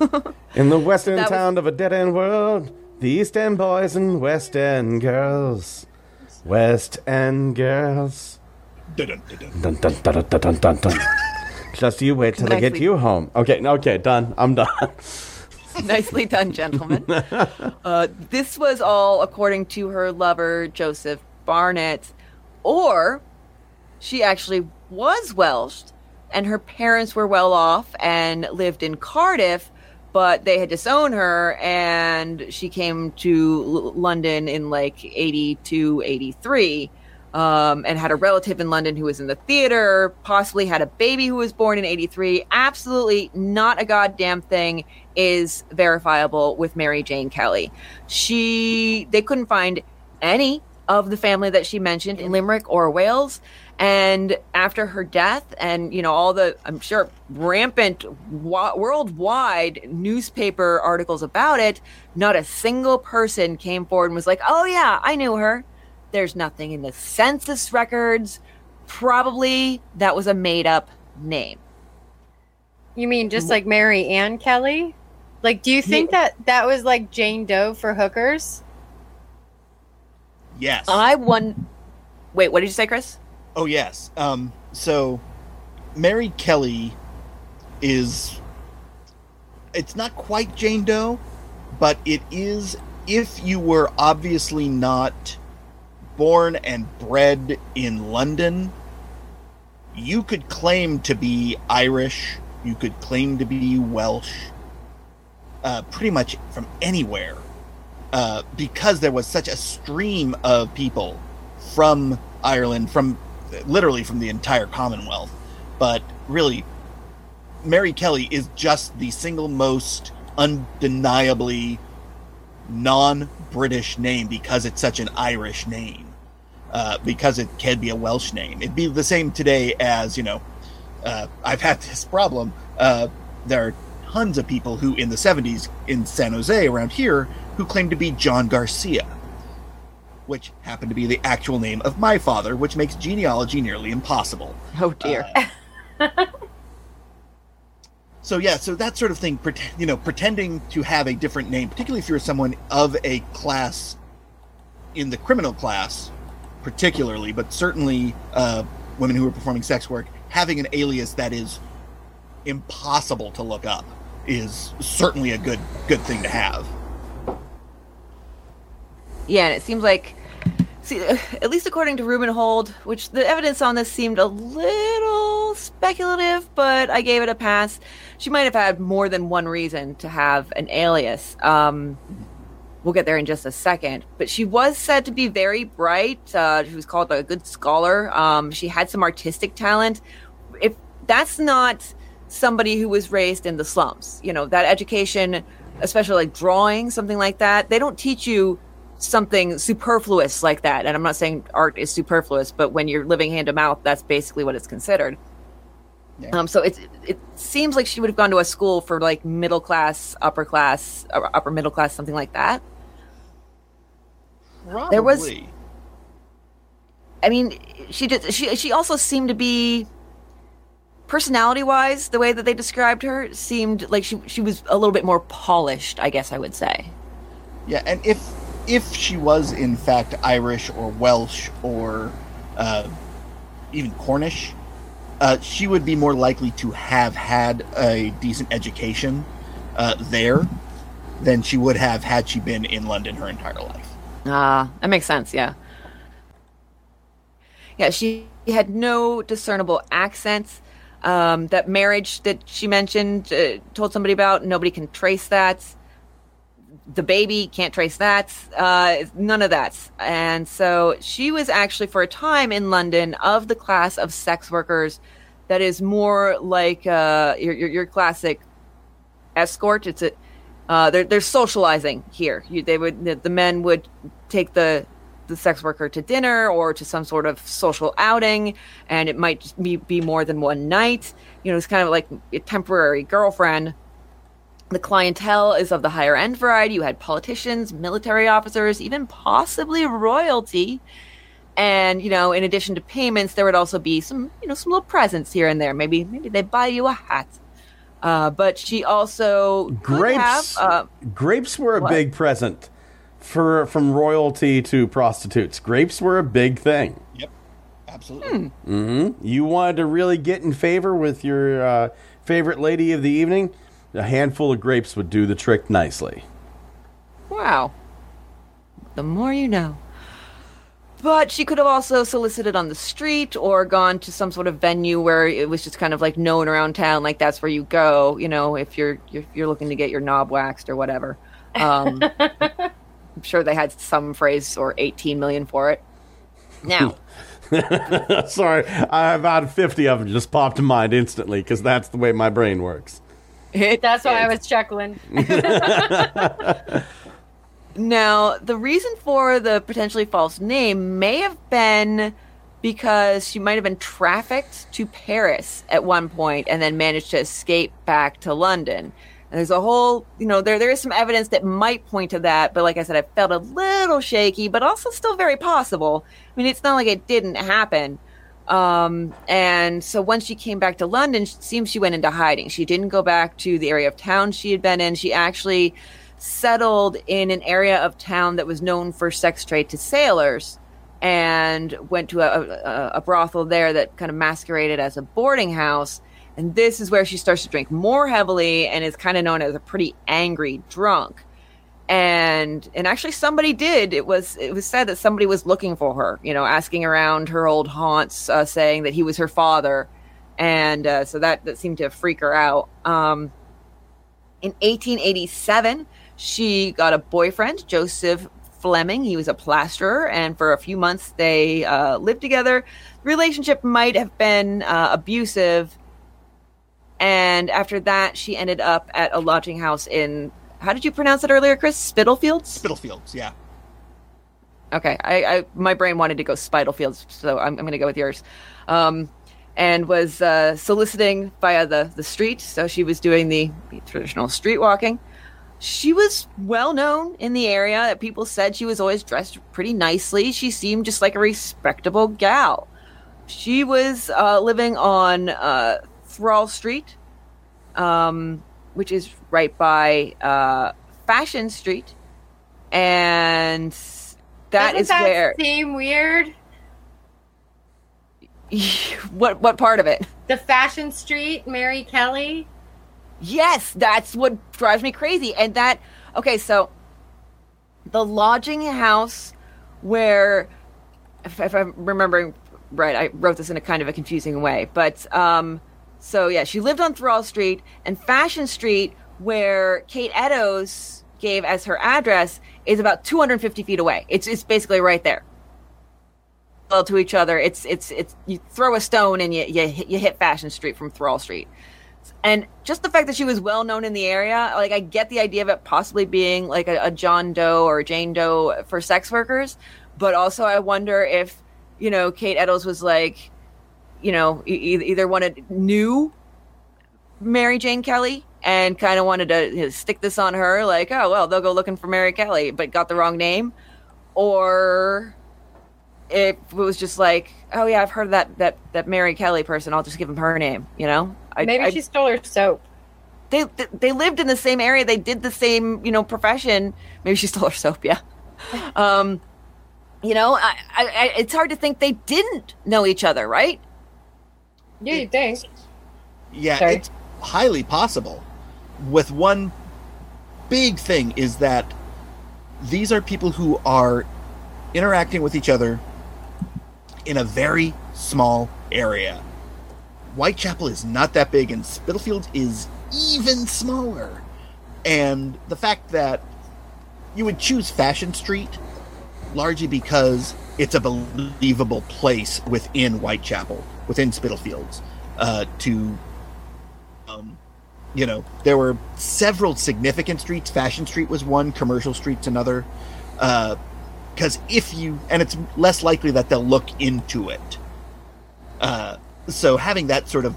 <laughs> In the western That was- town of a dead end world, the East End boys and West End girls. West End girls. Dun-dun-dun-dun. Dun dun dun dun dun dun dun. dun. Just you wait till I get you home. Okay, okay, done. I'm done. <laughs> Nicely done, gentlemen. <laughs> uh, this was all according to her lover, Joseph Barnett. Or she actually was Welsh and her parents were well off and lived in Cardiff, but they had disowned her and she came to L- London in like 82, 83. Um, and had a relative in London who was in the theater, possibly had a baby who was born in 83. Absolutely not a goddamn thing is verifiable with Mary Jane Kelly. She, they couldn't find any of the family that she mentioned in Limerick or Wales. And after her death, and you know, all the, I'm sure, rampant wa- worldwide newspaper articles about it, not a single person came forward and was like, oh, yeah, I knew her. There's nothing in the census records. Probably that was a made up name. You mean just like Mary Ann Kelly? Like, do you think that that was like Jane Doe for hookers? Yes. I won. Wait, what did you say, Chris? Oh yes. Um, so Mary Kelly is it's not quite Jane Doe, but it is if you were obviously not born and bred in London, you could claim to be Irish, you could claim to be Welsh, uh, pretty much from anywhere. Uh, because there was such a stream of people from Ireland, from literally from the entire Commonwealth. But really, Mary Kelly is just the single most undeniably non British name because it's such an Irish name. Uh, because it can be a Welsh name. It'd be the same today as, you know, uh, I've had this problem. Uh, there are tons of people who, in the 70s in San Jose around here, who claim to be John Garcia, which happened to be the actual name of my father, which makes genealogy nearly impossible. Oh dear. So yeah, so that sort of thing, you know, pretending to have a different name, particularly if you're someone of a class in the criminal class, particularly, but certainly uh, women who are performing sex work, having an alias that is impossible to look up is certainly a good good thing to have. Yeah, and it seems like, see, at least according to Rubenhold, which the evidence on this seemed a little speculative, but I gave it a pass. She might have had more than one reason to have an alias. Um, we'll get there in just a second. But she was said to be very bright. Uh, she was called a good scholar. Um, she had some artistic talent. If that's not somebody who was raised in the slums, you know, that education especially like drawing, something like that, they don't teach you something superfluous like that. And I'm not saying art is superfluous, but when you're living hand to mouth, that's basically what it's considered. Yeah. Um, so it it seems like she would have gone to a school for like middle class, upper class, upper middle class, something like that. Probably. There was- I mean, she did. She she also seemed to be personality wise, the way that they described her seemed like she she was a little bit more polished. I guess I would say. Yeah, and if if she was in fact Irish or Welsh or uh, even Cornish, uh, she would be more likely to have had a decent education uh, there than she would have had she been in London her entire life. Ah, that makes sense. Yeah. Yeah, she had no discernible accents. Um, that marriage that she mentioned, uh, told somebody about, nobody can trace that. The baby can't trace that. Uh, none of that. And so she was actually, for a time in London, of the class of sex workers that is more like uh, your, your, your classic escort. It's a uh, they're they're socializing here. You, they would the, men would take the the sex worker to dinner or to some sort of social outing, and it might be, be more than one night. You know, it's kind of like a temporary girlfriend. The clientele is of the higher end variety. You had politicians, military officers, even possibly royalty. And you know, in addition to payments, there would also be some you know some little presents here and there. Maybe maybe they buy you a hat. Uh, but she also could Grapes. have, uh, grapes were a What? big present for from royalty to prostitutes. Grapes were a big thing. Yep, absolutely. Hmm. You wanted to really get in favor with your uh, favorite lady of the evening. A handful of grapes would do the trick nicely. Wow. The more you know. But she could have also solicited on the street or gone to some sort of venue where it was just kind of like known around town, like that's where you go, you know, if you're you're, you're looking to get your knob waxed or whatever. Um, <laughs> I'm sure they had some phrase or 18 million for it. Now, <laughs> Sorry, I about 50 of them just popped to mind instantly because that's the way my brain works. it That's why I was chuckling. <laughs> Now, the reason for the potentially false name may have been because she might have been trafficked to Paris at one point and then managed to escape back to London. And there's a whole, you know, there there is some evidence that might point to that, but like I said, I felt a little shaky, but also still very possible. I mean, it's not like it didn't happen. Um, and so once she came back to London, it seems she went into hiding. She didn't go back to the area of town she had been in. She actually settled in an area of town that was known for sex trade to sailors and went to a, a, a brothel there that kind of masqueraded as a boarding house. And this is where she starts to drink more heavily and is kind of known as a pretty angry drunk. And and actually somebody did. It was it was said that somebody was looking for her, you know, asking around her old haunts, uh, saying that he was her father, and uh, so that that seemed to freak her out. Um, in 1887, she got a boyfriend, Joseph Fleming. He was a plasterer, and for a few months they uh, lived together. The relationship might have been uh, abusive, and after that, she ended up at a lodging house in. How did you pronounce it earlier, Chris? Spitalfields. Spitalfields, yeah. Okay, I, I my brain wanted to go Spitalfields, so I'm, I'm going to go with yours. Um, and was uh, soliciting via the the street, so she was doing the, the traditional street walking. She was well known in the area. People said she was always dressed pretty nicely. She seemed just like a respectable gal. She was uh, living on uh, Thrawl Street, um, which is right by uh, Fashion Street, and that Doesn't is that where seem weird? <laughs> what what part of it? The Fashion Street, Mary Kelly. Yes, that's what drives me crazy. And that okay, so the lodging house where if, if I'm remembering right, I wrote this in a kind of a confusing way, but um so yeah, she lived on Thrawl Street and Fashion Street where Kate Eddowes gave as her address is about 250 feet away. It's it's basically right there. To each other, it's it's it's you throw a stone and you you you hit Fashion Street from Thrawl Street. And just the fact that she was well known in the area, like I get the idea of it possibly being like a, a John Doe or Jane Doe for sex workers, but also I wonder if you know Kate Eddowes was like, you know, e- either wanted knew Mary Jane Kelly and kind of wanted to you know, stick this on her, like, oh well, they'll go looking for Mary Kelly, but got the wrong name, or it was just like, oh yeah, I've heard that that that Mary Kelly person. I'll just give him her name. You know, I, Maybe I- she stole her soap. they they lived in the same area. They did the same you know profession. Maybe she <laughs> stole her soap. Yeah. Um, you know, I, I, I, it's hard to think they didn't know each other, right? Yeah, you think? Yeah, Sorry. it's highly possible. With one big thing is that these are people who are interacting with each other in a very small area. Whitechapel is not that big, and Spitalfield is even smaller. And the fact that you would choose Fashion Street largely because it's a believable place within Whitechapel, within Spitalfields, uh, to um, you know, there were several significant streets. Fashion Street was one, Commercial Street's another. Because if you, and it's less likely that they'll look into it. Uh, so having that sort of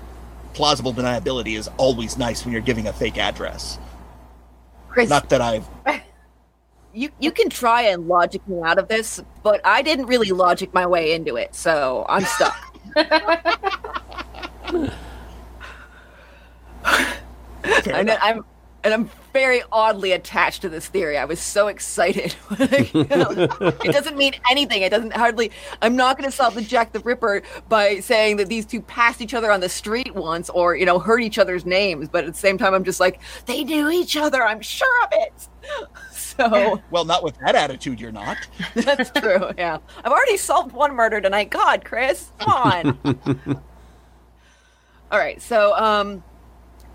plausible deniability is always nice when you're giving a fake address. Chris, Not that I've. <laughs> you you can try and logic me out of this, but I didn't really logic my way into it, so I'm stuck. <laughs> And enough. I'm and I'm very oddly attached to this theory. I was so excited. <laughs> it doesn't mean anything. It doesn't hardly. I'm not going to solve the Jack the Ripper by saying that these two passed each other on the street once, or you know, heard each other's names. But at the same time, I'm just like, they knew each other. I'm sure of it. <laughs> So Well, not with that attitude, you're not. <laughs> that's true. Yeah, I've already solved one murder tonight. God, Chris, come on. All right, so um,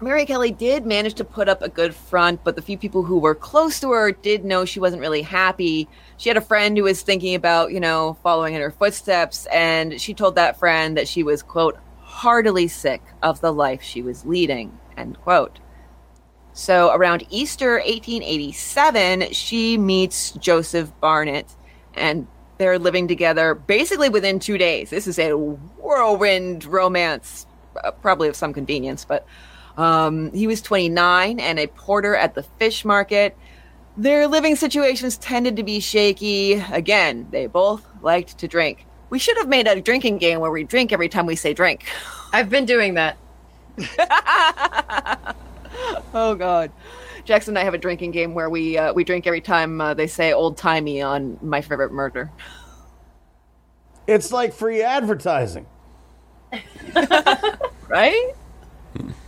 Mary Kelly did manage to put up a good front, but the few people who were close to her did know she wasn't really happy. She had a friend who was thinking about, you know, following in her footsteps, and she told that friend that she was, quote, heartily sick of the life she was leading, end quote. So around Easter 1887, she meets Joseph Barnett, and they're living together basically within two days. This is a whirlwind romance, uh, probably of some convenience, but um, he was 29 and a porter at the fish market. Their living situations tended to be shaky. Again, they both liked to drink. We should have made a drinking game where we drink every time we say drink. I've been doing that. <laughs> Oh God, Jackson and I have a drinking game where we uh, we drink every time uh, they say old timey on my favorite murder. It's like free advertising. <laughs> Right? <laughs>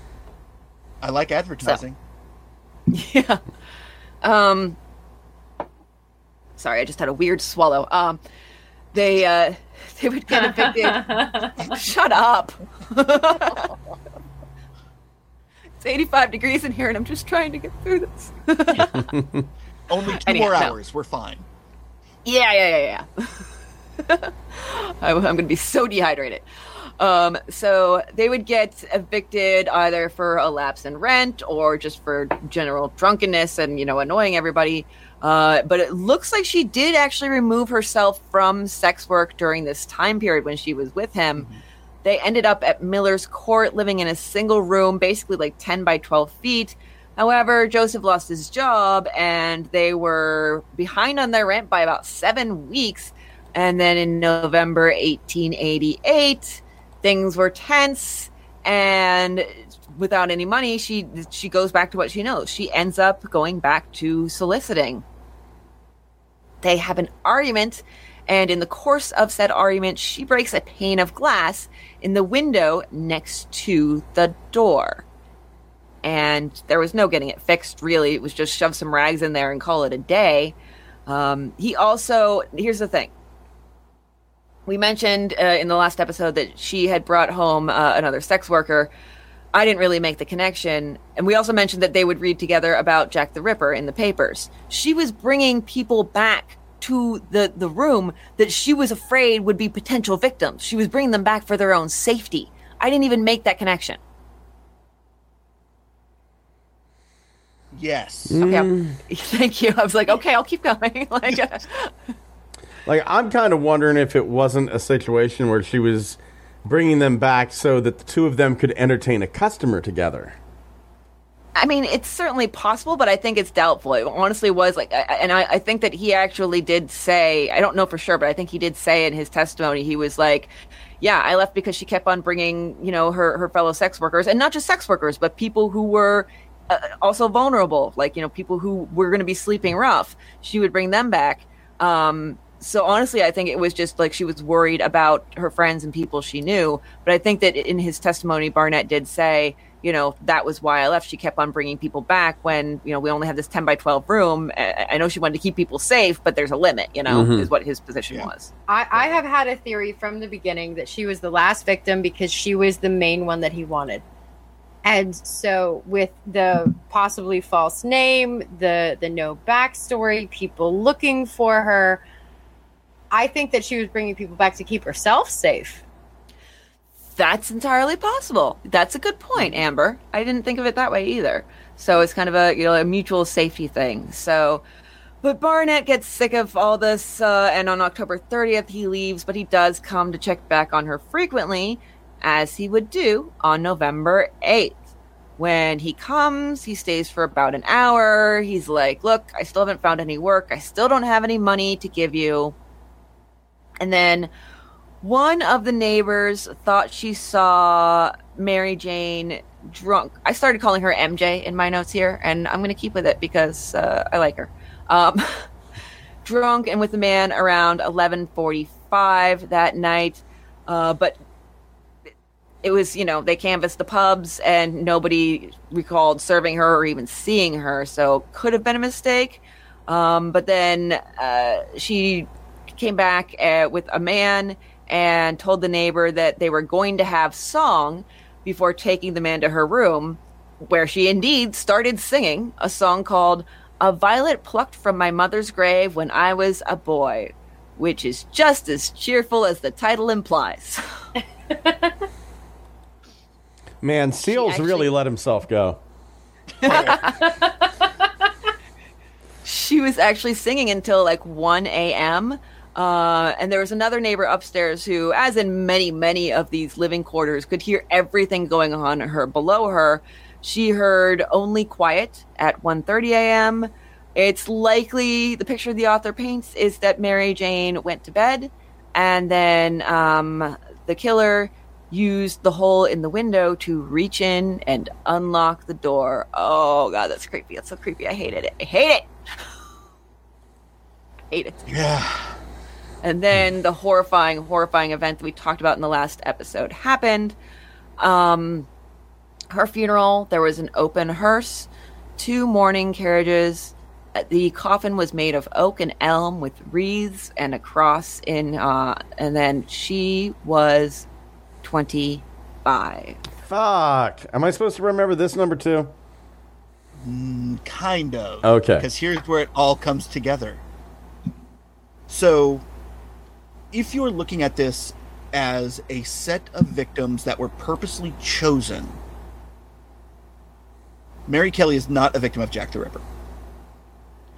I like advertising. <laughs> Yeah. Um. Sorry, I just had a weird swallow. Um, they uh, <laughs> they would get evicted. <laughs> Shut up. it's 85 degrees in here, and I'm just trying to get through this. Only two Anyhow, more no. hours. We're fine. Yeah, yeah, yeah, yeah. I'm, I'm going to be so dehydrated. Um, so they would get evicted either for a lapse in rent or just for general drunkenness and you know annoying everybody. Uh, but it looks like she did actually remove herself from sex work during this time period when she was with him. They ended up at Miller's Court, living in a single room, basically like 10 by 12 feet. However, Joseph lost his job and they were behind on their rent by about seven weeks. And then in November 1888, things were tense and without any money she she goes back to what she knows. She ends up going back to soliciting. They have an argument and in the course of said argument she breaks a pane of glass in the window next to the door. And there was no getting it fixed really. It was just shove some rags in there and call it a day. Um, he also here's the thing we mentioned uh, in the last episode that she had brought home uh, another sex worker. I didn't really make the connection. And we also mentioned that they would read together about Jack the Ripper in the papers. She was bringing people back to the, the room that she was afraid would be potential victims. She was bringing them back for their own safety. I didn't even make that connection. Yes. Okay, <laughs> thank you. I was like, okay, I'll keep going. <laughs> like, <laughs> Like, I'm kind of wondering if it wasn't a situation where she was bringing them back so that the two of them could entertain a customer together. I mean, it's certainly possible, but I think it's doubtful. It honestly was like, and I, I think that he actually did say, I don't know for sure, but I think he did say in his testimony, he was like, yeah, I left because she kept on bringing, you know, her, her fellow sex workers, and not just sex workers, but people who were uh, also vulnerable, like, you know, people who were going to be sleeping rough. She would bring them back. Um, so honestly, I think it was just like she was worried about her friends and people she knew. But I think that in his testimony, Barnett did say, you know, that was why I left. She kept on bringing people back when, you know, we only have this 10 by 12 room. I I know she wanted to keep people safe, but there's a limit, you know, Mhm. is what his position Yeah. was. I, I have had a theory from the beginning that she was the last victim because she was the main one that he wanted. And so with the possibly false name, the the no backstory, people looking for her, I think that she was bringing people back to keep herself safe. That's entirely possible. That's a good point, Amber. I didn't think of it that way either. So it's kind of a you know a mutual safety thing. So, but Barnett gets sick of all this, uh, and on October 30th he leaves. But he does come to check back on her frequently, as he would do on November 8th. When he comes, he stays for about an hour. He's like, "Look, I still haven't found any work. I still don't have any money to give you." And then one of the neighbors thought she saw Mary Jane drunk. I started calling her MJ in my notes here, and I'm going to keep with it because uh, I like her. Um, <laughs> drunk and with a man around 11:45 that night, uh, but it was you know they canvassed the pubs and nobody recalled serving her or even seeing her, so could have been a mistake. Um, but then uh, she came back uh, with a man and told the neighbor that they were going to have song before taking the man to her room, where she indeed started singing a song called A Violet Plucked from My Mother's Grave When I Was a Boy, which is just as cheerful as the title implies. <laughs> Man, Seals actually- really let himself go. <laughs> she was actually singing until like 1 a.m. Uh, and there was another neighbor upstairs who, as in many, many of these living quarters, could hear everything going on her below her. She heard only quiet at 1.30 a.m. It's likely the picture the author paints is that Mary Jane went to bed, and then um, the killer used the hole in the window to reach in and unlock the door. Oh god, that's creepy. That's so creepy. I hated it. I hate it. <laughs> hate it. Yeah. And then the horrifying, horrifying event that we talked about in the last episode happened. Um, her funeral, there was an open hearse, two mourning carriages. Uh, The coffin was made of oak and elm with wreaths and a cross in, uh, and then she was 25. Fuck. Am I supposed to remember this number too? Kind of. Okay. Because here's where it all comes together. So, if you're looking at this as a set of victims that were purposely chosen, Mary Kelly is not a victim of Jack the Ripper.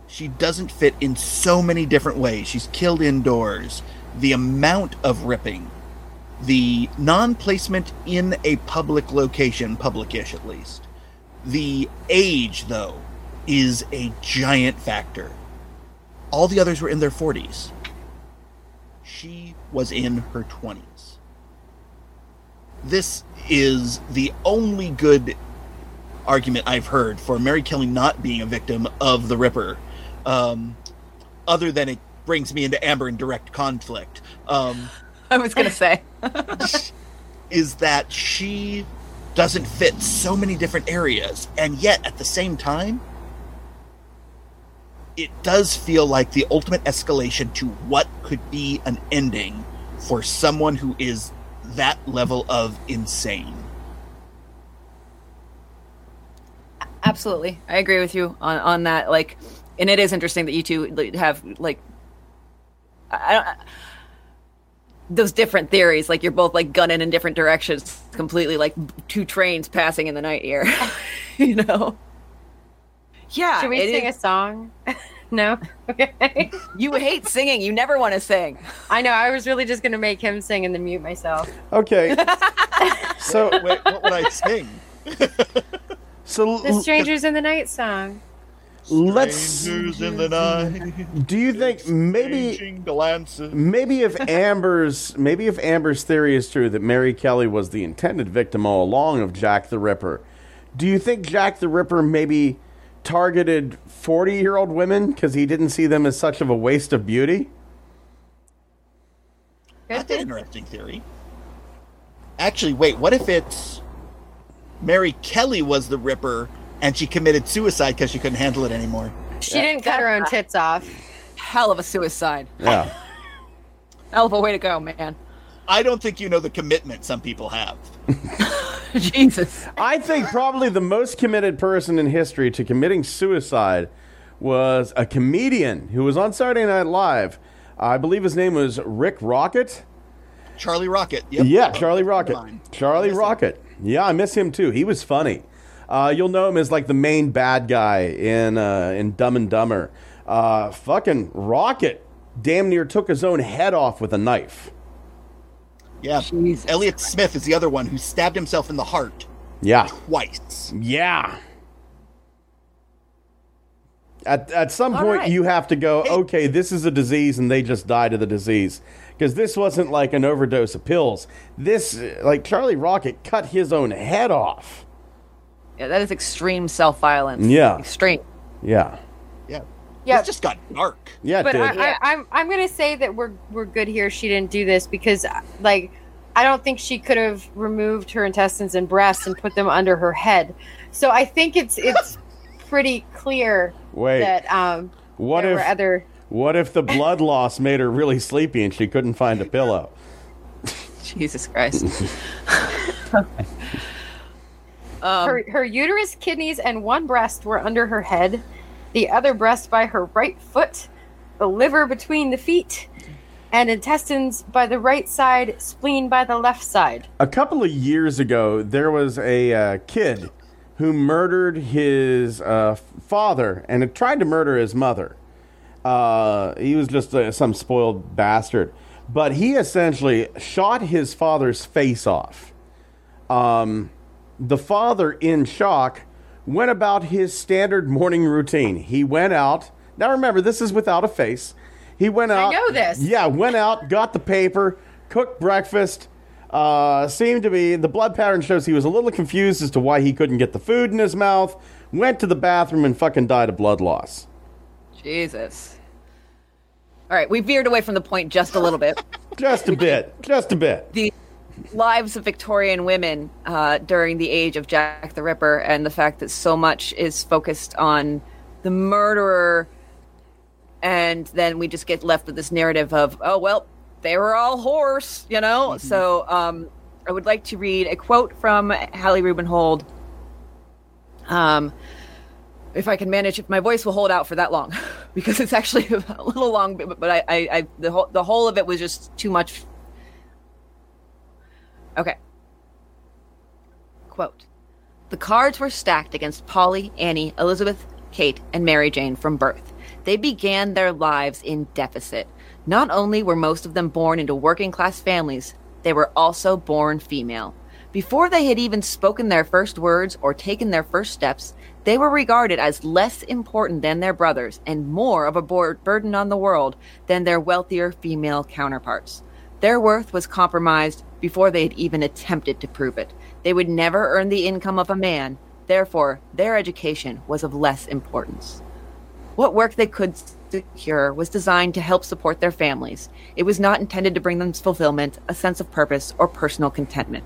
She doesn't fit in so many different ways. She's killed indoors. The amount of ripping, the non placement in a public location, public ish at least. The age, though, is a giant factor. All the others were in their 40s. She was in her 20s. This is the only good argument I've heard for Mary Kelly not being a victim of the Ripper, um, other than it brings me into Amber in direct conflict. Um, <laughs> I was going to say. <laughs> is that she doesn't fit so many different areas, and yet at the same time, it does feel like the ultimate escalation to what could be an ending for someone who is that level of insane. Absolutely, I agree with you on on that. Like, and it is interesting that you two have like, I don't. Those different theories, like you're both like gunning in different directions, completely like two trains passing in the night here. <laughs> you know, Yeah. Should we it sing is- a song? <laughs> no. Okay. <laughs> You hate singing. You never want to sing. I know. I was really just gonna make him sing and then mute myself. Okay. <laughs> so Wait, what would I sing? so The Strangers in the Night song. let's. Strangers in the night, Do you think maybe glances. maybe if Amber's maybe if Amber's theory is true that Mary Kelly was the intended victim all along of Jack the Ripper, do you think Jack the Ripper maybe targeted forty-year-old women because he didn't see them as such of a waste of beauty? That's an interesting theory. Actually, wait, what if it's Mary Kelly was the Ripper and she committed suicide because she couldn't handle it anymore? She didn't cut her own tits off. Hell of a suicide. Yeah. <laughs> Hell of a way to go, man. I don't think you know the commitment some people have. <laughs> Jesus. I think probably the most committed person in history to committing suicide was a comedian who was on Saturday Night Live. I believe his name was Rick Rocket. Charlie Rocket. Yep. Yeah, Charlie Rocket. Charlie Miss him. Rocket. Yeah, I miss him too. He was funny. Uh, you'll know him as like the main bad guy in uh, in Dumb and Dumber. Uh, fucking Rocket damn near took his own head off with a knife. Yeah. Jesus Elliott Smith is the other one who stabbed himself in the heart Yeah, twice. yeah. At, at some All point, right. you have to go, okay, this is a disease, and they just died of the disease. Because this wasn't like an overdose of pills. This, like, Charlie Rocket cut his own head off. Yeah, that is extreme self violence. Yeah. Extreme. Yeah. Yeah. Yeah. It just got dark. Yeah, it But did. I, Yeah. I, I'm I'm gonna say that we're we're good here. She didn't do this because like I don't think she could have removed her intestines and breasts and put them under her head. So I think it's it's <laughs> pretty clear Wait. that um What there if were other what if the blood loss made her really sleepy and she couldn't find a pillow? <laughs> Jesus Christ. <laughs> her her uterus, kidneys, and one breast were under her head, the other breast by her right foot, the liver between the feet, and intestines by the right side, spleen by the left side. A couple of years ago, there was a uh, kid who murdered his uh, father and had tried to murder his mother. Uh, he was just uh, some spoiled bastard. But he essentially shot his father's face off. Um, the father, in shock, went about his standard morning routine. He went out. Now remember, this is without a face. He went out. I know this. Yeah, went out, got the paper, cooked breakfast. Uh, seemed to be the blood pattern shows he was a little confused as to why he couldn't get the food in his mouth. Went to the bathroom and fucking died of blood loss. Jesus. All right, we veered away from the point just a little bit. <laughs> Just a bit. Just a bit. the lives of Victorian women uh, during the age of Jack the Ripper and the fact that so much is focused on the murderer, and then we just get left with this narrative of, oh, well, they were all horse, you know? So um, I would like to read a quote from Hallie Rubenhold. Um, if I can manage, if my voice will hold out for that long, <laughs> because it's actually <laughs> a little long, but, but I, I, I the whole, the whole of it was just too much Okay. Quote The cards were stacked against Polly, Annie, Elizabeth, Kate, and Mary Jane from birth. They began their lives in deficit. Not only were most of them born into working class families, they were also born female. Before they had even spoken their first words or taken their first steps, they were regarded as less important than their brothers and more of a burden on the world than their wealthier female counterparts. Their worth was compromised before they had even attempted to prove it. They would never earn the income of a man, therefore, their education was of less importance. What work they could secure was designed to help support their families. It was not intended to bring them fulfillment, a sense of purpose, or personal contentment.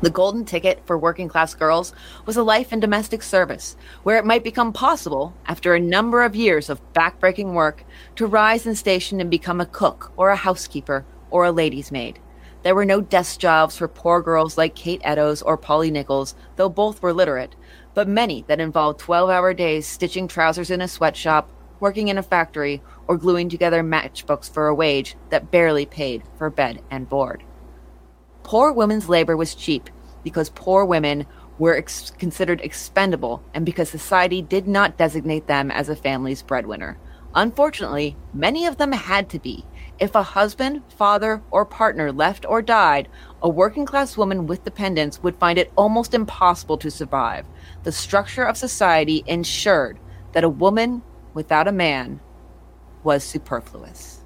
The golden ticket for working class girls was a life in domestic service, where it might become possible, after a number of years of backbreaking work, to rise in station and become a cook or a housekeeper or a lady's maid. There were no desk jobs for poor girls like Kate Eddowes or Polly Nichols, though both were literate, but many that involved 12 hour days stitching trousers in a sweatshop, working in a factory, or gluing together matchbooks for a wage that barely paid for bed and board. Poor women's labor was cheap because poor women were ex- considered expendable and because society did not designate them as a family's breadwinner. Unfortunately, many of them had to be. If a husband, father, or partner left or died, a working class woman with dependents would find it almost impossible to survive. The structure of society ensured that a woman without a man was superfluous.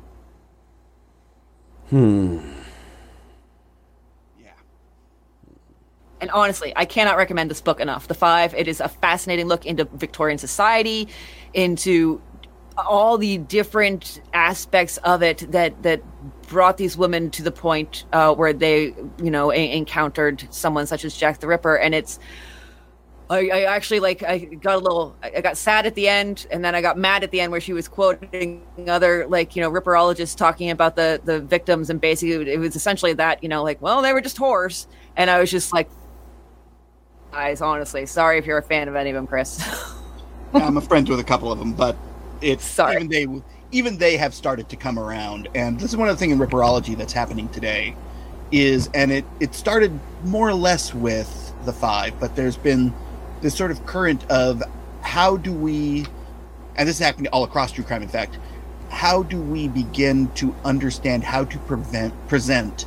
Hmm. Yeah. And honestly, I cannot recommend this book enough. The Five, it is a fascinating look into Victorian society, into all the different aspects of it that that brought these women to the point uh, where they, you know, a- encountered someone such as Jack the Ripper, and it's. I, I actually like I got a little I got sad at the end and then I got mad at the end where she was quoting other like you know ripperologists talking about the the victims. And basically it was essentially that you know like well they were just whores. And I was just like guys honestly sorry if you're a fan of any of them Chris. <laughs> I'm a friend with a couple of them, but it's Sorry. even they even they have started to come around. And this is one of the things in ripperology that's happening today is, and it it started more or less with the five, but there's been this sort of current of how do we, and this is happening all across true crime. In fact, how do we begin to understand how to prevent present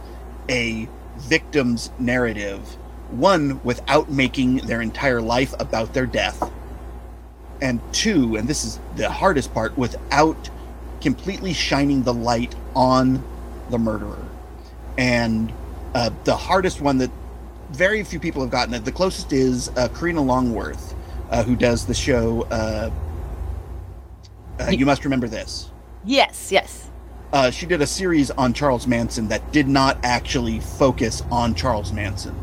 a victim's narrative, one without making their entire life about their death and two, and this is the hardest part, without completely shining the light on the murderer. And uh, the hardest one that very few people have gotten it, the closest is uh, Karina Longworth, uh, who does the show. Uh, uh, you must remember this. yes yes Uh, she did a series on Charles Manson that did not actually focus on Charles Manson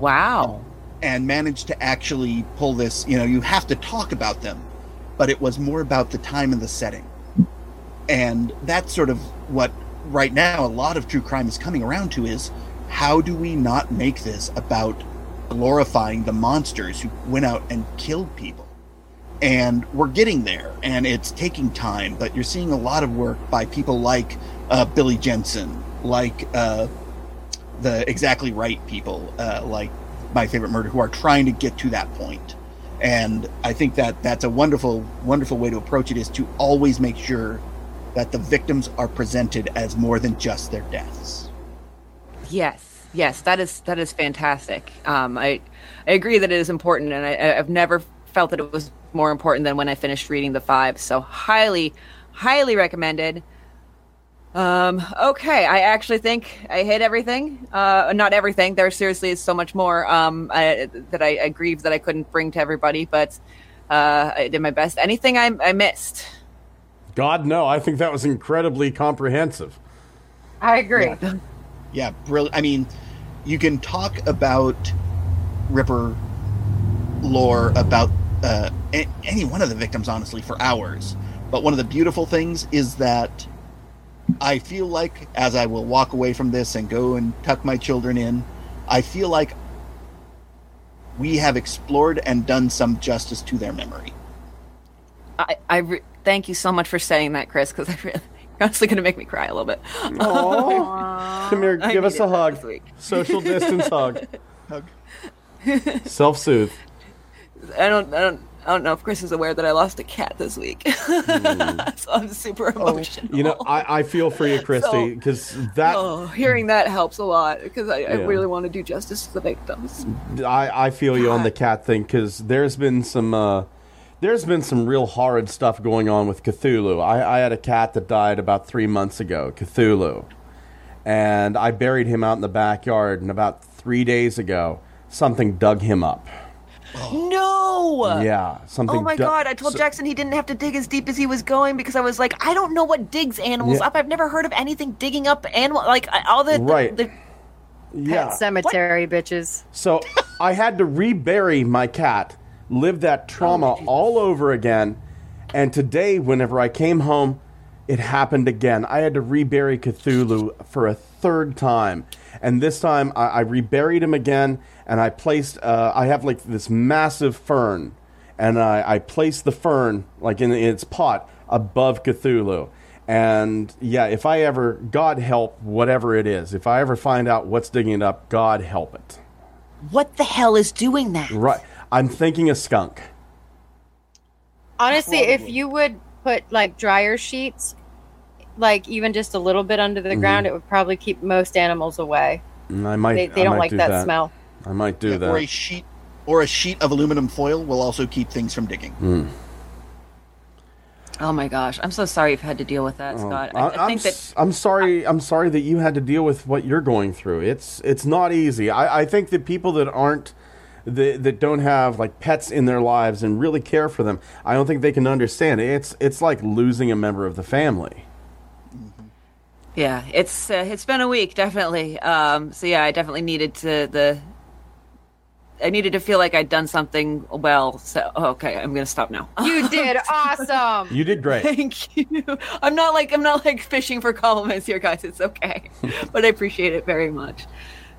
wow and managed to actually pull this you know you have to talk about them but it was more about the time and the setting. And that's sort of what right now a lot of true crime is coming around to is how do we not make this about glorifying the monsters who went out and killed people? And we're getting there and it's taking time but you're seeing a lot of work by people like uh, billy jensen like uh, the exactly right people uh, like my favorite murder who are trying to get to that point and i think that that's a wonderful wonderful way to approach it is to always make sure that the victims are presented as more than just their deaths Yes, yes, that is that is fantastic. Um, I I agree that it is important, and I, I've never felt that it was more important than when I finished reading the five. So highly, highly recommended. Um, okay, I actually think I hit everything. Uh, not everything. There seriously is so much more um, I, that I, I grieve that I couldn't bring to everybody, but uh, I did my best. Anything I, I missed? God, no. I think that was incredibly comprehensive. I agree. yeah brilliant i mean you can talk about ripper lore about uh, any one of the victims honestly for hours but one of the beautiful things is that i feel like as i will walk away from this and go and tuck my children in i feel like we have explored and done some justice to their memory I, I re- thank you so much for saying that, Chris, because I really, you're honestly going to make me cry a little bit. Aw. <laughs> Come here, I give us a hug. Social distance hug. <laughs> Hug. Self soothe. I don't, I don't, I don't know if Chris is aware that I lost a cat this week, <laughs> so I'm super emotional. Hmm. You know, I, I feel for you, <laughs> Christy, So- because that oh, hearing that helps a lot because I, I really want to do justice to the victims. I, I feel you on the cat thing because there's been some uh, there's been some real horrid stuff going on with Cthulhu. I, I had a cat that died about three months ago, Cthulhu, and I buried him out in the backyard. And about three days ago, something dug him up. No. Yeah, something. Oh my du- god! I told so- Jackson he didn't have to dig as deep as he was going because I was like, I don't know what digs animals Yeah. up. I've never heard of anything digging up animal like all the, the- Right. the Yeah. Cemetery bitches. So I had to rebury my cat, live that trauma oh, all over again. And today, whenever I came home, it happened again. I had to rebury Cthulhu for a third time. And this time, I, I reburied him again, and I placed, uh, I have like this massive fern, and I, I placed the fern, like in, its pot, above Cthulhu. And yeah, if I ever, God help whatever it is, if I ever find out what's digging it up, God help it. what the hell is doing that? Right. I'm thinking a skunk. Honestly, if you would put like dryer sheets, like even just a little bit under the ground, it would probably keep most animals away. Mm, I might. They, they I don't might like do that, smell. I might do Yeah, that. Or a sheet or a sheet of aluminum foil will also keep things from digging. Oh my gosh, I'm so sorry you've had to deal with that, Scott. I, I, I am think that I'm sorry. I'm sorry that you had to deal with what you're going through. It's it's not easy. I, I think that people that aren't that, that don't have like pets in their lives and really care for them, I don't think they can understand. It's it's like losing a member of the family. Yeah, it's uh, it's been a week, definitely. Um, so yeah, I definitely needed to the. I needed to feel like I'd done something well. So oh, okay, I'm gonna stop now. You <laughs> did awesome. You did great. Thank you. I'm not like I'm not like fishing for compliments here, guys. It's okay, <laughs> but I appreciate it very much.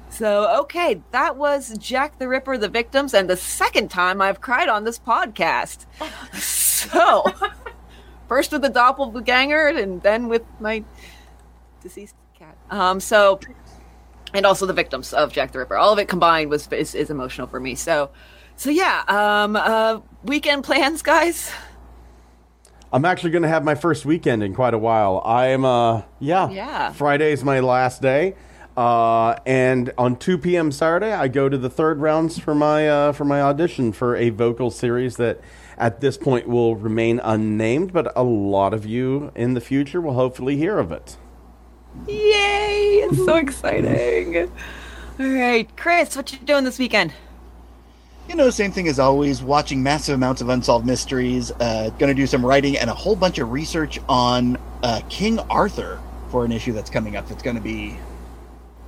So okay, that was Jack the Ripper, the victims, and the second time I've cried on this podcast. So <laughs> first with the doppelganger, and then with my deceased cat. Um, so and also the victims of Jack the Ripper. All of it combined was is, is emotional for me. So, so yeah. Um, uh, weekend plans, guys. I'm actually going to have my first weekend in quite a while. I'm uh yeah. Yeah. Friday's my last day. Uh, and on 2 p.m. Saturday, I go to the third rounds for my uh, for my audition for a vocal series that, at this point, will remain unnamed. But a lot of you in the future will hopefully hear of it. Yay! It's so exciting. All right, Chris, what you doing this weekend? You know, same thing as always, watching massive amounts of unsolved mysteries, uh, going to do some writing and a whole bunch of research on uh, King Arthur for an issue that's coming up that's going to be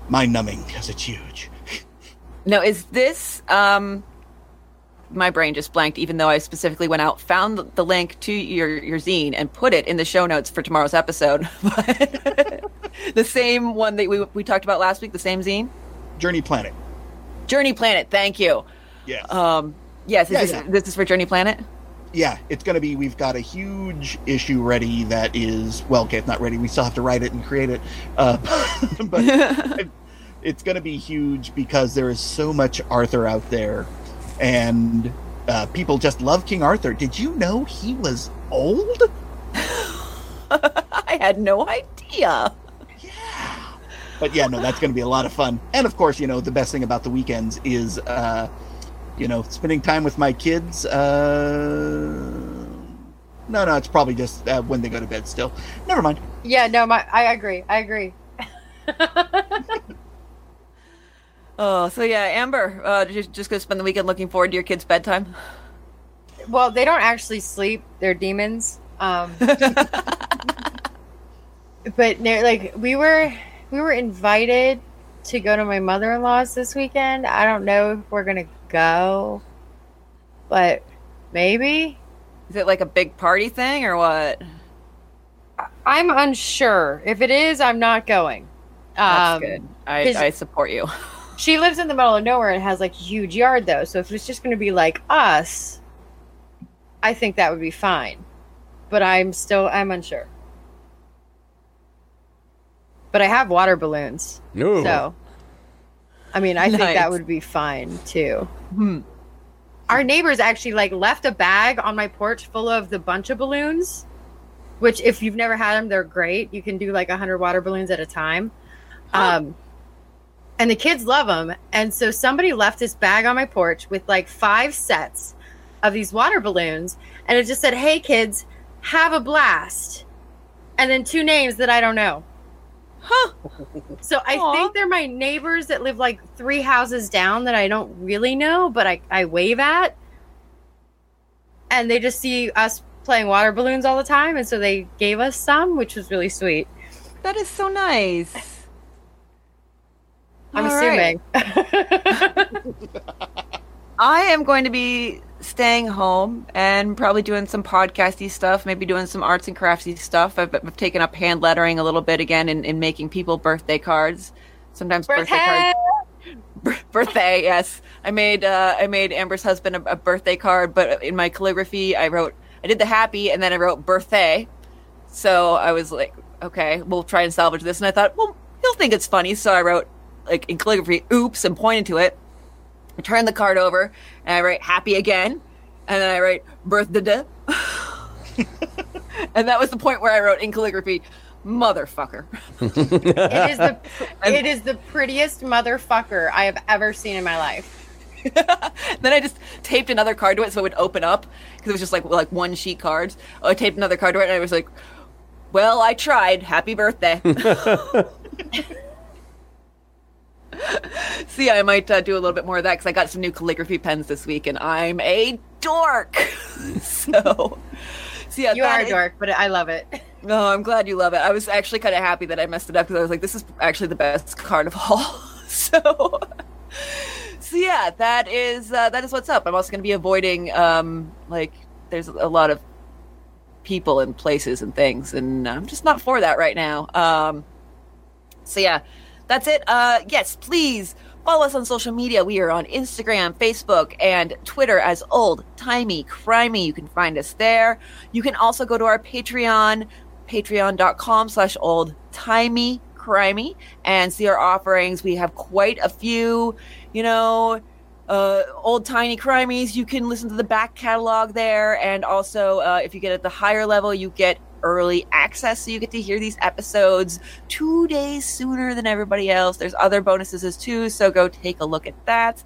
mind numbing because it's huge. No, is this um my brain just blanked even though I specifically went out found the link to your your zine and put it in the show notes for tomorrow's episode. <laughs> The same one that we we talked about last week, the same zine? Journey Planet. Journey Planet, thank you. Yeah. Um yes, Yeah, this, yeah. this is for Journey Planet? yeah, it's going to be. We've got a huge issue ready that is well, okay, it's not ready. We still have to write it and create it, uh, <laughs> but it- <laughs> it's going to be huge because there is so much Arthur out there, and uh, people just love King Arthur. Did you know he was old? <laughs> I had no idea. Yeah. But yeah, no, that's going to be a lot of fun. And of course, you know, the best thing about the weekends is, uh, you know, spending time with my kids. Uh, no, no, it's probably just uh, when they go to bed. Still, never mind. yeah, no, my I agree. I agree. <laughs> Oh, so yeah, Amber, uh, just, just gonna spend the weekend looking forward to your kids' bedtime. Well, they don't actually sleep; they're demons. Um, <laughs> but like we were, we were invited to go to my mother-in-law's this weekend. I don't know if we're gonna go, but maybe. Is it like a big party thing or what? I'm unsure. If it is, I'm not going. That's Um, good. I, I support you. <laughs> She lives in the middle of nowhere and has like a huge yard though. So if it's just going to be like us, I think that would be fine. But I'm still I'm unsure. But I have water balloons. No. So I mean, I think that would be fine too. Hmm. Our neighbors actually like left a bag on my porch full of the bunch of balloons, which if you've never had them, they're great. You can do like 100 water balloons at a time. Um and the kids love them. And so somebody left this bag on my porch with like five sets of these water balloons and it just said, "Hey kids, have a blast." And then two names that I don't know. Huh. So I Aw. think they're my neighbors that live like three houses down that I don't really know, but I, I wave at. And they just see us playing water balloons all the time. And so they gave us some, which was really sweet. That is so nice. I'm All right. assuming. <laughs> I am going to be staying home and probably doing some podcasty stuff, maybe doing some arts and craftsy stuff. I've, I've taken up hand lettering a little bit again and in making people birthday cards. Sometimes birthday Birthday! cards. <laughs> Bir- birthday, yes. I made uh, I made Amber's husband a, a birthday card, but in my calligraphy, I wrote I did the happy and then I wrote birthday. So I was like, okay, we'll try and salvage this. And I thought, well, he'll think it's funny. So I wrote like in calligraphy, oops, and pointed to it. I turn the card over and I write happy again, and then I write birthday. <laughs> and that was the point where I wrote in calligraphy, motherfucker. It is the <laughs> it is the prettiest motherfucker I have ever seen in my life. <laughs> then I just taped another card to it so it would open up because it was just like like one sheet cards. Oh, I taped another card to it and I was like, "Well, I tried. Happy birthday." <laughs> See, I might uh, do a little bit more of that because I got some new calligraphy pens this week, and I'm a dork. <laughs> so, so yeah, You are a dork, but I love it. <laughs> No, I'm glad you love it. I was actually kind of happy that I messed it up because I was like, this is actually the best card of all. so, so yeah, that is uh, that is what's up. I'm also going to be avoiding um, like there's a lot of people and places and things, and I'm just not for that right now. Um, so yeah, that's it. Uh, yes, please follow us on social media. We are on Instagram, Facebook, and Twitter as Old Timey Crimey. You can find us there. You can also go to our Patreon, patreon.com slash old timey crimey, and see our offerings. We have quite a few, you know, uh, old tiny crimies. You can listen to the back catalog there, and also uh, if you get at the higher level, you get early access, so you get to hear these episodes two days sooner than everybody else. There's other bonuses as too, so go take a look at that.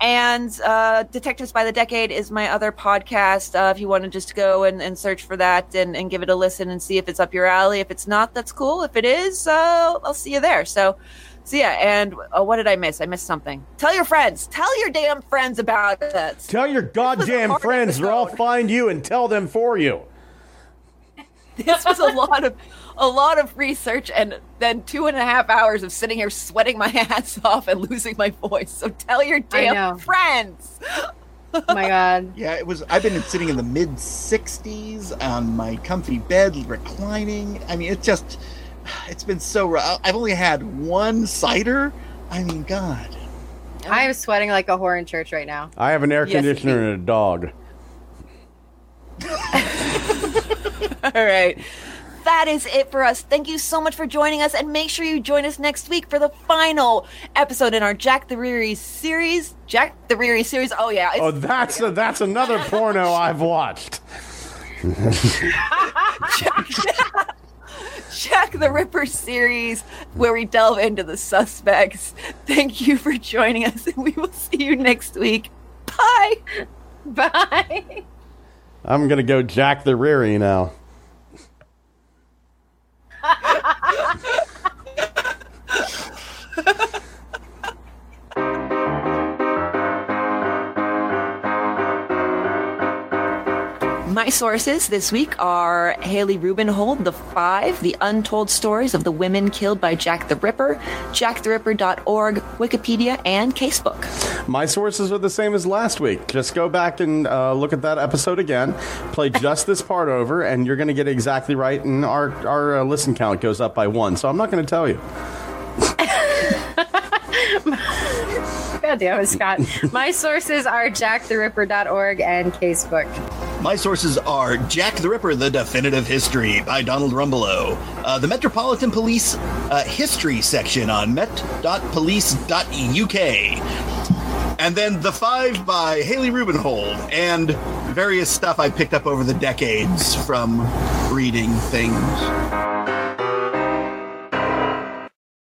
And uh, Detectives by the Decade is my other podcast. Uh, if you want to just go and, and search for that and, and give it a listen and see if it's up your alley. If it's not, that's cool. If it is, uh, I'll see you there. So, so yeah. And uh, what did I miss? I missed something. Tell your friends. Tell your damn friends about it. Tell your goddamn friends or I'll find you and tell them for you. This was a lot of a lot of research and then two and a half hours of sitting here sweating my <laughs> ass off and losing my voice. So tell your damn friends. Oh my god. <laughs> Yeah, it was. I've been sitting in the mid 60s on my comfy bed, reclining. I mean, it's just, it's been so rough. I've only had one cider. I mean, God. I am sweating like a whore in church right now. I have an air Yes, conditioner and a dog. <laughs> <laughs> All right. That is it for us. Thank you so much for joining us, and make sure you join us next week for the final episode in our Jack the Reary series. Jack the Reary series. Oh yeah, it's Oh, that's a, that's another porno I've watched. <laughs> Jack the Ripper series where we delve into the suspects. Thank you for joining us, and we will see you next week. Bye. Bye. I'm gonna go Jack the Reary now. <laughs> My sources this week are Hallie Rubenhold, The Five, The Untold Stories of the Women Killed by Jack the Ripper, jacktheripper.org, Wikipedia, and Casebook. My sources are the same as last week. Just go back and uh, look at that episode again. Play just this part over, and you're going to get exactly right. And our our uh, listen count goes up by one. So I'm not going to tell you. <laughs> God damn it, Scott. My sources are jacktheripper.org and Casebook. My sources are Jack the Ripper, The Definitive History by Donald Rumbelow, uh, the Metropolitan Police uh, History section on met.police.uk, and then The Five by Hallie Rubenhold, and various stuff I picked up over the decades from reading things.